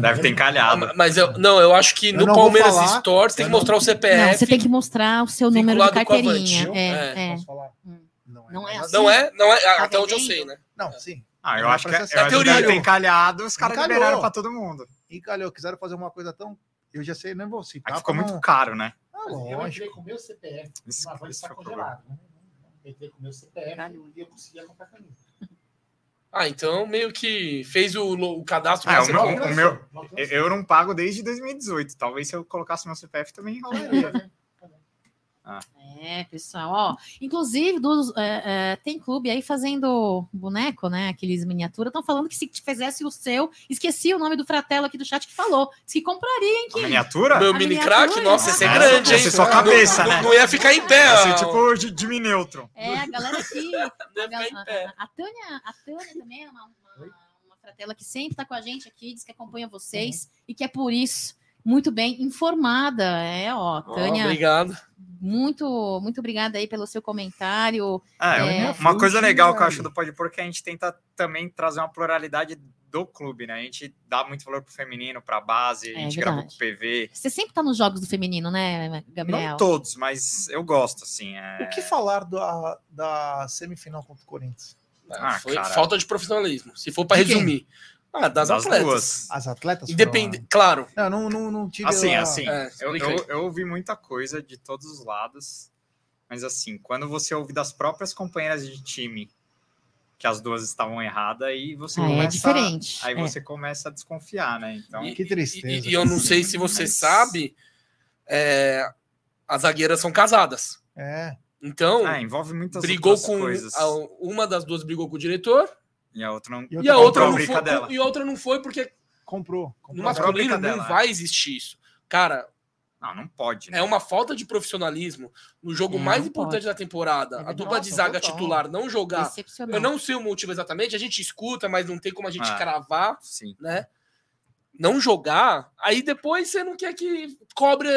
Deve ter encalhado. Ah, Mas eu, não, eu acho que Eu no não Palmeiras falar. Store você tem Eu que não- mostrar o CPF. Não, você tem que mostrar o seu número de carteirinha. É, é. Posso falar? Hum. Não Não é mais assim? Não é? Não é? Tá até onde eu sei, né? Não, sim. Ah, eu Não, acho que, eu acho que teoria. deve ter encalhado, os caras Encalhou. liberaram pra todo mundo. E calhou, quiseram fazer uma coisa tão. Eu já sei, nem vou citar. Aí ficou pra muito não- caro, né? Ah, Eu entrei lógico. com o meu CPF, Isso- mas isso está né? Eu entrei com o meu CPF e eu conseguia comprar camisa. Ah, então meio que fez o, o cadastro. Ah, o você meu- o meu- Não Eu- não pago desde 2018. Talvez se eu colocasse meu CPF também rolaria. É, pessoal, ó. Inclusive, dos, é, é, tem clube aí fazendo boneco, né? Aqueles miniaturas. Estão falando que se fizesse o seu, esqueci o nome do fratelo aqui do chat que falou. Que compraria, hein? Uma miniatura? Meu A mini miniatura, crack, nossa, esse é grande, hein? essa é só cabeça, não, né? Não ia ficar em pé. Ó. tipo de Jimmy Neutron. É, a galera aqui. <laughs> Não A, ia a- a Tânia, a Tânia também é uma, uma, uma fratela que sempre está com a gente aqui, diz que acompanha vocês e que é por isso muito bem informada. É, ó, Tânia, obrigado. muito, muito obrigada aí pelo seu comentário. É, É. uma coisa legal que eu acho do Pode Pôr é que a gente tenta também trazer uma pluralidade do clube, né? A gente dá muito valor pro feminino, pra base, a É gente gravou com verdade. o PV. Você sempre tá nos jogos do feminino, né, Gabriel? Não todos, mas eu gosto, assim. é- O que falar da, da semifinal contra o Corinthians? Ah, Foi cara. falta de profissionalismo. Se for para resumir. Ah, das, Das atletas. duas. As atletas? Claro. foram- Não, não, não, não tive. Assim, a- assim, É, eu, eu, eu ouvi muita coisa de todos os lados, mas assim, quando você ouve das próprias companheiras de time que as duas estavam erradas, aí você Ah, é começa. diferente. Aí é. você começa a desconfiar, né? Então, E- Que tristeza. E, e eu não sei se você Mas- sabe, é, as zagueiras são casadas. É. Então, é, envolve muitas brigou com. coisas. a- uma das duas brigou com o diretor E a outra não. E a outra não foi. dela. E a outra não foi porque Comprou. comprou. no masculino não vai existir isso. Cara, Não, não pode. Né? é uma falta de profissionalismo no jogo É, mais não importante pode. da temporada. É a dupla de zaga titular não jogar. Eu não sei o motivo exatamente, a gente escuta, mas não tem como a gente Ah. cravar, Sim. né? Não jogar, aí depois você não quer que cobre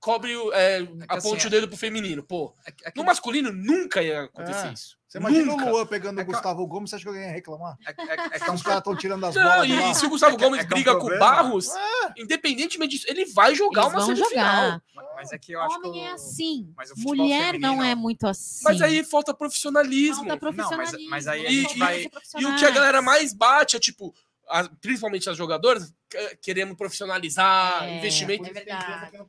cobre o- é, que aponte assim, o dedo pro feminino. Pô, É que- é que- no masculino nunca ia acontecer É. isso. Você imagina Nunca. o Luan pegando É o que- Gustavo Gomes, você acha que alguém ia reclamar? é- é- é que é Os caras estão tirando as Não, bolas de e, lá. se o Gustavo É que- Gomes é que é um briga com o. Barros, independentemente disso, ele vai jogar Eles uma semifinal. Mas é que eu acho que. Homem o- é assim. mas o futebol Mulher não feminino- é muito assim. Mas aí falta profissionalismo. Falta profissionalismo. Não, mas- mas aí a eles gente têm vai- que E o que a galera mais bate é tipo, a- principalmente as jogadoras, que- querendo profissionalizar, É. investimento. É verdade. que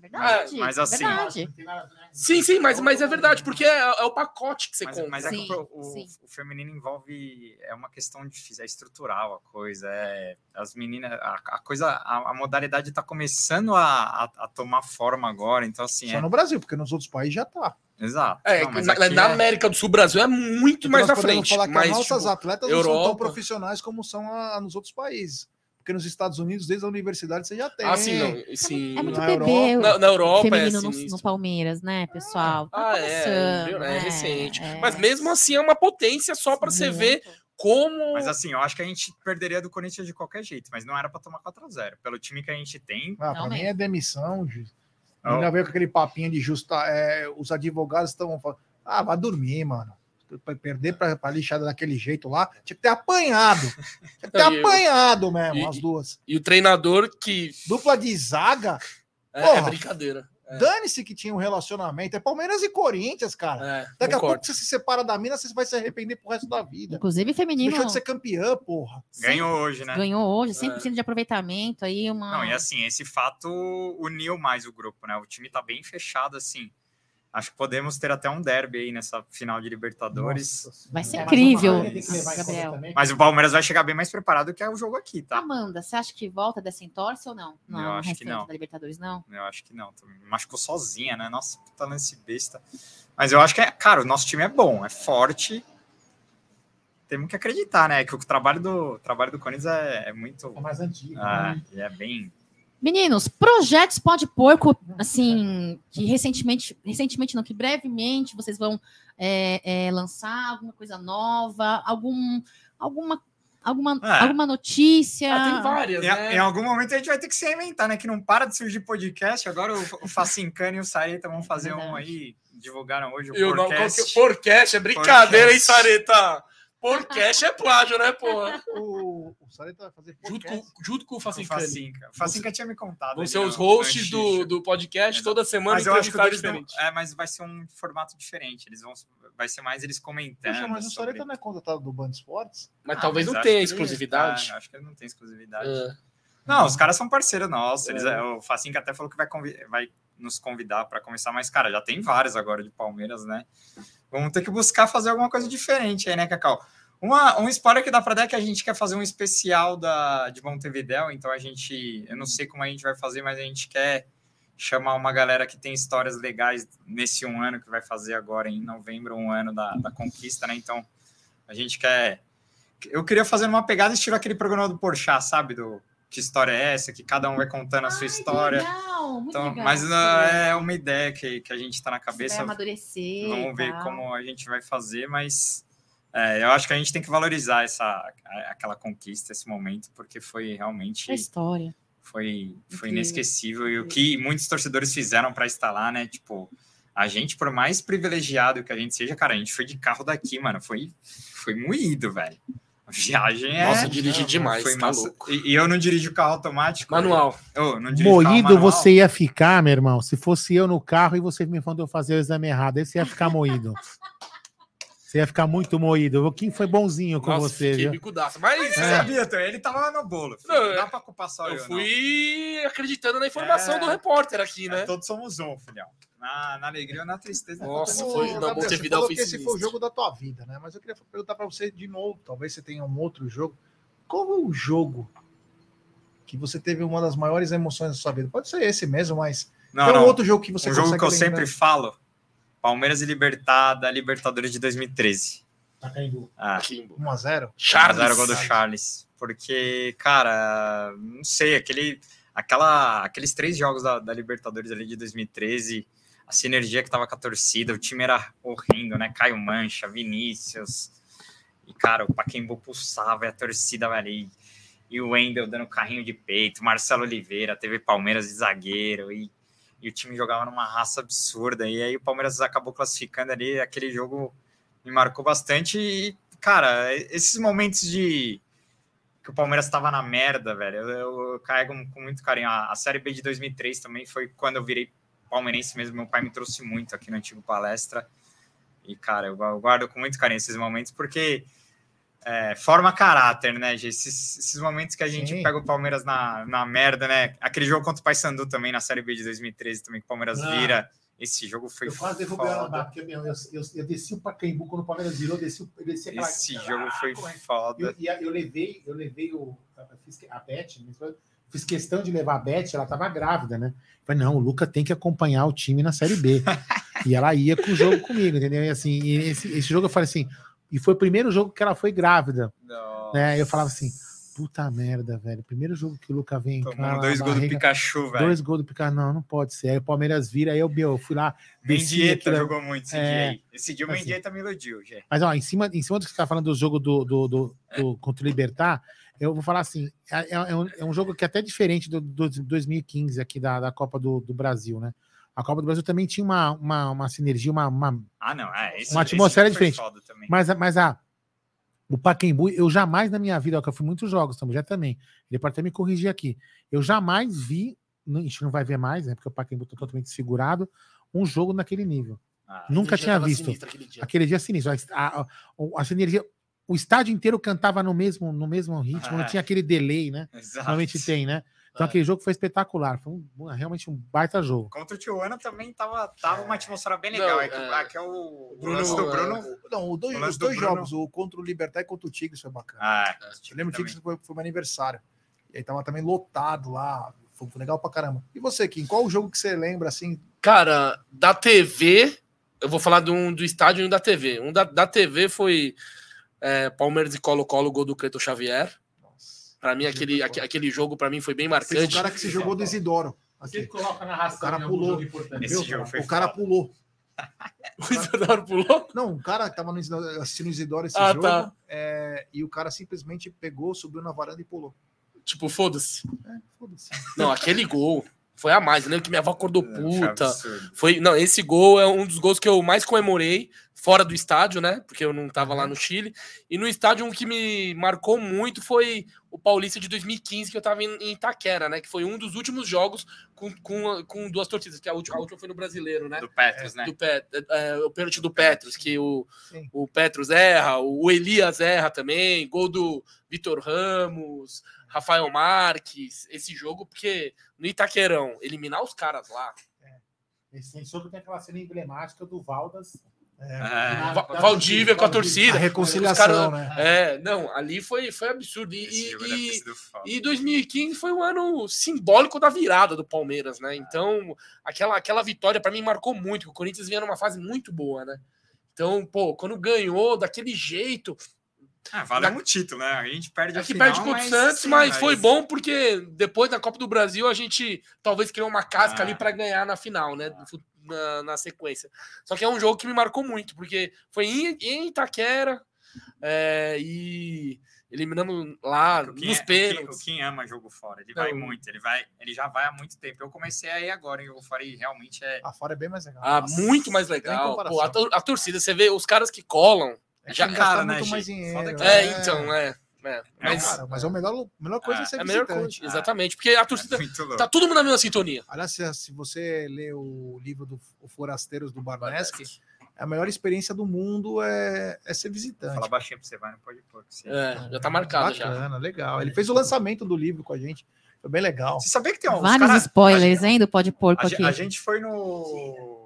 verdade. mas é assim- verdade. Né? Sim, sim, mas, mas é verdade, porque é, é o pacote que você Mas, compra. mas é que Sim, o, o- sim. o feminino envolve é uma questão difícil, é estrutural a coisa, é as meninas, a, a coisa, a, a modalidade está começando a, a, a tomar forma agora, então assim, Só é, no Brasil, porque nos outros países já tá. Exato. É, Não, na, na é- América do Sul, Brasil é muito mais Nós na frente. falar que mas, as nossas tipo, atletas não são tão Europa- profissionais como são a- nos outros países. Porque nos Estados Unidos, desde a universidade, você já tem. ah, sim, não. Sim. É muito Na bebê Europa- na, na Europa é feminino no, sinistro. no Palmeiras, né, pessoal? Tá Ah, é, começando, é né? recente. É. Mas mesmo assim é uma potência só pra você ver como. Mas assim, eu acho que a gente perderia do Corinthians de qualquer jeito, mas não era para tomar 4 a 0 Pelo time que a gente tem, Ah, pra mim é demissão, juiz. Ainda veio com aquele papinho de justa. é, os advogados estão falando. Ah, vai dormir, mano. Perder pra, pra lixada daquele jeito lá, tinha que ter apanhado. Tinha que ter <laughs> e eu- apanhado mesmo, e- as duas. E o treinador que. Dupla de zaga, É, é brincadeira. É. dane-se que tinha um relacionamento. É Palmeiras e Corinthians, cara. É, Daqui a concordo. pouco você se separa da mina, você vai se arrepender pro resto da vida. Inclusive, feminino Deixou de ser campeã, porra. ganhou hoje, né? ganhou hoje, É. 100% de aproveitamento aí, uma... Não, e assim, esse fato uniu mais o grupo, né? O time tá bem fechado, assim. Acho que podemos ter até um derby aí nessa final de Libertadores. Nossa Vai ser É, incrível, Mas o Palmeiras vai chegar bem mais preparado que é o jogo aqui, tá? Amanda, você acha que volta dessa entorse ou não? Não, Eu no acho que não. da Libertadores, não? Eu acho que não. Machucou sozinha, né? Nossa, puta lance besta. Mas eu acho que é, cara, o nosso time é bom, é forte. Temos que acreditar, né? Que o trabalho do, o trabalho do Corinthians é, é muito. É mais antigo. Ah, né? e é bem. Meninos, projetos Pode Porco, assim, que recentemente, recentemente não, que brevemente vocês vão é, é, lançar alguma coisa nova, algum, alguma, alguma, É. alguma notícia. Ah, tem várias, Em, né? em algum momento a gente vai ter que se reinventar, né? Que não para de surgir podcast. Agora o, o Facincani e o Sareta vão fazer um aí. Divulgaram hoje o E o nome, qual que é? podcast. Podcast, é brincadeira, hein, Podcast. Sareta? Podcast é plágio, né, pô? O, o Sareta vai fazer Junto podcast. com, junto com o. Facinca. O Facinca tinha me contado. Vão ser os hosts do, do podcast Exato. toda semana. Mas eu acho que o deles não- é, mas vai ser um formato diferente. Eles vão, vai ser mais eles comentando. Poxa, mas o sobre- Sareta não é contratado do Band Esportes? Mas Ah, talvez mas não tenha exclusividade. Ah, acho que ele não tem exclusividade. É. Não, os caras são parceiros nossos. Eles, É. O Facinca até falou que vai, vai nos convidar para começar, mas, cara, já tem vários agora de Palmeiras, né? Vamos ter que buscar fazer alguma coisa diferente aí, né, Cacau? Uma, um spoiler que dá para dar é que a gente quer fazer um especial da, de Montevidéu, então a gente, eu não sei como a gente vai fazer, mas a gente quer chamar uma galera que tem histórias legais nesse um ano que vai fazer agora em novembro, um ano da, da conquista, né? Então a gente quer. Eu queria fazer uma pegada estilo aquele programa do Porchat, sabe? Do que história é essa, que cada um vai contando a sua Ai, história. legal, muito Então, legal. mas uh, é uma ideia que, que a gente está na Vai cabeça. amadurecer. Vamos ver tal. como a gente vai fazer, mas é, eu acho que a gente tem que valorizar essa aquela conquista, esse momento, porque foi realmente A história. foi, foi Incrível. inesquecível. E o que muitos torcedores fizeram para estar lá, né? Tipo, a gente, por mais privilegiado que a gente seja, cara, a gente foi de carro daqui, mano. Foi, foi moído, velho. Viagem é. Nossa, dirigi demais, foi tá massa. louco. E, e eu não dirijo carro automático. Manual. Eu não carro Moído manual. você ia ficar, meu irmão, se fosse eu no carro e você me mandou fazer o exame errado, aí você ia ficar moído. <laughs> Você ia ficar muito moído. O Kim foi bonzinho com Nossa, você, viu? bicudaço. Mas Você É. sabia? Ele tava no bolo. filho. Não, Não dá pra culpar só eu, eu não. fui acreditando na informação É. do repórter aqui, né? É, todos somos um, filhão. Na, na alegria ou na tristeza. Nossa, todo foi- mundo. na falou foi que esse foi o jogo da tua vida, né? Mas eu queria perguntar para você de novo, talvez você tenha um outro jogo. Qual é o jogo que você teve uma das maiores emoções da sua vida? Pode ser esse mesmo, mas Não, tem um não. outro jogo que você um jogo que eu lembrar? sempre falo: Palmeiras e Libertad, da Libertadores de 2013. Pacaembu. Ah, Kimbo. 1 a 0 Charles. Zero gol do Charles. Porque, cara, não sei, aquele, aquela, aqueles três jogos da, da Libertadores ali de 2013, a sinergia que tava com a torcida, o time era horrendo, né? Caio Mancha, Vinícius. E, cara, o Paquembu pulsava e a torcida, velho. E o Wendel dando carrinho de peito, Marcelo Oliveira, teve Palmeiras de zagueiro, e, e o time jogava numa raça absurda. E aí o Palmeiras acabou classificando ali, aquele jogo me marcou bastante. E, cara, esses momentos de que o Palmeiras estava na merda, velho, eu, eu, eu carrego com muito carinho. A, a Série B de 2003 também foi quando eu virei palmeirense mesmo. Meu pai me trouxe muito aqui no antigo palestra. E, cara, eu guardo com muito carinho esses momentos, porque é, forma caráter, né, gente? Esses, esses, momentos que a gente Sim. pega o Palmeiras na, na merda, né? Aquele jogo contra o Paysandu também, na Série B de 2013, também que o Palmeiras ah. vira. Esse jogo foi eu quase derrubei ela porque eu, eu, eu, eu desci o Pacaembu quando o Palmeiras virou, desci, eu desci aquela, Esse jogo foi foda. E eu, eu, levei, eu levei o, fiz a Beth, fiz questão de levar a Beth, ela estava grávida, né? Falei, não, o Luca tem que acompanhar o time na Série B. <laughs> e ela ia com o jogo comigo, entendeu? E assim, e esse, esse jogo eu falei assim, e foi o primeiro jogo que ela foi grávida. Nossa. Né? Eu falava assim, puta merda, velho. Primeiro jogo que o Luca vem. Tomando dois gols do Pikachu, velho. Dois gols do Pikachu. Não, não pode ser. Aí o Palmeiras vira, aí eu, eu fui lá. Mendieta jogou muito esse é, dia aí. Esse dia o assim, Mendieta me iludiu, gente. Mas, ó, em cima, em cima do que você tá falando do jogo do, do, do, do contra o Libertar, eu vou falar assim: é, é, é, um, é, um, jogo que é até diferente do, do 2015 aqui da, da Copa do, do Brasil, né? A Copa do Brasil também tinha uma, uma, uma sinergia, uma, uma, ah, não, é, esse, uma atmosfera diferente. Mas, mas a, o Paquembu, eu jamais na minha vida, ó, que eu fui muitos jogos, também já também. Ele pode até me corrigir aqui. Eu jamais vi, a gente não vai ver mais, né? Porque o Paquembu está totalmente desfigurado, um jogo naquele nível. Ah, Nunca tinha visto. Aquele dia. aquele dia sinistro. A, a, a, sinergia, o estádio inteiro cantava no mesmo, no mesmo ritmo, ah, não tinha aquele delay, né? <laughs> Exato. Normalmente tem, né? Então, é. aquele jogo foi espetacular. Foi um, realmente um baita jogo. Contra o Tijuana também tava, tava uma atmosfera bem legal. Não, é, que, é... que é o Bruno, do Bruno. Não, dois, os dois do jogos, o contra o Libertar e contra o Tigres foi bacana. Ah, eu lembro o Tigres foi, foi meu aniversário. E aí tava também lotado lá. Foi, foi legal pra caramba. E você, Kim, qual o jogo que você lembra assim? Cara, da TV, eu vou falar do, um, do estádio e um da TV. Um da, da TV foi é, Palmeiras e Colo-Colo, gol do Cleto Xavier. Para mim, aquele, aquele jogo para mim foi bem marcante. o cara que se jogou do Isidoro. Você coloca na raça. O cara pulou. o cara pulou. <laughs> o Isidoro pulou? Não, o cara que tava assistindo o Isidoro esse ah, jogo tá. é, e o cara simplesmente pegou, subiu na varanda e pulou. Tipo, foda-se. É, foda-se. Não, aquele gol foi a mais. Eu lembro que minha avó acordou é, puta. Foi, não, esse gol é um dos gols que eu mais comemorei fora do estádio, né? Porque eu não tava lá no Chile. E no estádio, um que me marcou muito foi o Paulista de 2015, que eu tava em Itaquera, né? Que foi um dos últimos jogos com, com, com duas torcidas, que a última, a última foi no Brasileiro, né? Do Petros, né? Do Pet, é, o pênalti do Petros, que o, o Petros erra, o Elias erra também, gol do Vitor Ramos, Rafael Marques, esse jogo, porque no Itaquerão, eliminar os caras lá. É. Esse jogo tem aquela cena emblemática do Valdas é, é. Valdívia com a torcida. A reconciliação, cara, né? É, não, ali foi, foi absurdo. E, e, e 2015 foi um ano simbólico da virada do Palmeiras, né? Então, aquela, aquela vitória para mim marcou muito. O Corinthians vinha numa fase muito boa, né? Então, pô, quando ganhou daquele jeito. Ah, vale da... um título, né? A gente perde a Aqui final, perde contra o Santos, sim, mas, mas, foi bom porque depois da Copa do Brasil a gente talvez criou uma casca ah. ali para ganhar na final, né? Ah na, na, sequência. Só que é um jogo que me marcou muito, porque foi em, em Itaquera é, e eliminamos lá nos é, pênaltis. O Kim ama jogo fora, ele vai muito, ele vai, ele já vai há muito tempo. Eu comecei aí agora em jogo fora e realmente é. A fora é bem mais legal. Ah, Nossa, muito mais legal. Pô, a, a, torcida, você vê os caras que colam. É já cara, né? Muito mais dinheiro, é, é, então, é. É, mas, cara, mas é a melhor, melhor coisa é, é ser é melhor coisa, exatamente, porque a torcida é tá todo mundo na mesma sintonia. Aliás, se, se você lê o livro do o Forasteiros do Barnesque, a melhor experiência do mundo é, é ser visitante. Fala baixinho pra você, vai, não pode pôr. É, já tá marcado Bacana, já. legal. Ele fez o lançamento do livro com a gente. Foi bem legal. Você sabia que tem uns Vários cara, spoilers, hein, do Pode Porco aqui. A gente foi no...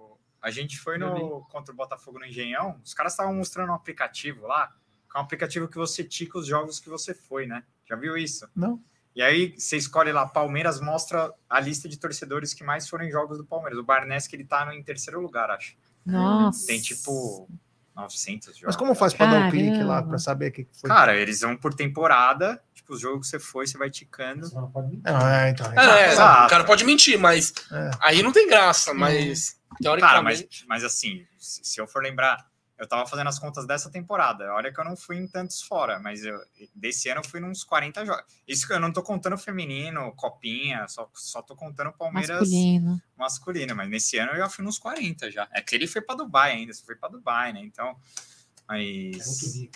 A gente foi no... Contra o Botafogo no Engenhão. Os caras estavam mostrando um aplicativo lá é um aplicativo que você tica os jogos que você foi, né? Já viu isso? Não. E aí você escolhe lá, Palmeiras mostra a lista de torcedores que mais foram em jogos do Palmeiras. O Barnes, ele tá no, em terceiro lugar, acho. Nossa. Tem tipo 900 jogos. Mas como faz para dar um clique lá para saber o que foi? Cara, eles vão por temporada. Tipo, os jogos que você foi, você vai ticando. Não, é, então. É, é, o cara pode mentir, mas é. aí não tem graça, mas teoricamente. Cara, mas, mas assim, se eu for lembrar eu tava fazendo as contas dessa temporada. Olha que eu não fui em tantos fora, mas eu, desse ano eu fui nos 40 jogos. Isso que eu não tô contando feminino, copinha, só, só tô contando Palmeiras masculino. masculino. Mas nesse ano eu já fui nos 40 já. É que ele foi para Dubai ainda, você foi para Dubai, né? Então, mas.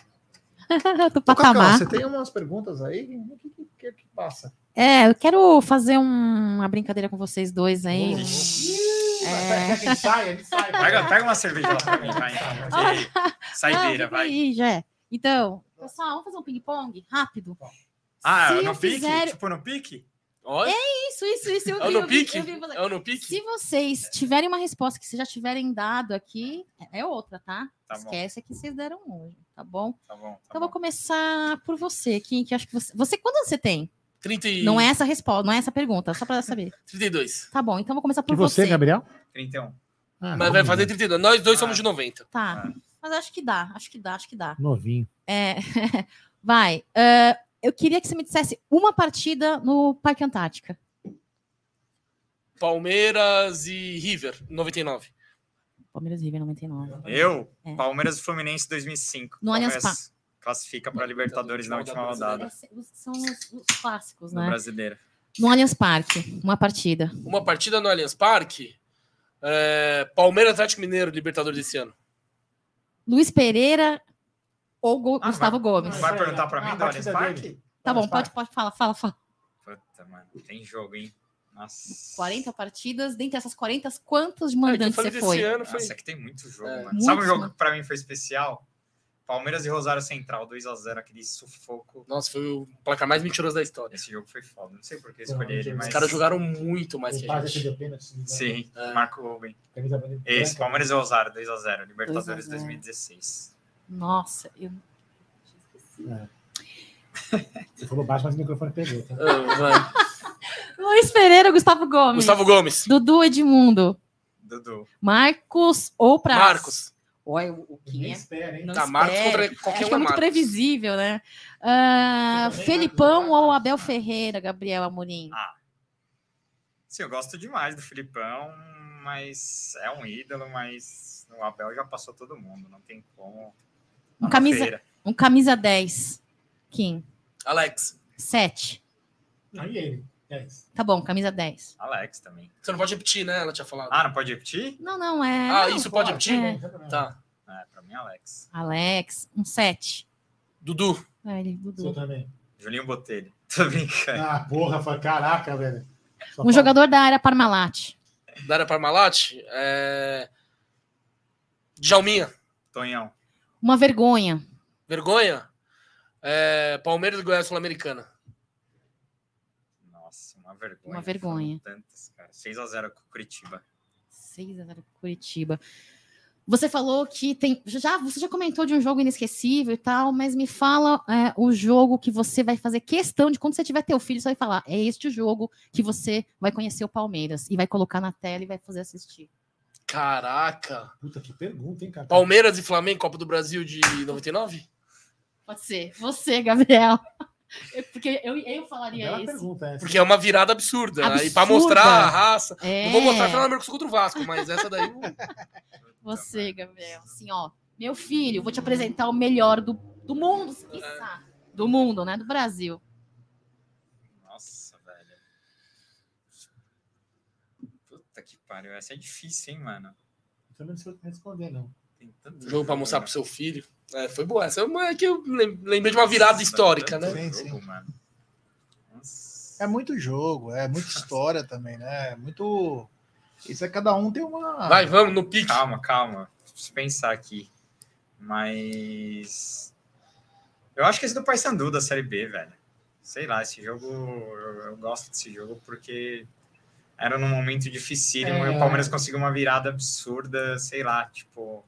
É <laughs> do patamar. Você tem umas perguntas aí? O que, que, que, que passa? É, eu quero fazer um, uma brincadeira com vocês dois aí. É... Pega, pega uma cerveja lá pra mim, vai. Então. <laughs> Saideira, ah, vai. Aí, já. Então, pessoal, vamos fazer um ping-pong rápido. Ah, Se no pique? Fizer... Tipo no pique? Olha. É isso, isso, isso. Eu é vi, no pique? Vi, vi, é no pique? Se vocês tiverem uma resposta que vocês já tiverem dado aqui, é outra, tá? tá Esquece que vocês deram hoje, tá bom? Tá bom. Tá então, bom. vou começar por você, Kim, que acho que você. Você, quando você tem? 30 e... Não é essa resposta, não é essa pergunta, só para saber. <laughs> 32. Tá bom, então vou começar por e você. você, Gabriel? 31. Ah, Mas vai fazer 32. Nós dois ah. somos de 90. Tá. Ah. Mas acho que dá, acho que dá, acho que dá. Novinho. É. <laughs> vai. Uh, eu queria que você me dissesse uma partida no Parque Antártica. Palmeiras e River, 99. Palmeiras e River, 99. Eu? É. Palmeiras e Fluminense, 2005. No Allianz Parque classifica para Libertadores na última rodada. São os, os clássicos, né? No brasileiro. No Allianz Parque, uma partida. Uma partida no Allianz Parque. É, Palmeiras Atlético Mineiro, Libertadores desse ano. Luiz Pereira ou Go ah, Gustavo vai, Gomes? Vai perguntar para mim ah, do Allianz Parque? Tá bom, pode, pode falar, fala, fala. Puta, mano, tem jogo, hein? Nossa. 40 partidas, dentre essas 40, quantos mandantes é, você foi? Ano foi... Nossa, é que tem muito jogo, é. mano. Sabe um jogo que pra mim foi especial? Palmeiras e Rosário Central, 2x0, aquele sufoco. Nossa, foi o placar mais mentiroso da história. Esse jogo foi foda. Não sei por que escolhi ele, mas. Os caras jogaram muito mais que a gente. Sim, é. Marco Rubem. Esse, Palmeiras e Rosário, 2x0, Libertadores 2 2016. Nossa, eu. É. Você falou baixo, mas o microfone pegou. Tá? <laughs> Luiz Pereira, Gustavo Gomes. Gustavo Gomes. Dudu Edmundo. Dudu. Marcos ou Praz. Marcos. Olha, o que é. Espera, hein? Não tá, Marcos contra qualquer Acho que é muito previsível, né? Uh, Felipão ou Abel Ferreira, Gabriel Amorim? Ah. Sim, eu gosto demais do Filipão, mas é um ídolo, mas o Abel já passou todo mundo, não tem como. Um camisa, um camisa 10. Kim. Alex. 7. Aí ele. 10. Tá bom, camisa 10. Alex também. Você não pode repetir, né? Ela tinha falado. Ah, não pode repetir? Não, não, é. Ah, não, isso pode, pode repetir? É. Tá. É, pra mim, Alex. Alex, um 7. Dudu. É, ele, Dudu. Você também. Julinho Botelho. <laughs> Tô brincando. Ah, porra, foi caraca, velho. Só um fala. jogador da área Parmalat. Da área Parmalat? É... Djalminha. Tonhão. Uma vergonha. Vergonha? É... Palmeiras e Goiás Sul-Americana vergonha. Uma vergonha. Tantas, cara. 6x0 com Curitiba. 6x0 com Curitiba. Você falou que tem. Já, você já comentou de um jogo inesquecível e tal, mas me fala é, o jogo que você vai fazer questão de quando você tiver teu filho, você vai falar: é este o jogo que você vai conhecer o Palmeiras e vai colocar na tela e vai fazer assistir. Caraca! Puta que pergunta, hein, cara? Palmeiras e Flamengo, Copa do Brasil de 99? Pode ser. Você, Gabriel. Porque eu, eu falaria isso. Pergunta, Porque é uma virada absurda. absurda. Né? E para mostrar a raça. É. Não vou mostrar a final Mercosul contra o Vasco, mas essa daí. <laughs> Você, Gabriel. Assim, ó. Meu filho, vou te apresentar o melhor do, do mundo, é. Do mundo, né? Do Brasil. Nossa, velho. Puta que pariu. Essa é difícil, hein, mano? Eu também não sei responder, não. Tem tanto jogo para mostrar pro seu filho. É, foi boa. Essa é uma que eu lembrei de uma virada histórica, né? Sim, sim. É muito jogo, é muita história também, né? É muito. Isso é cada um tem uma. Vai, vamos no pique. Calma, calma. Preciso pensar aqui. Mas. Eu acho que esse do Paysandu da Série B, velho. Sei lá, esse jogo. Eu, eu gosto desse jogo porque era num momento dificílimo é... e o Palmeiras conseguiu uma virada absurda, sei lá, tipo.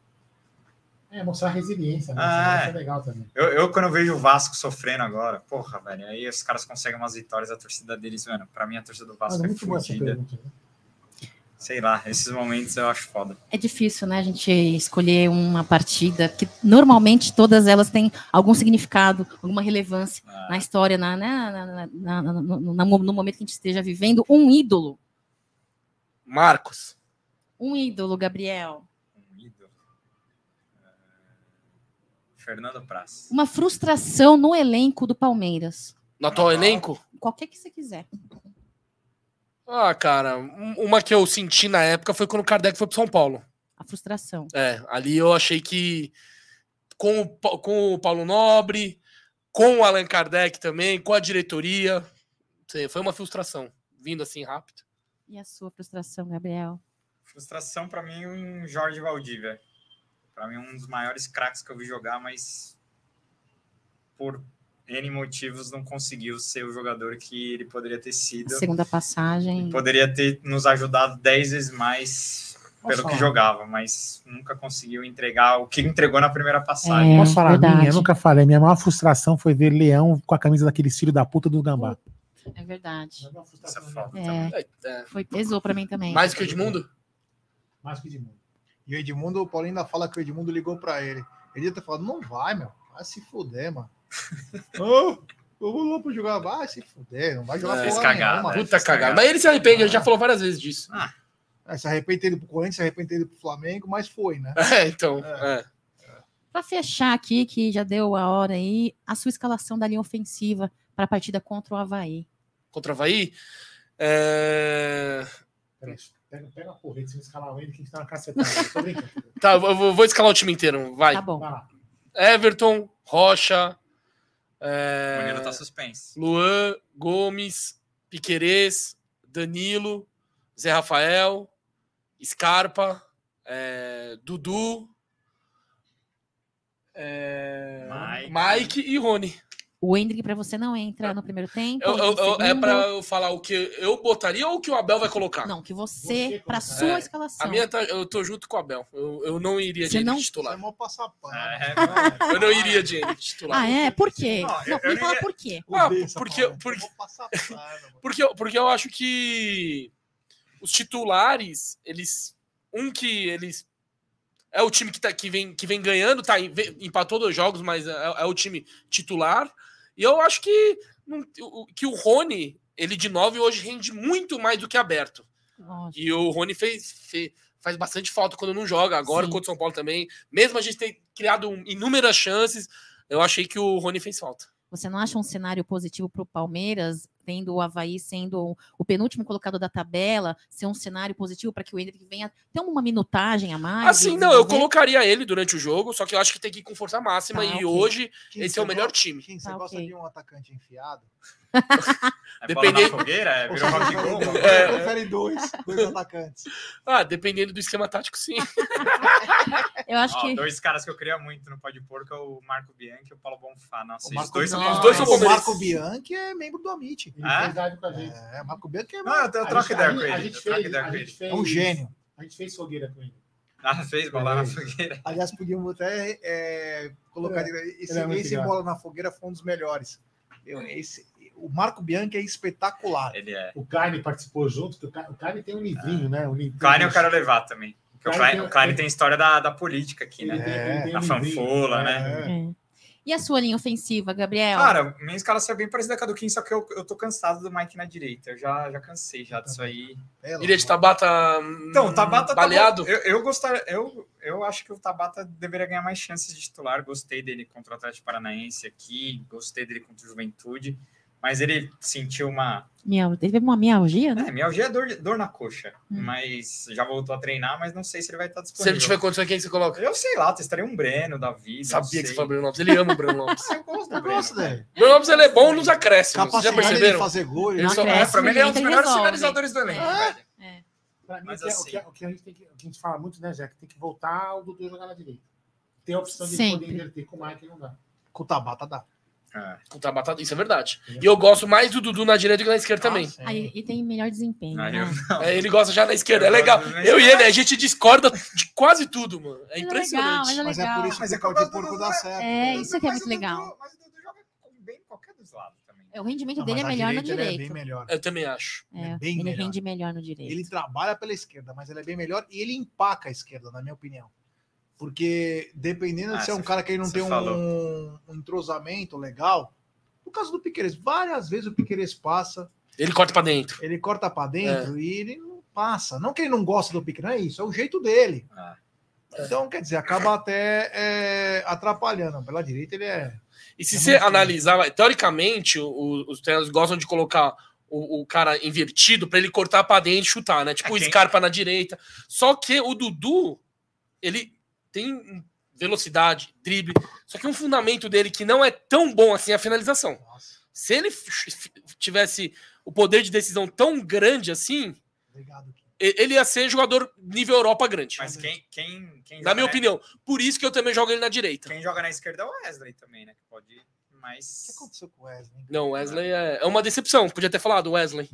É, mostrar resiliência, né? Ah, é. legal também. Eu, eu, quando eu vejo o Vasco sofrendo agora, porra, velho, aí os caras conseguem umas vitórias, a torcida deles, mano, pra mim a torcida do Vasco Mas é, é fodida. Né? Sei lá, esses momentos eu acho foda. É difícil, né, a gente escolher uma partida, que normalmente todas elas têm algum significado, alguma relevância ah. na história, na, né, na, na, no, no momento que a gente esteja vivendo. Um ídolo. Marcos. Um ídolo, Gabriel. Fernando Praz. Uma frustração no elenco do Palmeiras. No atual elenco? Qualquer que você quiser. Ah, cara, um- uma que eu senti na época foi quando o Kardec foi pro São Paulo. A frustração. É, ali eu achei que com o, com o Paulo Nobre, com o Allan Kardec também, com a diretoria, sei, foi uma frustração, vindo assim rápido. E a sua frustração, Gabriel? Frustração pra mim um Jorge Valdívia. Pra mim um dos maiores craques que eu vi jogar, mas por N motivos não conseguiu ser o jogador que ele poderia ter A sido. segunda passagem. Poderia ter nos ajudado 10 vezes mais Posso pelo que falar? jogava, mas nunca conseguiu entregar o que entregou na primeira passagem. É, Posso falar a verdade. minha? Eu nunca falei. Minha maior frustração foi ver Leão com a camisa daquele filho da puta do Gambá. É verdade. Essa é foda É, também. É, é, foi pesou pra mim também. mais que o Edmundo? Mais que de mundo. E o Edmundo, o Paulinho ainda fala que o Edmundo ligou pra ele. Ele ia ter falado, não vai, meu. Vai se fuder, mano. <laughs> Ô, eu vou lá pra jogar. Vai se fuder, não vai jogar É, porra nenhuma. né? Puta cagada. Mas ele se arrepende, ele já falou várias vezes disso. É, se arrependeu pro Corinthians, se arrependeu pro Flamengo, mas foi, né? <laughs> É, então, é. Pra fechar aqui, que já deu a hora aí, a sua escalação da linha ofensiva para a partida contra o Havaí. contra o Havaí. É... Peraí, Pega, pega a porreta, se não escalar ele, que a gente tá na cacetada. Tá, eu vou, vou escalar o time inteiro, vai. Tá bom. Vai lá. Everton, Rocha, O é... Danilo tá suspenso. Luan, Gomes, Piquerez, Danilo, Zé Rafael, Scarpa, é, Dudu, é, Mike. Mike e Rony. O Hendrick pra você não entra no primeiro tempo. Eu- eu- é segundo. pra eu falar o que eu botaria ou o que o Abel vai colocar? Não, que Você você, pra sua É, escalação. A minha tá, eu tô junto com o Abel. Eu, eu não iria Você de não- Henrique Isso é titular. mó passar pano. É, Eu não iria de Henrique titular. Ah, é? Por quê? Não, Não, eu- eu me fala iria- por quê. Ah, porque- porque- É pano. Porque, eu- porque eu acho que os titulares, eles. Um que eles. É o time que, tá, que, vem, que vem ganhando, tá, empatou dois jogos, mas é, é o time titular. E eu acho que, que o Rony, ele de 9 hoje rende muito mais do que aberto. Lógico. E o Rony fez, fe- faz bastante falta quando não joga. Agora Sim. contra o São Paulo também. Mesmo a gente ter criado inúmeras chances, eu achei que o Rony fez falta. Você não acha um cenário positivo para o Palmeiras, tendo o Havaí sendo o penúltimo colocado da tabela, ser um cenário positivo para que o Hendrick venha ter uma minutagem a mais? Assim, não, eu colocaria ele durante o jogo, só que eu acho que tem que ir com força máxima. Tá, e ok. hoje, Kim, esse é o melhor gosta- time. Kim, você Tá, gosta ok. de um atacante enfiado? É bola Dependendo- na fogueira? É, Ou virou rock gol? você <laughs> É. prefere dois, dois atacantes? Ah, dependendo do esquema tático, sim. Eu acho Ó, que. dois caras que eu queria muito no Pode Porco é o Marco Bianchi e o Paulo Bonfá. Nossa, O os Marco dois bons. Os dois são o palmeirenses. Marco Bianchi é membro do Amit. Ele É? fez live com a gente. É, Marco Bianchi é, Não, eu, troco gente- ideia com a ele. gente Eu troco fez- ideia a com gente ele. fez- é um gênio. A gente fez fogueira com ele. Ah, fez bola na fogueira. Aliás, podíamos até é, colocar. esse ele é esse bola na fogueira foi um dos melhores. Eu- esse- o Marco Bianchi é espetacular. Ele é. O Carne participou junto, o Ca- o Carne tem um livrinho, né? Um livrinho. O Klein eu quero levar também. Porque o Klein Klein, tem- o Klein tem história da, da política aqui, né? tem- ele tem A um livrinho, fanfola, é, né? é. É. E a sua linha ofensiva, Gabriel? Cara, minha escalação é bem parecida com a do Kim, só que eu, eu tô cansado do Mike na direita. Eu já, já cansei já disso aí. Ilha de Tabata. Então, o Tabata tá baleado. bom. eu, eu gostaria, eu, eu acho que o Tabata deveria ganhar mais chances de titular. Gostei dele contra o Atlético Paranaense aqui, gostei dele contra o Juventude, mas ele sentiu uma. Miau- Teve uma mialgia, né? É, mialgia é dor, dor na coxa, Hum. mas já voltou a treinar, mas não sei se ele vai estar Se disponível. ele tiver condição, quem que você coloca? Eu sei lá, testaria um Breno da vida. Sabia que você falou Bruno Lopes. Ele ama o Bruno Lopes. <laughs> Eu gosto do Eu Breno. gosto dele. Bruno Lopes ele é bom nos acréscimos. Já Capacidade de perceberam? fazer gol. Ele Ele só- acresce, É, pra mim ele é um dos ele melhores resolve. finalizadores do elenco, É. velho. Pra mim, Mas é- assim- o, que, o que a gente tem que, o que a gente fala muito, né, Zé? Que tem que voltar o Dudu jogar na direita. Tem a opção de Sempre. poder inverter com o Mike não dá. Com o Tabata dá. É. Com o Tabata, isso é verdade. E eu gosto mais do Dudu na direita do que na esquerda também. Ah, sim. Aí, e tem melhor desempenho. Ah, né? É, ele gosta já na esquerda. É legal. Eu e ele, a gente discorda de quase tudo, mano. É Mas é impressionante. legal, Mas é legal. por isso Mas que é o de porco dá é- certo. É, isso que é Mas muito legal. Mas o Dudu joga bem em qualquer dos lados também. É, O rendimento Não, dele é mas melhor no direita ele direito. É bem melhor. Eu também acho. É, é bem ele melhor. rende melhor no direito. Ele trabalha pela esquerda, mas ele é bem melhor e ele empaca a esquerda, na minha opinião. Porque dependendo Ah, de ser um você- cara que ele não tem um, um entrosamento legal, no caso do Piqueires, várias vezes o Piqueires passa, Ele corta pra dentro. ele corta pra É. dentro e ele não passa. Não que ele não gosta do Piqueires, não é isso, é o jeito dele. Ah. Então, quer dizer, acaba até é, atrapalhando. Pela direita ele é. E se É você analisar, teoricamente, o- os treinadores gostam de colocar o, o cara invertido pra ele cortar pra dentro e chutar, né? Tipo É o Scarpa na direita. Só que o Dudu, ele tem velocidade, drible, só que um fundamento dele que não é tão bom assim é a finalização. Nossa, Se ele tivesse o poder de decisão tão grande assim, obrigado. Ele ia ser jogador nível Europa grande. Mas quem, quem, quem Na minha na- opinião. Por isso que eu também jogo ele na direita. Quem joga na esquerda é o Wesley também, né? Que pode ir O que mais. aconteceu com o Wesley? Não, Wesley é, é uma decepção. Podia ter falado Wesley.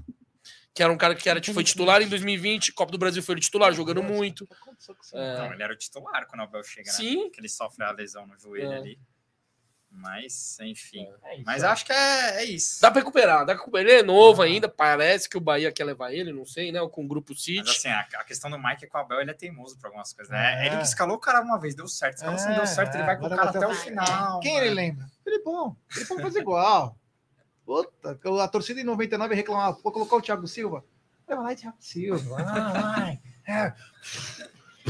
Que era um cara que era, foi titular em 2020, Copa do Brasil foi ele titular, jogando muito. O que aconteceu com esse É. Não, ele era o titular quando o Abel chega, né? Sim. Que ele sofre a lesão no joelho É. ali. Mas, enfim. É isso. Mas acho que é, é isso. Dá pra recuperar, dá pra recuperar. Ele é novo ainda, parece que o Bahia quer levar ele, não sei, né? Com o grupo Mas City. assim, a, a questão do Mike é que o Abel ele é teimoso pra algumas coisas, né? É. Ele escalou o cara uma vez, deu certo. Se não É, deu certo, ele vai com o cara até o final. Quem mano. ele lembra? Felipão. Felipão faz igual. Puta, a torcida em 99 reclamava, vou colocar o Thiago Silva. Vai lá, Thiago Silva. Ah. É,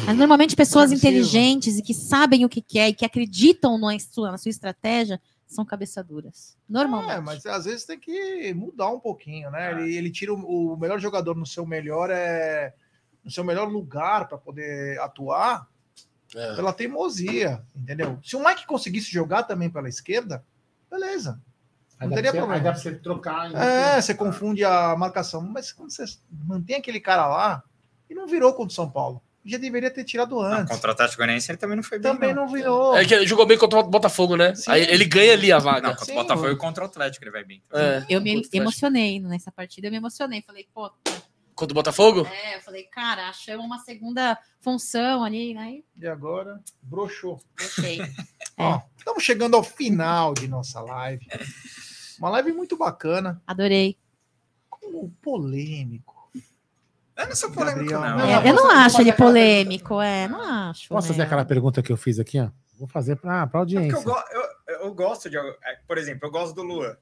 Mas normalmente pessoas Thiago Silva. inteligentes e que sabem o que quer e que acreditam na sua, na sua estratégia são cabeçaduras. Normalmente. É, mas às vezes tem que mudar um pouquinho, né? Ah. Ele, ele tira o, o melhor jogador no seu melhor é no seu melhor lugar para poder atuar É. pela teimosia, entendeu? Se o Mike conseguisse jogar também pela esquerda, beleza. Aí Não teria você- problema. Aí dá pra você trocar. É, você confunde a marcação, mas quando você mantém aquele cara lá e não virou contra o São Paulo, já deveria ter tirado Não, antes. contra o Atlético Goianiense ele também não foi bem. Também não. não virou. É que ele jogou bem contra o Botafogo, né? Sim. Aí ele ganha ali a vaga. Não, contra Sim, o Botafogo e contra o Atlético ele vai bem. É. Eu me emocionei nessa partida, eu me emocionei. Falei, pô, Contra o Botafogo? é, eu falei, cara, achamos uma segunda função ali, né? E agora, broxou. Gostei. <laughs> Ó, estamos chegando ao final de nossa live. Uma live muito bacana, Adorei. com polêmico. Eu não sou polêmico, Gabriel, não. não, É, eu não acho ele fazer polêmico, é, não acho. Posso fazer né? aquela pergunta que eu fiz aqui, ó? Vou fazer pra, pra É porque audiência. eu, go- eu- eu gosto de. é, Por exemplo, eu gosto do Luan.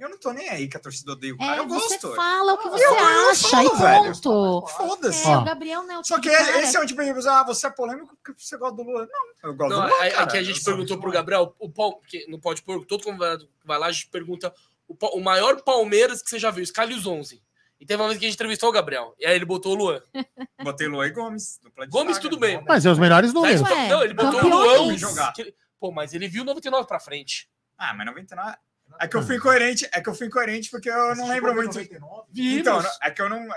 Eu não tô nem aí que a torcida odeia o cara. É, eu você gosto. fala o que você Eu- eu acha falo, e ponto. Foda-se. É, o Gabriel não é o Só tipo que de cara- esse é um tipo de ah, você é polêmico porque você gosta do Luan. Não, eu gosto Não, do Luan. aí, cara. aqui a gente Eu perguntou pro Gabriel, o pau, porque não pode pôr, todo convidado que vai lá, a gente pergunta o, o maior Palmeiras que você já viu, escalhe os 11. E teve uma vez que a gente entrevistou o Gabriel, e aí ele botou o Luan. <laughs> Botei Luan e Gomes. Gomes, tudo bem. Mas é os melhores números. Ué, não, ele botou o. Luan. Que- pô, mas ele viu 99 pra frente. Ah, mas 99. É que eu fui incoerente, é que eu fui incoerente porque eu não lembro muito. Então, é que eu não.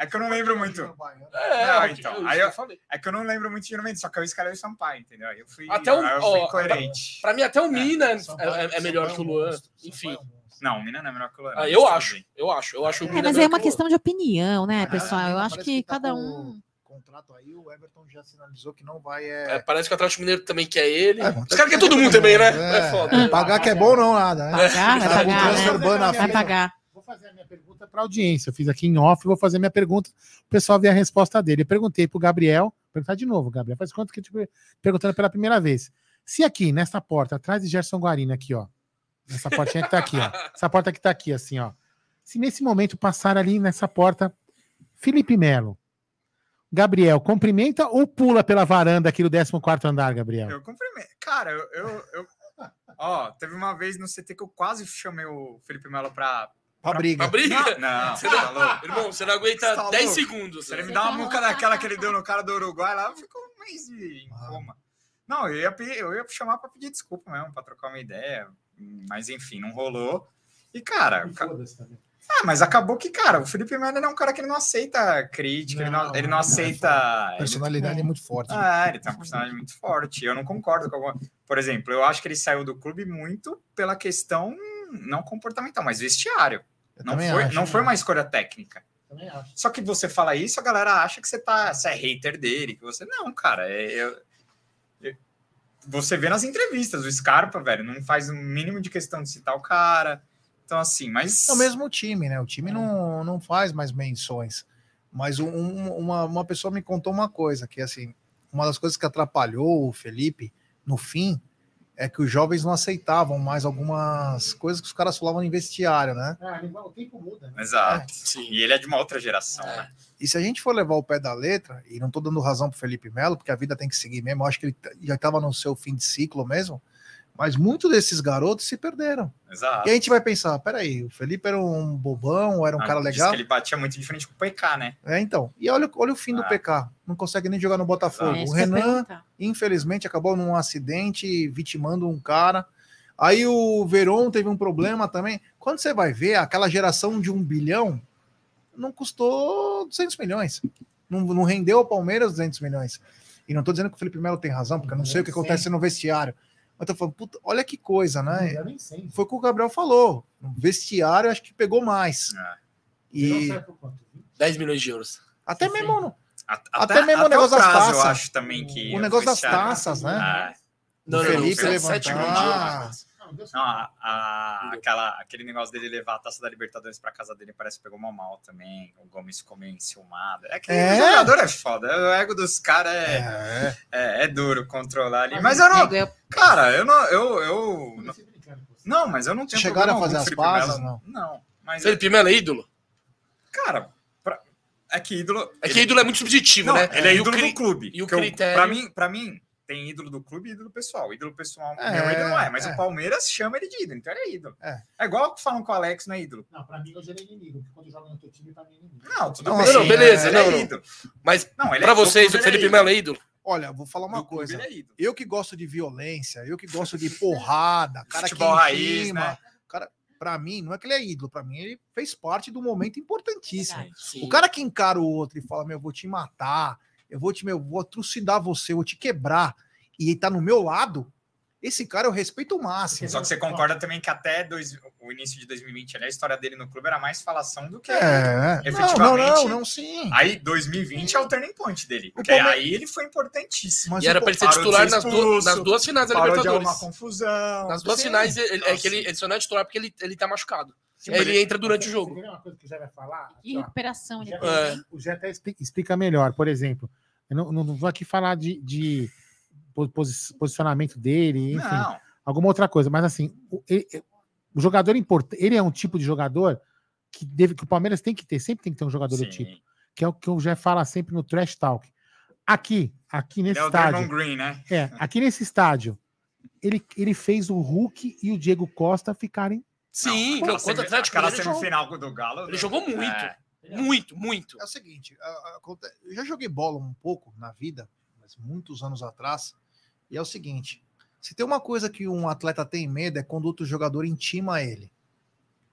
É que eu não lembro muito. É, Não, é, então, eu- aí eu eu-. É que eu não lembro muito de 90, só que eu escalei o Sampaio, entendeu? Aí eu fui, Até o- aí eu fui ó, incoerente. Pra mim, até o Mina é, Sampaio- é- é melhor Sampaio que o é um Luan. Enfim. É um. Não, o Mina não é melhor que o Luan. Ah, eu acho, eu acho. Eu acho o É, Mina mas é uma questão de opinião, né, pessoal? Eu acho que tá cada com um. Contrato aí, o Everton já sinalizou que não vai. É, É, parece que o Atlético Mineiro também quer ele. É, Os caras querem todo mundo também, né? É, É, foda. pagar que é bom não nada. Né? Pagar, vai Tá pagar, né? Vai pagar. Vou fazer a minha pergunta para a audiência. Eu fiz aqui em off, vou fazer minha pergunta. O pessoal ver a resposta dele. Eu perguntei para o Gabriel, vou perguntar de novo, Gabriel. Faz quanto que eu te perguntando pela primeira vez. Se aqui, nessa porta, atrás de Gerson Guarino, aqui, ó. Nessa portinha que tá aqui, ó. <laughs> Essa porta que tá aqui, assim, ó. Se nesse momento passar ali nessa porta, Felipe Melo, Gabriel, cumprimenta ou pula pela varanda aqui do 14 andar, Gabriel? Eu cumprimento. Cara, eu, eu, eu- Ó, teve uma vez no CT que eu quase chamei o Felipe Melo pra. Pra briga. Pra briga? Não, Você tá não- louco. irmão, você não aguenta Você tá 10 louco? segundos. Se ele me dá uma muca daquela que ele deu no cara do Uruguai lá, ficou um mês de- em Ah. coma. Não, eu ia, eu ia chamar pra pedir desculpa mesmo, pra trocar uma ideia. Mas enfim, não rolou. E, cara, ca- ah, mas acabou que, cara, o Felipe Melo é um cara que ele não aceita crítica, ele, não, Não, ele não não é aceita. Ele- personalidade é muito forte. Ah, ele tem uma personalidade muito forte. Eu não concordo com alguma. Por exemplo, eu acho que ele saiu do clube muito pela questão não comportamental, mas vestiário. Eu Não foi, acho. não foi uma escolha técnica. Também acho. Só que você fala isso, a galera acha que você tá, você é hater dele, que você não, cara. É, eu- eu- você vê nas entrevistas, o Scarpa, velho, não faz o mínimo de questão de citar o cara. Então assim, mas É o mesmo time, né? O É. time não, não faz mais menções. Mas um- um- uma, uma pessoa me contou uma coisa, que assim, uma das coisas que atrapalhou o Felipe no fim é que os jovens não aceitavam mais algumas coisas que os caras falavam no vestiário, né? Ah, o tempo muda. Né? Exato. Sim. E ele é de uma outra geração, É. né? E se a gente for levar o pé da letra, e não tô dando razão pro Felipe Melo, porque a vida tem que seguir mesmo, eu acho que ele já estava no seu fim de ciclo mesmo, mas muitos desses garotos se perderam. Exato. E a gente vai pensar, peraí, o Felipe era um bobão, era um Ah, cara diz legal? que ele batia muito diferente com o PK, né? É, então. E olha, olha o fim do Ah. PK. Não consegue nem jogar no Botafogo. É, o Renan, infelizmente, acabou num acidente vitimando um cara. Aí o Veron teve um problema também. Quando você vai ver, aquela geração de um bilhão não custou 200 milhões. Não, não rendeu ao Palmeiras 200 milhões. E não tô dizendo que o Felipe Melo tem razão, porque eu não sei o que acontece no vestiário. Mas tô falando, puta, olha que coisa, né? Eu nem sei. Foi o que o Gabriel falou. No vestiário, acho que pegou mais. É. E 10 milhões de euros. até Sim, mesmo no, A- Até mesmo o negócio o das prazo, Eu taças. acho também que. o negócio das taças, né? Ah, Não, não, não. Felipe milhões de levantar. Não, a- a- aquela, aquele negócio dele levar a taça da Libertadores pra casa dele parece que pegou mal mal também. O Gomes ficou meio enciumado. É que É? o jogador é foda. O ego dos caras é, É. é, é duro controlar ali. Mas eu não. Eu- Cara, eu não. Eu, eu, não, mas eu não tenho Chegaram a fazer as pazes, Melo. Não, mas. Felipe Melo é ídolo? Cara, pra- é que ídolo. É que ídolo é muito subjetivo, Não, né? ele é E o ídolo cri- do clube. e o que eu- critério- Pra mim, pra mim, tem ídolo do clube e ídolo pessoal. Ídolo pessoal, É, meu ídolo não é, mas é. o Palmeiras chama ele de ídolo, então ele é ídolo. É. É, igual que falam que o Alex não é ídolo. Não, pra mim hoje ele é inimigo, porque quando joga no teu time, pra mim é inimigo. Não, tudo Não, bem. assim, Não, beleza, ele não, é ídolo. Mas Não, ele pra é, do vocês, o Felipe é Melo é ídolo? Olha, vou falar uma Do clube coisa. ele é ídolo. Eu que gosto de violência, eu que gosto de <laughs> porrada, cara Futebol que raiz, cima. né? Cara, pra mim, não é que ele é ídolo, pra mim ele fez parte do momento importantíssimo. Sim. O cara que encara o outro e fala, meu, eu vou te matar, eu vou te, meu, vou trucidar você, eu vou te quebrar, e ele tá no meu lado, esse cara eu respeito o máximo. Só que você concorda também que até dois- o início de 2020, ali, a história dele no clube era mais falação do que. É, não, não, Efetivamente- não, não, sim. Aí 2020 é o turning point dele. Porque Palme- aí ele foi importantíssimo. Mas E era pra ele ser titular ser nas, duas- expulso, nas duas finais da de Libertadores. arrumar confusão. Nas duas Sim. finais, ele, é que ele, ele só não é titular porque ele, ele tá machucado. Sim, Aí mas ele entra durante o Você jogo. vê uma coisa que o Zé vai falar? Recuperação. Ele É. o Zé até expli- explica melhor. Por exemplo, eu não, não vou aqui falar de, de po- posi- posicionamento dele, enfim, Não, alguma outra coisa, mas assim, o, ele- o jogador importante, ele é um tipo de jogador que, deve, que o Palmeiras tem que ter, sempre tem que ter um jogador do sim. tipo, que é o que o Zé fala sempre no Trash Talk. Aqui, aqui Ele nesse é o estádio, Green, né? é, aqui nesse estádio, ele, ele fez o Hulk e o Diego Costa ficarem. Sim, Não, aquela contra o Atlético Aquela ele jogou, semifinal do Galo. ele jogou muito. É. Muito, muito. É o seguinte, eu já joguei bola um pouco na vida, mas muitos anos atrás, e é o seguinte, se tem uma coisa que um atleta tem medo é quando outro jogador intima ele.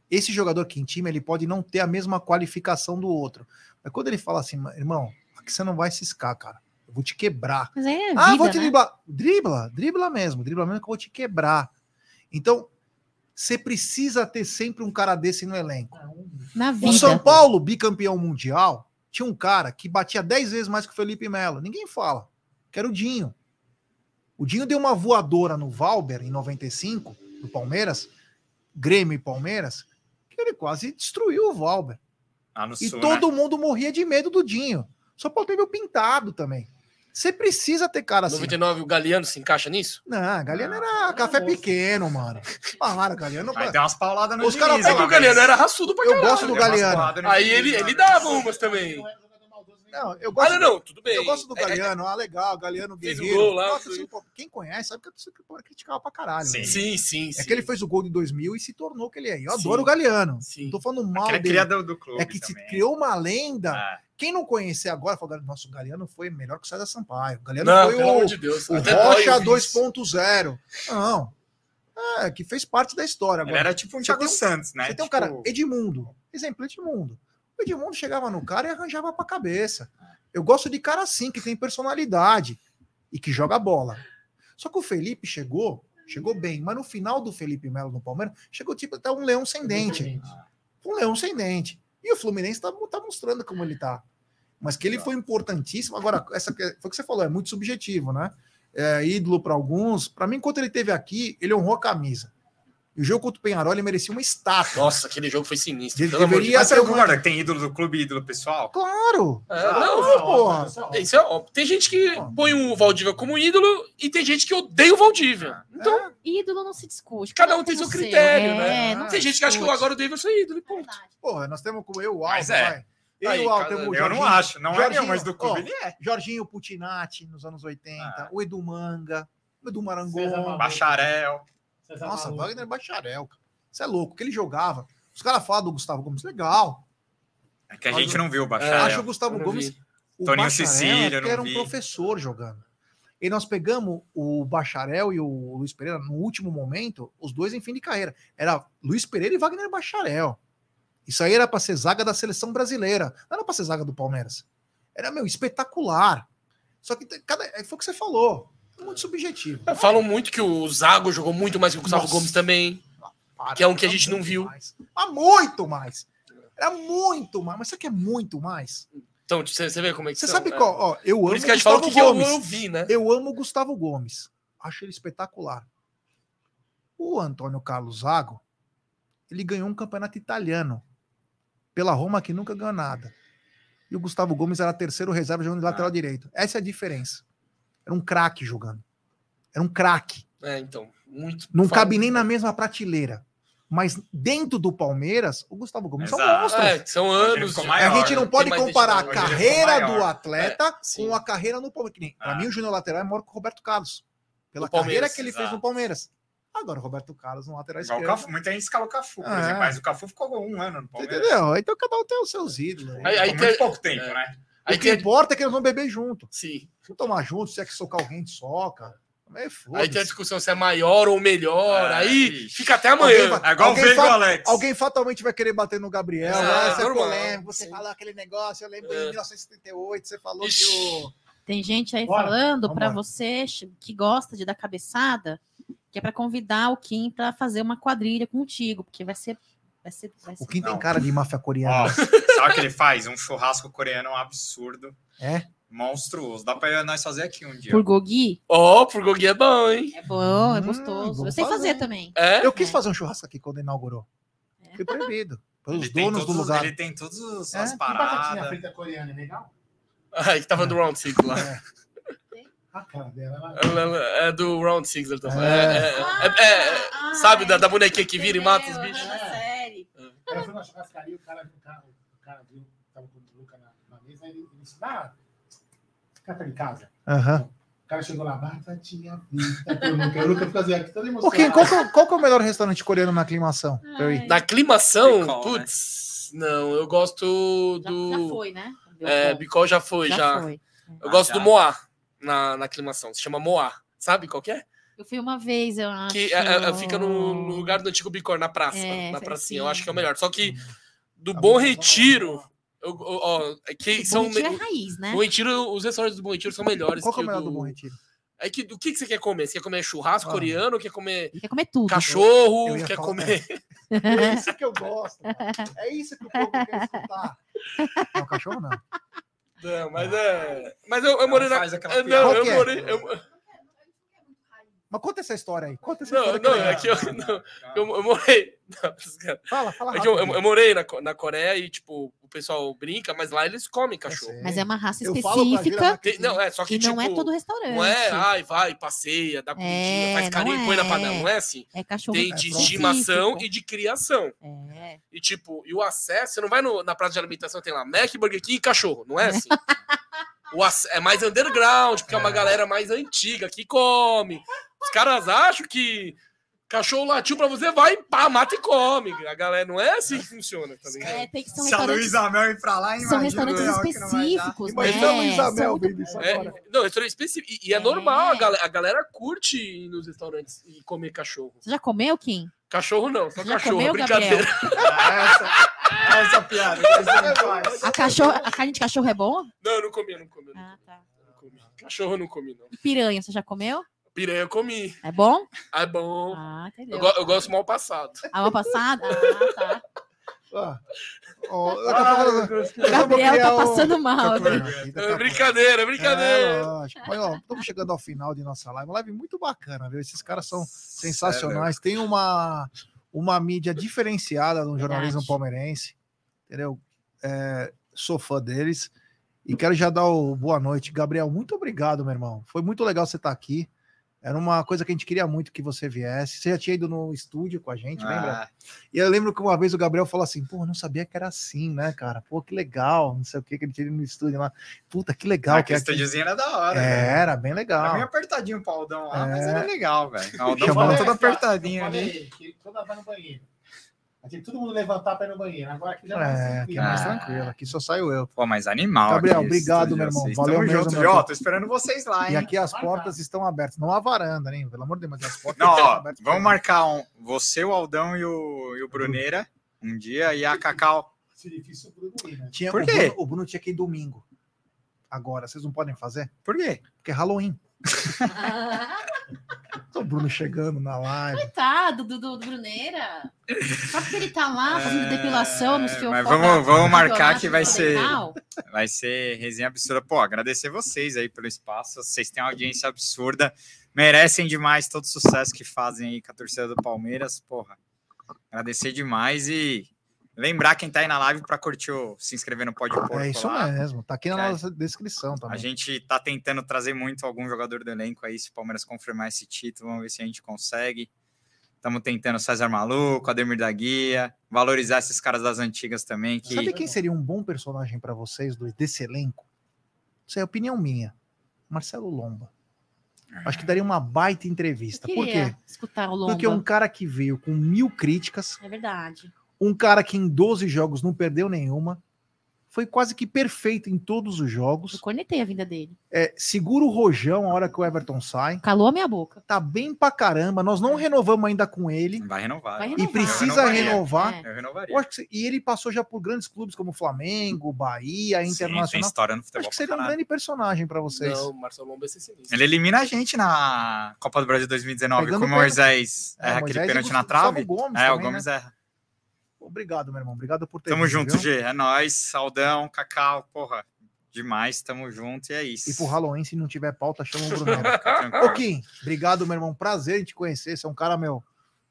Esse jogador que intima, ele pode não ter a mesma qualificação do outro. Mas quando ele fala assim, irmão, aqui você não vai ciscar, cara. Eu vou te quebrar. É ah, vida, vou te né? driblar. Dribla, dribla mesmo, dribla mesmo que eu vou te quebrar. Então, você precisa ter sempre um cara desse no elenco. Na O vida. São Paulo, bicampeão mundial, tinha um cara que batia 10 vezes mais que o Felipe Melo. Ninguém fala. Que era o Dinho. O Dinho deu uma voadora no Valber em 95, do Palmeiras, Grêmio e Palmeiras, que ele quase destruiu o Valber. No E sul, todo né? mundo morria de medo do Dinho. Só Paulo teve o pintado também. Você precisa ter cara assim. 99, o Galeano se encaixa nisso? Não, Galeano era café moço. pequeno, mano. Para, Galeano. Aí tem umas pauladas no Os caras Diniz, É o Galeano era raçudo pra Eu caralho. gosto do Deu umas Galeano. Aí ele, ele dava umas também. Não, eu gosto, Ah, não, não, tudo bem. eu gosto do É- é- Galeano. Ah, legal, Galeano Fez o Guerreiro. gol lá, Nossa, assim, pô, quem conhece sabe que você criticava pra caralho. Sim. né? Sim, sim, sim. É que ele fez o gol de 2000 e se tornou o que ele é. Eu Sim. adoro o Galeano. Sim. Não tô falando mal Aquele é dele. criador do clube É que se também. criou uma lenda. É. Quem não conhecer agora, fala, nossa, o Galeano foi melhor que o César Sampaio. O Galeano Não, foi o, de Deus. o Rocha ouvir isso. 2.0. Não. É, que fez parte da história. Ele Agora, era tipo um Thiago um- Santos, né? você tem um Tipo, cara, Edmundo. Exemplo, Edmundo. O Edmundo chegava no cara e arranjava pra cabeça. Eu gosto de cara assim, que tem personalidade e que joga bola. Só que o Felipe chegou, chegou bem, mas no final do Felipe Melo no Palmeiras, chegou tipo até um leão sem dente. Um leão sem dente. E o Fluminense tá, tá mostrando como ele tá. Mas que ele foi importantíssimo. Agora, essa foi o que você falou, é muito subjetivo, né? É ídolo para alguns. Para mim, enquanto ele teve aqui, ele honrou a camisa. E o jogo contra o Penharol, ele merecia uma estátua. Nossa, aquele jogo foi sinistro. Ele de deveria não uma- que tem ídolo do clube e ídolo pessoal? Claro! É, Claro, não, porra. Isso é óbvio. Tem gente que põe o Valdívia como ídolo e tem gente que odeia o Valdívia. Então, Ídolo não se discute. Cada um tem seu critério, é, né? Não tem gente que acha que agora o Davidson é ídolo e É ponto. Porra, nós temos como eu, o Alves, Mas é. vai. Eu Aí, e o Alves, cara, temos o Eu não acho, não é Jorginho, não, mas do clube ó, ele é. Jorginho Putinati nos anos 80, Ah. o Edu Manga, o Edu César Marangon. César Nossa, Maluco. Wagner Bacharel, cara. Isso é louco, que ele jogava. Os caras falam do Gustavo Gomes, legal. É que a gente não viu o É, Bacharel. Acho o Gustavo eu Gomes vi. O Toninho Bacharel é eu era um vi. professor jogando. E nós pegamos o Bacharel e o Luiz Pereira no último momento, os dois em fim de carreira. Era Luiz Pereira e Wagner Bacharel. Isso aí era para ser zaga da seleção brasileira. Não era para ser zaga do Palmeiras. Era, meu, espetacular. Só que cada, é, foi o que você falou. É muito subjetivo. É, Falam muito que o Zago jogou muito mais que o Gustavo Nossa. Gomes também. Para, que é um que a gente não viu. Mais. Mas muito mais. Era muito mais. Mas isso aqui é muito mais. Então, você, você vê como é que Você são, sabe é. qual? Ó, eu amo Por isso que a gente Gustavo que, eu, Gomes. eu vi, né? Eu amo o Gustavo Gomes. Acho ele espetacular. O Antônio Carlos Zago, ele ganhou um campeonato italiano pela Roma que nunca ganhou nada. E o Gustavo Gomes era terceiro reserva jogando de lateral Ah. direito. Essa é a diferença. Era um craque jogando. Era um craque. É, então, muito. Não falam- cabe nem na mesma prateleira. Mas dentro do Palmeiras, o Gustavo Gomes é um Exato. monstro. É, são anos. ficou de- maior, a gente não né? pode Tem mais comparar a carreira do atleta É, com a carreira no Palmeiras. Ah. mim, o Júnior Lateral é maior que o Roberto Carlos. Pela carreira que ele fez exato. no Palmeiras. Agora, o Roberto Carlos no lateral esquerdo. Cafu. Muita gente escala o Cafu, por É. exemplo. Mas o Cafu ficou um ano no Palmeiras. Entendeu? Então cada um tem os seus ídolos. Aí- Aí, aí muito tem- pouco tempo, é. né? Aí o que tem, importa é que eles vão beber junto. sim. Se tomar junto, se é que socar alguém, soca. Mas Aí tem a discussão se é maior ou melhor. Ah, aí ixi. fica até Alguém amanhã. vai- É igual o Alguém o fa- Alex. Alguém fatalmente vai querer bater no Gabriel. Ah, essa é. Você falou aquele negócio. Eu lembro É. em 1978, você falou Ixi. que o. Tem gente aí Bora, falando para você que gosta de dar cabeçada, que é para convidar o Kim para fazer uma quadrilha contigo, porque vai ser. Vai ser, vai ser O Kim tem Não. cara de máfia coreana. Ó, sabe o que ele faz? Um churrasco coreano absurdo. É? Monstruoso. Dá pra nós fazer aqui um dia. por Gogi. Ó, pro Gogui é bom, hein? É bom, é Hum, gostoso. vamos Eu sei fazer, fazer. também. É? Eu quis É. fazer um churrasco aqui quando inaugurou. É. Foi proibido. <laughs> Pelos Ele tem donos do todos- lugar. Ele tem todas as É, batatinha paradas. frita coreana, é legal? Ai, que tava do Round Six lá. A cara dela, ela... Ela- ela É do Round Six, ele tá falando. É. É, é, é, é, Ah, sabe, da, é. da bonequinha que vira e mata os bichos? Ela foi na churrascaria, o cara, o cara, o cara viu, tava com o Luca na, na mesa, ele, ele disse, ah, fica tá em casa. Aham. O cara chegou lá, batatinha frita Luca. O Luca ficou assim, aqui todo emocionado. Kim, qual, que é- qual que é o melhor restaurante coreano na aclimação? Eu Na aclimação, Bicol, putz, não, eu gosto já, do. já foi, né? É, Bicol já foi, já. foi. Eu Ah, gosto já. do Moá na, na aclimação. Se chama Moá. Sabe qual que é? Eu fui uma vez, eu acho. Que é- é- fica no, no lugar do antigo Bicor, na praça. É, na pracinha. sim. Eu acho que é o melhor. Só que do Tá Bom bom, Retiro. eu- eu- ó, é que O são. Bom Retiro me- é raiz, né? Bom Retiro, os restaurantes do Bom Retiro são melhores. Qual que é o o melhor do Bom Retiro? É que do que, que você quer comer? Você quer comer churrasco Ah. coreano? Quer comer quer comer tudo. cachorro? Quer falar- comer. É isso que eu gosto. mano. É isso que o povo quer escutar. <laughs> Não, cachorro não. Não, mas é. Mas eu, eu morei na. faz aquela é, piada. Não, eu é? morei. eu- Mas conta essa história aí. Conta essa Não, história. <laughs> não, que eu- é que eu, não, eu, eu morei. <laughs> Não, Fala, fala é que eu, eu- morei na, na Coreia e, tipo, o pessoal brinca, mas lá eles comem cachorro. sei. Mas é uma raça específica Tem- não, é, só que, e tipo. não é todo restaurante. Não é, ai, vai, passeia, dá comidinha, É, faz carinho, não põe na é. panela. Não é assim. É cachorro Tem de pronto. estimação e de criação. É. E, tipo, e o acesso, você não vai no- na praça de alimentação, tem lá Mac, Burger King e cachorro. Não é assim. <laughs> O é mais underground, porque é uma galera mais antiga que come. Os caras acham que cachorro latiu pra você, vai, pá, mata e come. A galera não é assim que funciona, tá ligado? É, tem que ser um Se a restaurante Luísa Mel ir pra lá, São restaurantes específicos, né? Imagina a Luísa São Mel muito- vendo isso É, agora. não, restaurante específico. E, e é, É. normal, a galera, a galera curte ir nos restaurantes e comer cachorro. Você já comeu, Kim? Cachorro não, só Já cachorro, comeu, brincadeira. <laughs> Ah, essa, essa piada. A, cachorro, a carne de cachorro é boa? Não, eu não comi, eu não comi. eu não Ah, tá. comi. Cachorro eu não comi, não. E piranha, você já comeu? Piranha eu comi. É bom? Ah, é bom. Ah, entendeu. Eu, go- eu gosto mal passado. A mal passada? Ah, tá. Ah, a Ah, Gabriel tá um- passando mal. Né? a É brincadeira, é É, brincadeira. lógico. Mas, ó, estamos chegando ao final de nossa live. Uma live muito bacana, viu? Esses caras são sensacionais. Tem uma, uma mídia diferenciada no jornalismo Verdade. palmeirense, entendeu? É, sou fã deles. E quero já dar o boa noite. Gabriel, muito obrigado, meu irmão. Foi muito legal você estar aqui. Era uma coisa que a gente queria muito que você viesse. Você já tinha ido no estúdio com a gente, lembra? Ah, E eu lembro que uma vez o Gabriel falou assim: pô, não sabia que era assim, né, cara? Pô, que legal, não sei o que, que ele tinha ido no estúdio lá. Puta, que legal ah, que que é estúdiozinho era da hora. É, velho. era bem legal. Era bem apertadinho o Aldão lá, mas É. era legal, velho. O Aldão todo apertadinho ali. Toda vai no banheiro. Aqui, todo mundo levantar para ir no banheiro. Agora aqui já é mais É, aqui tranquilo. é mais Ah. tranquilo. Aqui só saio eu. Pô, mas animal. Gabriel, aqui, obrigado, meu irmão. vocês. Valeu Tamo mesmo, junto, irmão. Tô esperando vocês lá, E hein? aqui as Marcado. portas estão abertas. Não a varanda, né? Pelo amor de Deus, mas as portas Não, estão ó, abertas. vamos marcar um, você, o Aldão e o, e o Bruneira um dia e a Cacau. Se difícil pro Bruno ir, né? Tinha, Por o, quê? Bruno, o Bruno tinha que ir domingo. Agora, vocês não podem fazer? Por quê? Porque é Halloween. <laughs> O Bruno chegando na live. Coitado do, do, do Bruneira. Só porque ele tá lá fazendo depilação no seu É, mas vamos- vamos marcar que vai ser-. Vai ser resenha absurda. Pô, agradecer vocês aí pelo espaço. Vocês têm uma audiência absurda. Merecem demais todo o sucesso que fazem aí com a torcida do Palmeiras. Porra, agradecer demais e lembrar quem tá aí na live para curtir o se inscrever no Pode Porco É isso lá. mesmo. Tá aqui na É. nossa descrição A também. gente tá tentando trazer muito algum jogador do elenco aí, se o Palmeiras confirmar esse título, vamos ver se a gente consegue. Estamos tentando César Maluco, Ademir da Guia, valorizar esses caras das antigas também. Que... Sabe quem seria um bom personagem para vocês dois desse elenco? Isso é opinião minha. Marcelo Lomba. Acho que daria uma baita entrevista. Por quê? escutar o Lomba. Porque um cara que veio com mil críticas, É verdade. Um cara que em 12 jogos não perdeu nenhuma, foi quase que perfeito em todos os Eu jogos. cornetei a vida dele. É, segura o rojão a hora que o Everton sai. Calou a minha boca. Tá bem pra caramba. Nós não renovamos ainda com ele. Vai renovar. Vai E renovar. precisa Eu renovaria. renovar. É. Eu renovaria. Eu que, e ele passou já por grandes clubes como Flamengo, Bahia, Sim, tem Internacional. história no futebol. Acho que seria um grande personagem para vocês. Não, Marcelo Lomba é ser sinistro. Ele elimina a gente na Copa do Brasil 2019 Pegando com o. Moisés. É, erra Moisés aquele e pênalti na trave. Gomes é, o também, Gomes né? erra. Obrigado, meu irmão. Obrigado por ter Tamo vindo, junto, viu? G. É nóis. Saudão, Cacau, porra. Demais, tamo junto e é isso. E pro Halloween, se não tiver pauta, chama o Bruno. <laughs> Ô, Kim, obrigado, meu irmão. Prazer em te conhecer. Você é um cara, meu,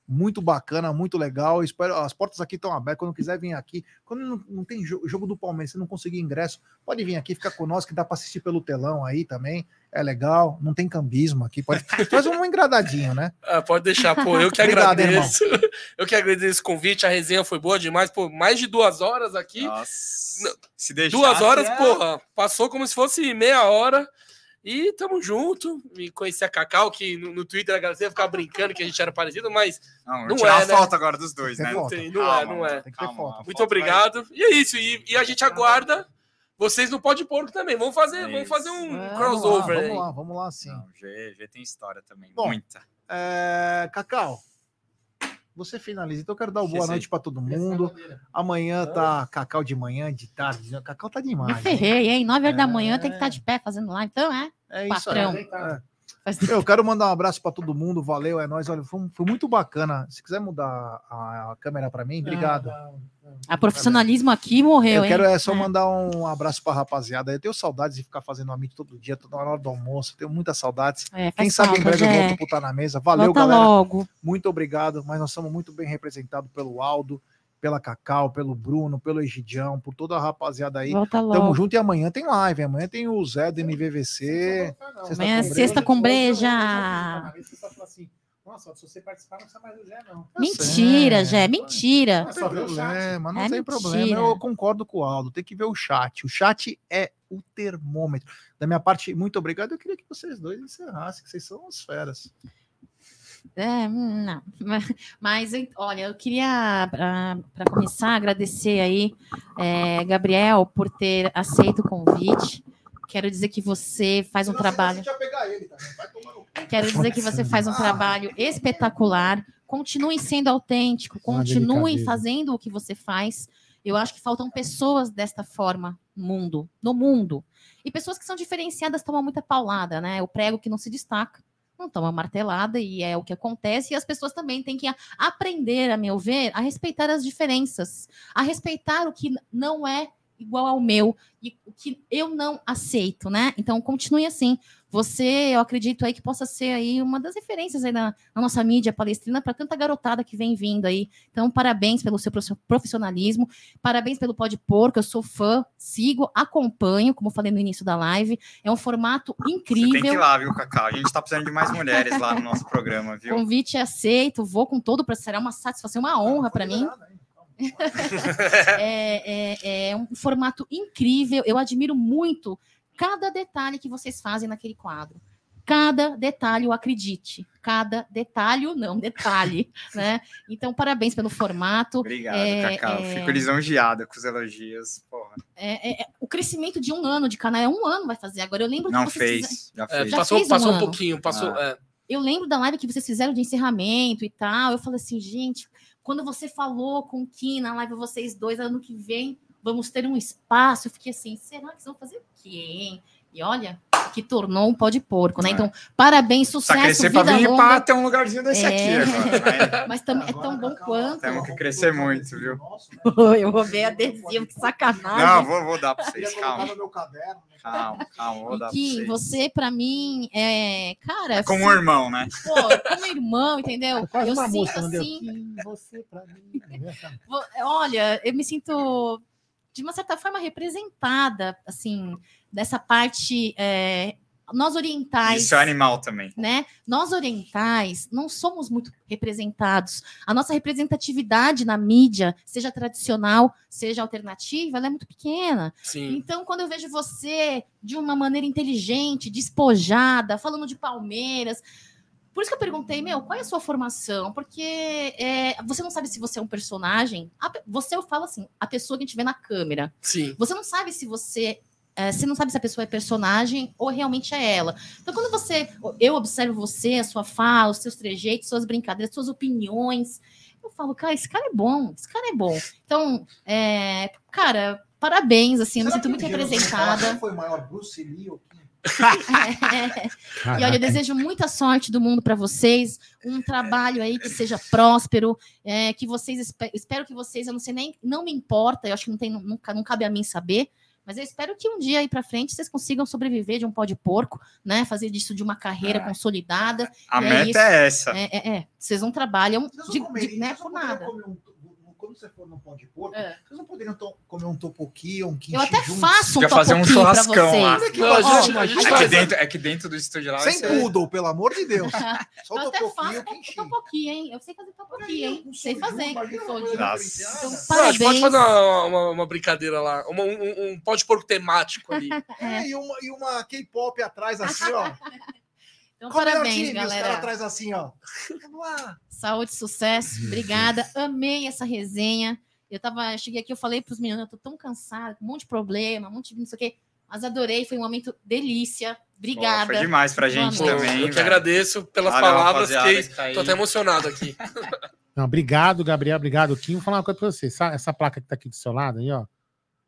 muito bacana, muito legal. Espero, as portas aqui estão abertas. Quando quiser vir aqui, quando não, não tem jo- jogo do Palmeiras, você não conseguir ingresso, pode vir aqui, ficar conosco, que dá para assistir pelo telão aí também. É legal, não tem cambismo aqui. Pode... <laughs> Faz um engradadinho, né? Ah, pode deixar, pô. Eu que <laughs> Obrigado, agradeço. <laughs> Eu que agradeço o convite. A resenha foi boa demais. Pô, mais de duas horas aqui. Nossa. Se deixar. Duas horas, é- porra, passou como se fosse meia hora. E tamo junto. Me conheci a Cacau, que no, no Twitter a galera ia ficar brincando que a gente era parecido, mas Não, Não não tirar é, uma né? foto agora dos dois, Tem né? foto. tem, não Calma, é, não é. Tem que ter calma, foto. a Muito foto obrigado. E é isso. E, e a gente aguarda vocês no Pode Porco também. Vamos fazer, É vamos fazer um É, crossover Vamos aí. lá, vamos lá, vamos lá Vai... sim. Não, G, G tem história também. Bom, muita. É, Cacau, você finaliza. Então eu quero dar uma boa noite para todo mundo. Amanhã tá Cacau de manhã, de tarde. Cacau tá demais. <laughs> hein? ferrei, hein? 9 horas da manhã É. tem que estar de pé fazendo live. Então, é. É isso Patrão. aí. É. Eu quero mandar um abraço para todo mundo, valeu, é nóis. Olha, foi, foi muito bacana. Se quiser mudar a, a câmera para mim, obrigado. A profissionalismo aqui morreu, Eu quero hein? é só mandar um abraço para rapaziada. Eu tenho saudades de ficar fazendo amigo todo dia, toda hora do almoço. Tenho muitas saudades. É, Quem sabe em breve eu Jé. volto pro Tá na Mesa. Valeu, Volta galera. logo. Muito obrigado. Mas nós somos muito bem representados pelo Aldo, pela Cacau, pelo Bruno, pelo Egidião, por toda a rapaziada aí. Volta Tamo logo. junto e amanhã tem live. Amanhã tem o Zé do MVVC. Amanhã é sexta com breja. Nossa, se você participar, não precisa mais do Zé, não. Mentira, É. Mentira. Não Só tem problema, não É tem mentira. problema. Eu concordo com o Aldo. Tem que ver o chat. O chat é o termômetro. Da minha parte, muito obrigado. Eu queria que vocês dois encerrassem, que vocês são as feras. É, não. <laughs> Mas, olha, eu queria, para começar, agradecer aí, é, Gabriel, por ter aceito o convite. Quero dizer que você faz um trabalho. Quero dizer que você faz um trabalho espetacular. Continue sendo autêntico, continue fazendo o que você faz. Eu acho que faltam pessoas desta forma no mundo, no mundo. E pessoas que são diferenciadas tomam muita paulada, né? Eu prego que não se destaca, não toma martelada e é o que acontece. E as pessoas também têm que aprender, a meu ver, a respeitar as diferenças, a respeitar o que não é igual ao meu e o que eu não aceito, né? Então continue assim. Você, eu acredito aí que possa ser aí uma das referências aí na, na nossa mídia palestrina para tanta garotada que vem vindo aí. Então, parabéns pelo seu profissionalismo, parabéns pelo Pode Porco, eu sou fã, sigo, acompanho, como falei no início da live. É um formato incrível. Você tem que ir lá, viu, Cacau? A gente está precisando de mais mulheres lá no nosso programa, viu? Convite aceito, vou com todo, será uma satisfação, uma honra para mim. <laughs> é, é, é um formato incrível, eu admiro muito cada detalhe que vocês fazem naquele quadro. Cada detalhe, acredite. Cada detalhe, não, detalhe, <laughs> né? Então, parabéns pelo formato. Obrigado, é, Cacau. É... Fico lisonjeada com os elogios. Porra. É, é, é, o crescimento de um ano de canal é um ano vai fazer. Agora, eu lembro Não fez, já fez. Já passou, fez um, passou um pouquinho, passou... Ah. Eu lembro da live que vocês fizeram de encerramento e tal. Eu falei assim, gente, quando você falou com o Kim na live, vocês dois, ano que vem, vamos ter um espaço. Eu fiquei assim, será que vão fazer o quê, hein? E olha, que tornou um pó de porco, né? É. Então, parabéns, sucesso, vida pra vir longa. ter um lugarzinho desse é... aqui agora. Né? <laughs> Mas também é tão bom quanto. Temos que crescer muito, viu? <laughs> Eu vou ver adesivo, que sacanagem. Não, vou, vou dar pra vocês, calma. Né? Calma, calma, vou dar pra vocês. você, pra mim, é... Cara... É como um irmão, né? Pô, como irmão, entendeu? É eu sinto música, assim... Você pra mim... <laughs> Olha, eu me sinto de uma certa forma representada, assim, dessa parte é, nós orientais. Isso é animal também. Né? Nós orientais não somos muito representados. A nossa representatividade na mídia, seja tradicional, seja alternativa, ela é muito pequena. Sim. Então, quando eu vejo você de uma maneira inteligente, despojada, falando de Palmeiras. Por isso que eu perguntei, meu, qual é a sua formação? Porque é, você não sabe se você é um personagem. A, você, eu falo assim, a pessoa que a gente vê na câmera. Sim. Você não sabe se você é, você não sabe se a pessoa é personagem ou realmente é ela. Então, quando você. Eu observo você, a sua fala, os seus trejeitos, suas brincadeiras, suas opiniões. Eu falo, cara, esse cara é bom, esse cara é bom. Então, é, cara, parabéns, assim, eu me sinto muito representada. foi maior, Bruce Lee ou é. <laughs> E olha, eu desejo muita sorte do mundo para vocês, um trabalho aí que seja próspero, é, que vocês espero que vocês, eu não sei nem, não me importa, eu acho que não tem, nunca, não cabe a mim saber, mas eu espero que um dia aí para frente vocês consigam sobreviver de um pó de porco, né? Fazer disso de uma carreira é. consolidada. A é meta é, é, essa. É, é, é, Vocês não trabalham de, de, né, por nada. Um, quando você for no pão de porco, é. vocês não poderiam comer um topoqui ou um quinche Eu até juntos. faço um fazer um churrascão lá. É que, não, gente, a gente é, que dentro, é que dentro do estúdio lá... Sem poodle, pelo amor de Deus. <laughs> Só eu até faço um topoqui, hein? Eu sei fazer topoqui, hein? Sei fazer. Então, parabéns. pode fazer uma, uma, uma brincadeira lá. Uma, um, um pão de porco temático ali. <laughs> É, e uma, e uma K-pop atrás assim, ó. <laughs> Então, Como parabéns, galera. Os atrás assim, ó. Vamos lá. Saúde, sucesso. Obrigada. Amei essa resenha. Eu tava, cheguei aqui, eu falei para os meninos, eu tô tão cansada, um monte de problema, um monte de não sei o quê. Mas adorei, foi um momento delícia. Obrigada. foi demais pra gente Boa também. Eu que agradeço pelas Valeu, palavras, que tá tô até emocionado aqui. <laughs> Não, obrigado, Gabriel. Obrigado, Kim. Vou falar uma coisa pra você. Essa, essa placa que tá aqui do seu lado aí, ó.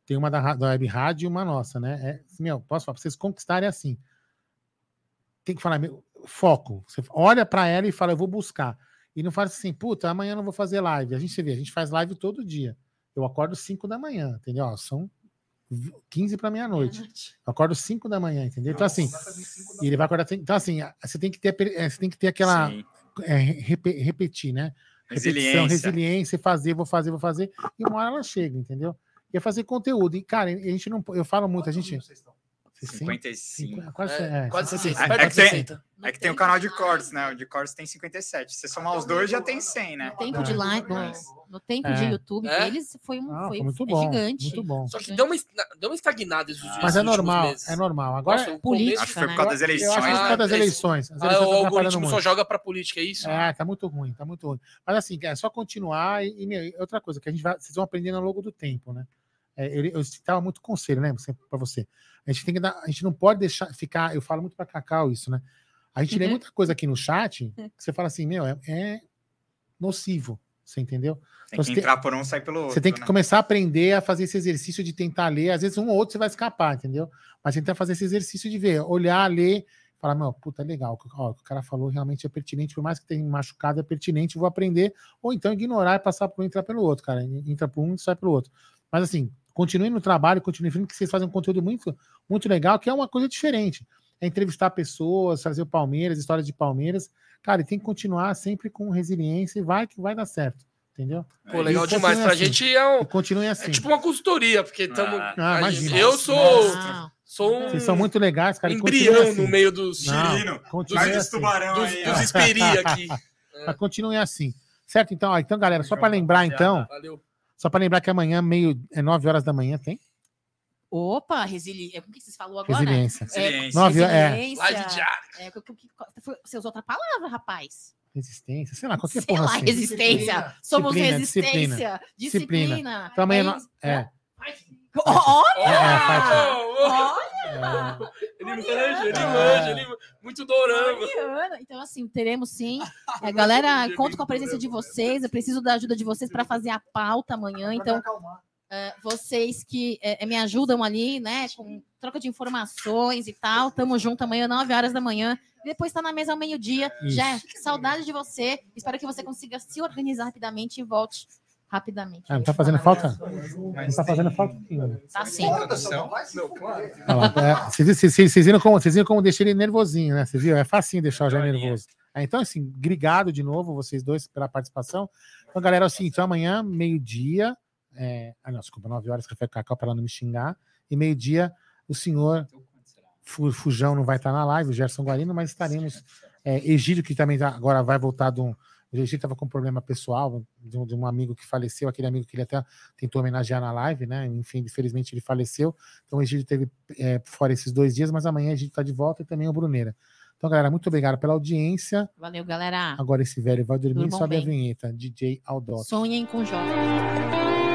Tem uma da, da Web Rádio e uma nossa, né? É, meu, posso falar, pra vocês conquistarem assim. Tem que falar, meu, foco. Você olha para ela e fala, eu vou buscar. E não faz assim, puta, amanhã não vou fazer live. A gente vê, a gente faz live todo dia. Eu acordo 5 da manhã, entendeu? São 15 para meia-noite. Eu acordo 5 da manhã, entendeu? Então, assim, e ele vai acordar. Então, assim, você tem que ter, é, você tem que ter aquela. É, repetir, né? Repetição, resiliência, fazer, vou fazer, vou fazer. E uma hora ela chega, entendeu? E é fazer conteúdo. E, cara, a gente não. Eu falo muito, a gente. 55. Quase, é, quase 60. É, é, que tem, é que tem o canal de cortes, né? O de cortes tem 57. Se somar os dois, já tem 100, né? No tempo de live, no, no tempo é. de YouTube é? deles, foi um ah, foi, muito é bom, gigante. Muito bom. Só que deu uma, deu uma estagnada esses ah, Mas é normal, meses. é normal. Agora, Nossa, política, acho que foi por causa das eleições. Eu acho que foi por causa das eleições. As eleições ah, o algoritmo só joga pra política, é isso? É, tá muito ruim, tá muito ruim. Mas assim, é só continuar e, e outra coisa, que a gente vai, vocês vão aprendendo ao longo do tempo, né? É, eu, eu citava muito conselho, né, para você. A gente tem que dar, a gente não pode deixar ficar. Eu falo muito para Cacau isso, né? A gente uhum. lê muita coisa aqui no chat que você fala assim, meu, é, é nocivo. Você entendeu? Tem então, que entrar tem, por um, sai pelo outro. Você tem que né? começar a aprender a fazer esse exercício de tentar ler. Às vezes um ou outro você vai escapar, entendeu? Mas tentar fazer esse exercício de ver, olhar, ler, Falar, meu, puta, é legal. Ó, o que o cara falou realmente é pertinente, por mais que tenha machucado, é pertinente, vou aprender. Ou então ignorar e passar por um e entrar pelo outro, cara. Entra por um e sai pelo outro. Mas assim, continue no trabalho, continue firme, que vocês fazem um conteúdo muito, muito legal, que é uma coisa diferente. É entrevistar pessoas, trazer o Palmeiras, histórias de Palmeiras. Cara, e tem que continuar sempre com resiliência e vai que vai dar certo. Entendeu? Pô, legal E demais. continue Pra assim. gente é um. E continue assim. É tipo uma consultoria, porque tamo, Ah, ah, imagina. eu sou, Não. sou um Vocês são muito legais, cara. e embrião continue assim. no meio dos, Não, Chirino. continue assim. tubarão dos, aí, dos esperi aqui. <laughs> Mas continuem assim. Certo? Então, ó, então galera, só para lembrar, então, Valeu. Só para lembrar que amanhã, meio, é 9 horas da manhã, tem? Opa, resiliência. O que vocês falou agora? Resiliência. Resiliência. Nove- é. resiliência. Live. É, que- que- que- foi- você usou outra palavra, rapaz. Resistência, sei lá, qualquer Sei porra lá, assim. resistência. Somos Disciplina, resistência. Disciplina. Disciplina. Então amanhã, É é, Olha! É, é, Olha! é, Ele manja, ele manja, ele manja. Muito dorama. Mariana. Então, assim, teremos sim. <laughs> É, galera, conto com a presença de vocês. Eu preciso da ajuda de vocês para fazer a pauta amanhã. Então, é, vocês que é, me ajudam ali, né, com troca de informações e tal. Tamo junto amanhã, 9 horas da manhã. E depois tá na mesa ao meio-dia. Já, saudade de você. Espero que você consiga se organizar rapidamente e volte rapidamente. Ah, não tá fazendo falta? Não tá fazendo falta? Sim, olha. Tá sim. É, Vocês viram como, vocês viram como deixei ele nervosinho, né? Você viu? É facinho deixar o já nervoso. É, então, assim, obrigado de novo, vocês dois, pela participação. Então, galera, é o seguinte, então, amanhã, meio-dia, é... ah, não, desculpa, 9 horas, café com cacau, para ela não me xingar, e meio-dia, o senhor Fu- Fujão não vai estar na live, o Gerson Guarino, mas estaremos. É, Egídio, que também tá- agora vai voltar de um. O Egídio estava com um problema pessoal de um, de um amigo que faleceu, aquele amigo que ele até tentou homenagear na live, né? Enfim, infelizmente ele faleceu. Então o Egídio teve é, fora esses dois dias, mas amanhã o Egídio está de volta e também o Bruneira. Então, galera, muito obrigado pela audiência. Valeu, galera. Agora esse velho vai dormir e sobe a bem. vinheta. DJ Aldot. Sonhem com jovens.